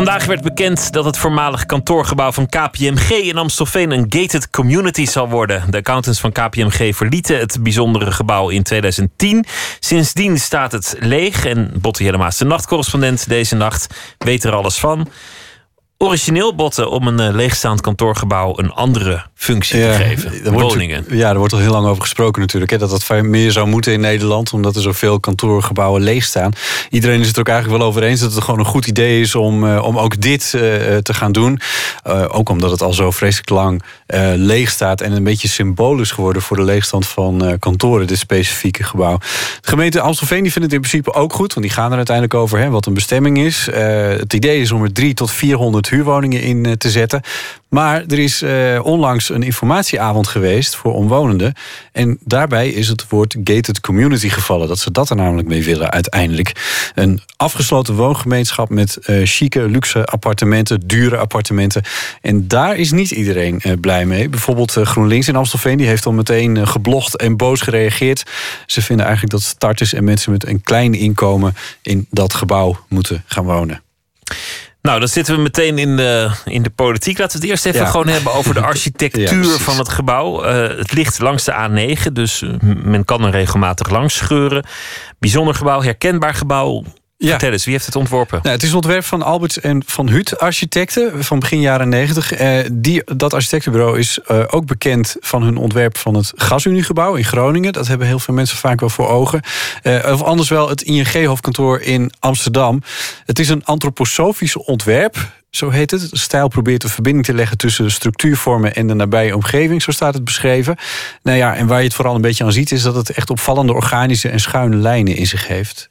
Vandaag werd bekend dat het voormalig kantoorgebouw van KPMG in Amstelveen een gated community zal worden. De accountants van KPMG verlieten het bijzondere gebouw in 2010. Sindsdien staat het leeg en Botte de nachtcorrespondent deze nacht weet er alles van. Origineel botten om een eh, leegstaand kantoorgebouw een andere functie te geven. daar wordt- Woningen. Ja, er wordt al heel lang over gesproken natuurlijk. Hè, dat dat veel meer zou moeten in Nederland. Omdat er zoveel kantoorgebouwen leeg staan. Iedereen is het er ook eigenlijk wel over eens dat het gewoon een goed idee is om, eh, om ook dit eh, te gaan doen. Ook omdat het al zo vreselijk lang leeg staat. En een beetje symbolisch geworden voor de leegstand van kantoren. Dit specifieke gebouw. De gemeente Amstelveen die vindt het in principe ook goed. Want die gaan er uiteindelijk over hè, wat een bestemming is. Het idee is om er drie tot 400 huurwoningen in eh, te zetten. Maar er is eh, onlangs een informatieavond geweest voor omwonenden. En daarbij is het woord gated community gevallen. Dat ze dat er namelijk mee willen uiteindelijk. Een afgesloten woongemeenschap met eh chique, luxe appartementen, dure appartementen. En daar is niet iedereen blij mee. Bijvoorbeeld GroenLinks in Amstelveen, die heeft al meteen geblogd en boos gereageerd. Ze vinden eigenlijk dat starters en mensen met een klein inkomen in dat gebouw moeten gaan wonen. Nou, dan zitten we meteen in de, in de politiek. Laten we het eerst even Ja. gewoon hebben over de architectuur Ja, van het gebouw. Eh, het ligt langs de A9, dus men kan er regelmatig langs scheuren. Bijzonder gebouw, herkenbaar gebouw. Vertel eens, wie heeft het ontworpen? Nou, het is een ontwerp van Alberts en Van Huut architecten van begin jaren 90. Eh, die, dat architectenbureau is eh, ook bekend van hun ontwerp van het Gasuniegebouw in Groningen. Dat hebben heel veel mensen vaak wel voor ogen. Eh, of anders wel het ING-hoofdkantoor in Amsterdam. Het is een antroposofisch ontwerp. Zo heet het. De stijl probeert een verbinding te leggen tussen de structuurvormen en de nabije omgeving, zo staat het beschreven. Nou ja, en waar je het vooral een beetje aan ziet, is dat het echt opvallende organische en schuine lijnen in zich heeft.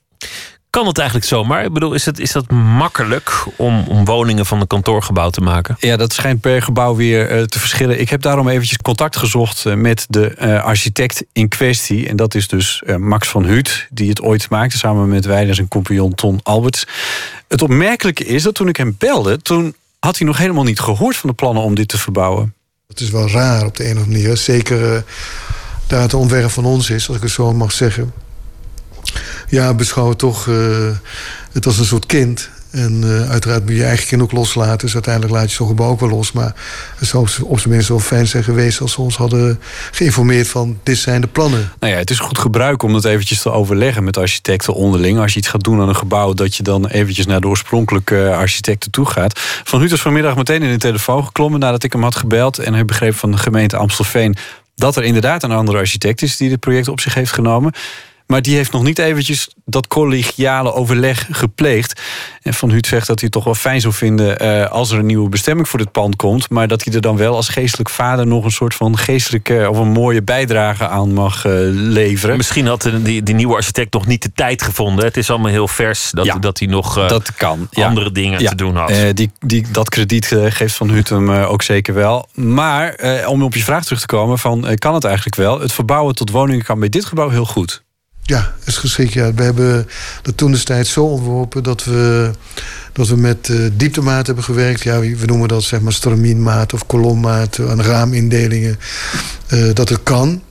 Kan het eigenlijk zomaar? Ik bedoel, is, het, is dat makkelijk om, om woningen van een kantoorgebouw te maken? Ja, dat schijnt per gebouw weer eh, te verschillen. Ik heb daarom eventjes contact gezocht eh, met de eh, architect in kwestie. En dat is dus eh, Max van Huut, die het ooit maakte samen met wij en zijn compagnon Ton Alberts. Het opmerkelijke is dat toen ik hem belde, toen had hij nog helemaal niet gehoord van de plannen om dit te verbouwen. Het is wel raar op de een of andere manier. Zeker eh, daar het ontwerp van ons is, als ik het zo mag zeggen. Ja, beschouw het toch eh, het als een soort kind. En eh, uiteraard moet je je eigen kind ook loslaten. Dus uiteindelijk laat je zo'n gebouw ook wel los. Maar het zou op- zijn minst wel fijn zijn geweest... als ze ons hadden geïnformeerd van dit zijn de plannen. Nou ja, het is goed gebruik om dat eventjes te overleggen met architecten onderling. Als je iets gaat doen aan een gebouw, dat je dan eventjes naar de oorspronkelijke architecten toe gaat. Van Huut is vanmiddag meteen in de telefoon geklommen nadat ik hem had gebeld. En hij begreep van de gemeente Amstelveen dat er inderdaad een andere architect is die dit project op zich heeft genomen. Maar die heeft nog niet eventjes dat collegiale overleg gepleegd. En Van Huut zegt dat hij het toch wel fijn zou vinden eh, als er een nieuwe bestemming voor dit pand komt. Maar dat hij er dan wel als geestelijk vader nog een soort van geestelijke of een mooie bijdrage aan mag eh, leveren. Misschien had de- die, die nieuwe architect nog niet de tijd gevonden. Het is allemaal heel vers dat, dat hij nog eh, dat kan, ja. andere dingen Ja. te doen had. Die, die, dat krediet geeft Van Huut hem ook zeker wel. Maar om op je vraag terug te komen: van, kan het eigenlijk wel? Het verbouwen tot woningen kan bij dit gebouw heel goed. Ja, is geschikt. Ja. We hebben dat toen destijds zo ontworpen dat we, dat we met eh, dieptemaat hebben gewerkt. Ja, we noemen dat zeg maar stramienmaat of kolommaat, eh, aan raamindelingen. eh, dat het kan.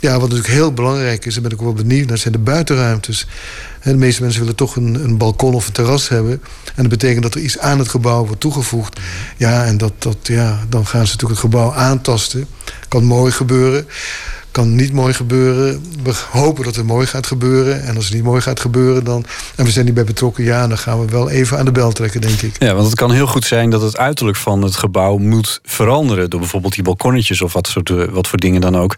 Ja, wat natuurlijk heel belangrijk is, daar ben ik wel benieuwd naar, zijn de buitenruimtes. De meeste mensen willen toch een, een balkon of een terras hebben. En dat betekent dat er iets aan het gebouw wordt toegevoegd. Ja, en dat, dat, ja, dan gaan ze natuurlijk het gebouw aantasten. Kan mooi gebeuren kan niet mooi gebeuren. We hopen dat het mooi gaat gebeuren. En als het niet mooi gaat gebeuren, dan. En we zijn niet bij betrokken, ja, dan gaan we wel even aan de bel trekken, denk ik. Ja, want het kan heel goed zijn dat het uiterlijk van het gebouw moet veranderen. Door bijvoorbeeld die balkonnetjes of wat, soort, eh, wat voor dingen dan ook.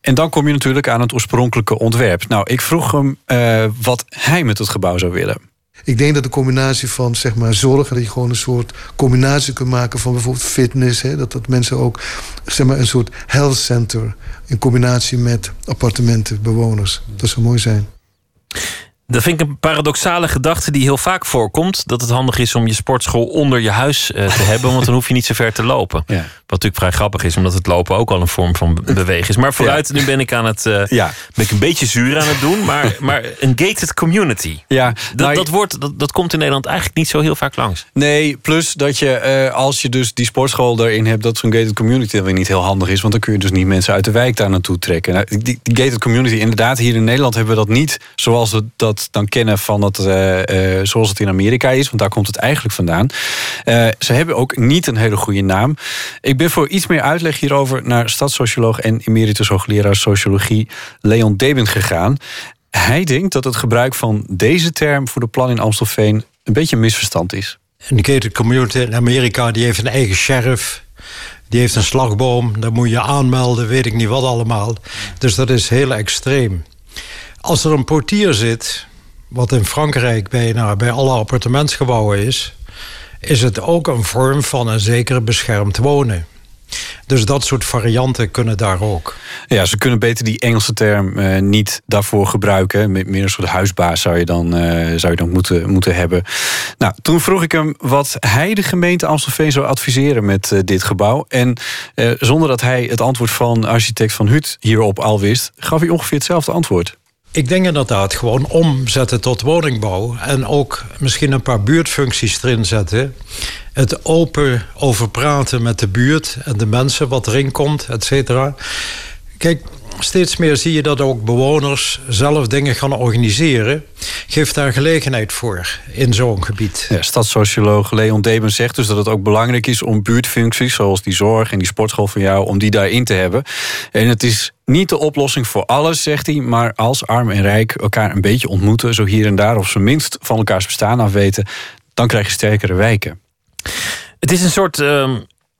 En dan kom je natuurlijk aan het oorspronkelijke ontwerp. Nou, ik vroeg hem eh, wat hij met het gebouw zou willen. Ik denk dat de combinatie van zeg maar, zorg... en dat je gewoon een soort combinatie kunt maken van bijvoorbeeld fitness... Hè, dat, dat mensen ook zeg maar, een soort health center... in combinatie met appartementen, bewoners. Dat zou mooi zijn. Dat vind ik een paradoxale gedachte die heel vaak voorkomt. Dat het handig is om je sportschool onder je huis eh, te hebben. Want dan hoef je niet zo ver te lopen. Wat natuurlijk vrij grappig is, omdat het lopen ook al een vorm van be- bewegen is. Maar vooruit, nu ben ik aan het. eh, ben ik een beetje zuur aan het doen. Maar, maar een gated community. Ja, dat, nou, dat, woord, dat, dat komt in Nederland eigenlijk niet zo heel vaak langs. Nee, plus dat je eh, als je dus die sportschool erin hebt, dat zo'n gated community weer niet heel handig is. Want dan kun je dus niet mensen uit de wijk daar naartoe trekken. Nou, die, die gated community, inderdaad, hier in Nederland hebben we dat niet zoals we dat dan kennen van het, eh, eh, zoals het in Amerika is. Want daar komt het eigenlijk vandaan. Eh, ze hebben ook niet een hele goede naam. Ik ben voor iets meer uitleg hierover naar stadssocioloog en emeritus hoogleraar sociologie Leon Deben gegaan. Hij denkt dat het gebruik van deze term voor de plan in Amstelveen een beetje een misverstand is. Een gated community in Amerika die heeft een eigen sheriff. Die heeft een slagboom, daar moet je aanmelden, weet ik niet wat allemaal. Dus dat is heel extreem. Als er een portier zit, wat in Frankrijk bijna bij alle appartementsgebouwen is, is het ook een vorm van een zekere beschermd wonen. Dus dat soort varianten kunnen daar ook. Ja, ze kunnen beter die Engelse term eh, niet daarvoor gebruiken. Me- Meer een soort huisbaas zou je dan, eh, zou je dan moeten, moeten hebben. Nou, toen vroeg ik hem wat hij de gemeente Amstelveen zou adviseren met eh, dit gebouw. En zonder dat hij het antwoord van architect Van Hut hierop al wist, gaf hij ongeveer hetzelfde antwoord. Ik denk inderdaad gewoon omzetten tot woningbouw. En ook misschien een paar buurtfuncties erin zetten. Het open over praten met de buurt en de mensen, wat erin komt, et cetera. Kijk, steeds meer zie je dat ook bewoners zelf dingen gaan organiseren. Geef daar gelegenheid voor in zo'n gebied. Ja, stadssocioloog Leon Deben zegt dus dat het ook belangrijk is om buurtfuncties zoals die zorg en die sportschool van jou, om die daarin te hebben. En het is niet de oplossing voor alles, zegt hij, maar als arm en rijk elkaar een beetje ontmoeten, zo hier en daar, of ze minst van elkaars bestaan af weten, dan krijg je sterkere wijken. Het is een soort ehm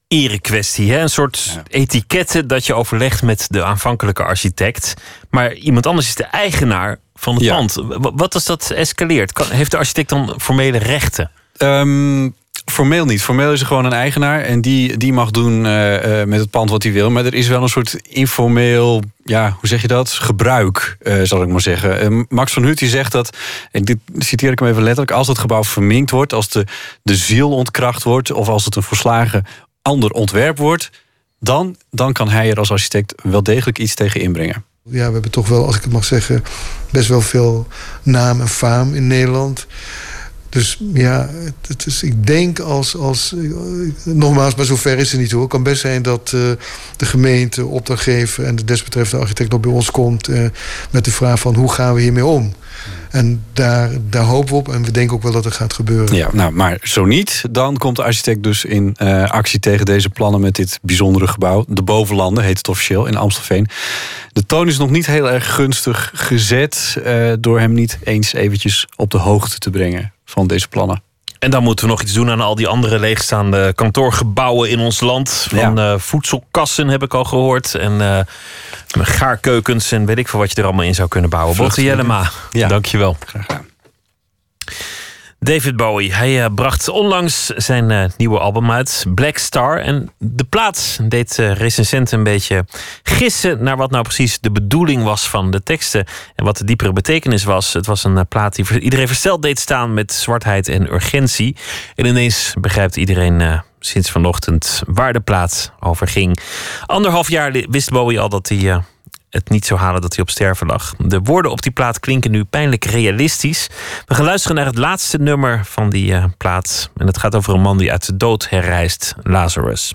erekwestie, hè? een soort etiketten dat je overlegt met de aanvankelijke architect. Maar iemand anders is de eigenaar van het Ja. pand. Wat als dat escaleert? Kan, heeft de architect dan formele rechten? Ehm, formeel niet. Formeel is er gewoon een eigenaar en die, die mag doen eh, eh, met het pand wat hij wil. Maar er is wel een soort informeel, ja, hoe zeg je dat? Gebruik, eh, zal ik maar zeggen. Eh, Max van Hut die zegt dat, en dit citeer ik hem even letterlijk, als het gebouw verminkt wordt, als de, de ziel ontkracht wordt of als het een verslagen ander ontwerp wordt, dan, dan kan hij er als architect wel degelijk iets tegen inbrengen. Ja, we hebben toch wel, als ik het mag zeggen, best wel veel naam en faam in Nederland. Dus ja, het, is, ik denk als, als... eh, Nogmaals, maar zover is het niet hoor. Het kan best zijn dat eh, de gemeente opdracht geven... en de desbetreffende architect nog bij ons komt... eh, met de vraag van hoe gaan we hiermee om? En daar, daar hopen we op en we denken ook wel dat het gaat gebeuren. Ja, nou, maar zo niet, dan komt de architect dus in eh, actie tegen deze plannen met dit bijzondere gebouw. De Bovenlanden heet het officieel in Amstelveen. De toon is nog niet heel erg gunstig gezet eh, door hem niet eens eventjes op de hoogte te brengen van deze plannen. En dan moeten we nog iets doen aan al die andere leegstaande kantoorgebouwen in ons land. Van eh, voedselkassen heb ik al gehoord. En eh, gaarkeukens en weet ik veel wat je er allemaal in zou kunnen bouwen. Botte Jellema, Ja. dankjewel. David Bowie, hij eh, bracht onlangs zijn eh, nieuwe album uit, Black Star. En de plaat deed recensenten een beetje gissen naar wat nou precies de bedoeling was van de teksten. En wat de diepere betekenis was. Het was een plaat die iedereen versteld deed staan met zwartheid en urgentie. En ineens begrijpt iedereen sinds vanochtend waar de plaat over ging. Anderhalf jaar wist Bowie al dat hij. Het niet zou halen dat hij op sterven lag. De woorden op die plaat klinken nu pijnlijk realistisch. We gaan luisteren naar het laatste nummer van die eh, plaat. En het gaat over een man die uit de dood herrijst, Lazarus.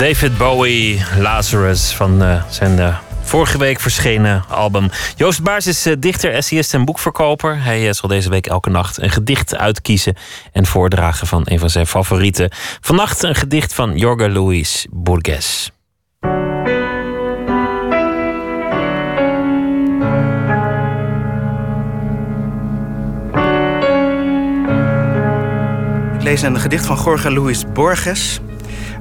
David Bowie, Lazarus van eh, zijn eh, vorige week verschenen album. Joost Baars is eh, dichter, essayist en boekverkoper. Hij zal deze week elke nacht een gedicht uitkiezen en voordragen van een van zijn favorieten. Vannacht een gedicht van Jorge Luis Borges. Ik lees een gedicht van Jorge Luis Borges.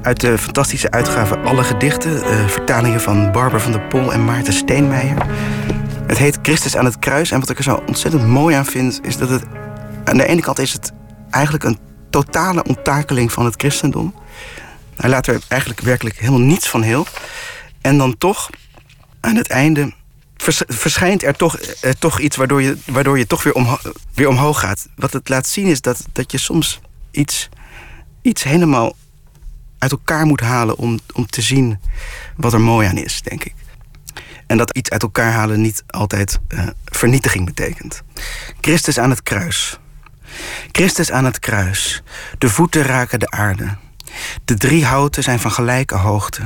Uit de fantastische uitgave Alle Gedichten. eh, vertalingen van Barbara van der Pol en Maarten Steenmeijer. Het heet Christus aan het kruis. En wat ik er zo ontzettend mooi aan vind... is dat het... Aan de ene kant is het eigenlijk een totale onttakeling van het christendom. Hij laat er eigenlijk werkelijk helemaal niets van heel. En dan toch, aan het einde... vers- verschijnt er toch, eh, toch iets waardoor je, waardoor je toch weer, omho- weer omhoog gaat. Wat het laat zien is dat, dat je soms iets, iets helemaal uit elkaar moet halen om, om te zien wat er mooi aan is, denk ik. En dat iets uit elkaar halen niet altijd eh, vernietiging betekent. Christus aan het kruis. Christus aan het kruis. De voeten raken de aarde. De drie houten zijn van gelijke hoogte.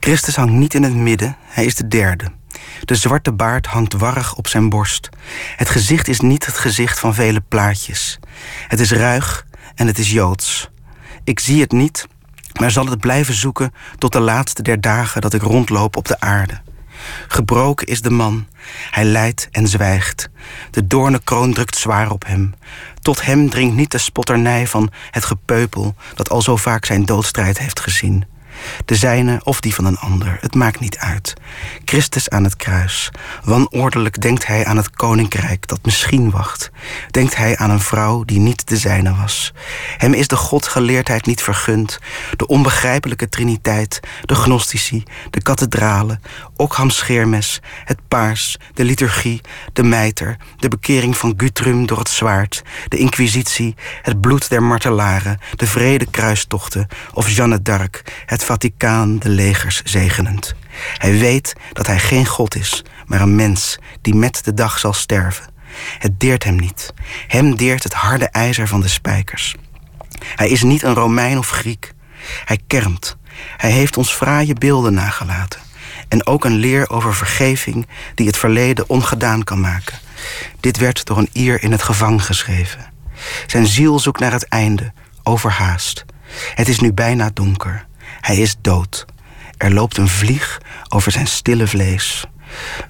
Christus hangt niet in het midden, hij is de derde. De zwarte baard hangt warrig op zijn borst. Het gezicht is niet het gezicht van vele plaatjes. Het is ruig en het is joods. Ik zie het niet, maar zal het blijven zoeken tot de laatste der dagen dat ik rondloop op de aarde. Gebroken is de man, hij lijdt en zwijgt. De doornenkroon drukt zwaar op hem. Tot hem dringt niet de spotternij van het gepeupel dat al zo vaak zijn doodstrijd heeft gezien. De zijne of die van een ander, het maakt niet uit. Christus aan het kruis. Wanordelijk denkt hij aan het koninkrijk dat misschien wacht. Denkt hij aan een vrouw die niet de zijne was. Hem is de godgeleerdheid niet vergund. De onbegrijpelijke triniteit, de gnostici, de kathedralen, Ockham Scheermes, het paars, de liturgie, de mijter, de bekering van Guthrum door het zwaard, de inquisitie, het bloed der martelaren, de vrede kruistochten of Jeanne d'Arc, het Vaticaan de legers zegenend. Hij weet dat hij geen God is, maar een mens die met de dag zal sterven. Het deert hem niet. Hem deert het harde ijzer van de spijkers. Hij is niet een Romein of Griek. Hij kermt. Hij heeft ons fraaie beelden nagelaten. En ook een leer over vergeving die het verleden ongedaan kan maken. Dit werd door een ier in het gevang geschreven. Zijn ziel zoekt naar het einde, overhaast. Het is nu bijna donker. Hij is dood. Er loopt een vlieg over zijn stille vlees.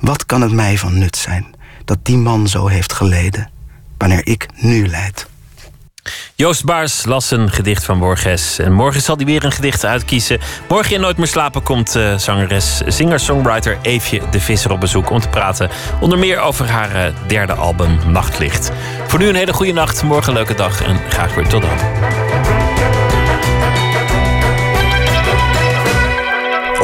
Wat kan het mij van nut zijn dat die man zo heeft geleden, wanneer ik nu lijd? Joost Baars las een gedicht van Borges. En morgen zal hij weer een gedicht uitkiezen. Morgen in Nooit meer slapen komt eh, zangeres, singer-songwriter Eefje de Visser op bezoek om te praten. Onder meer over haar eh, derde album Nachtlicht. Voor nu een hele goede nacht, morgen een leuke dag en graag weer tot dan.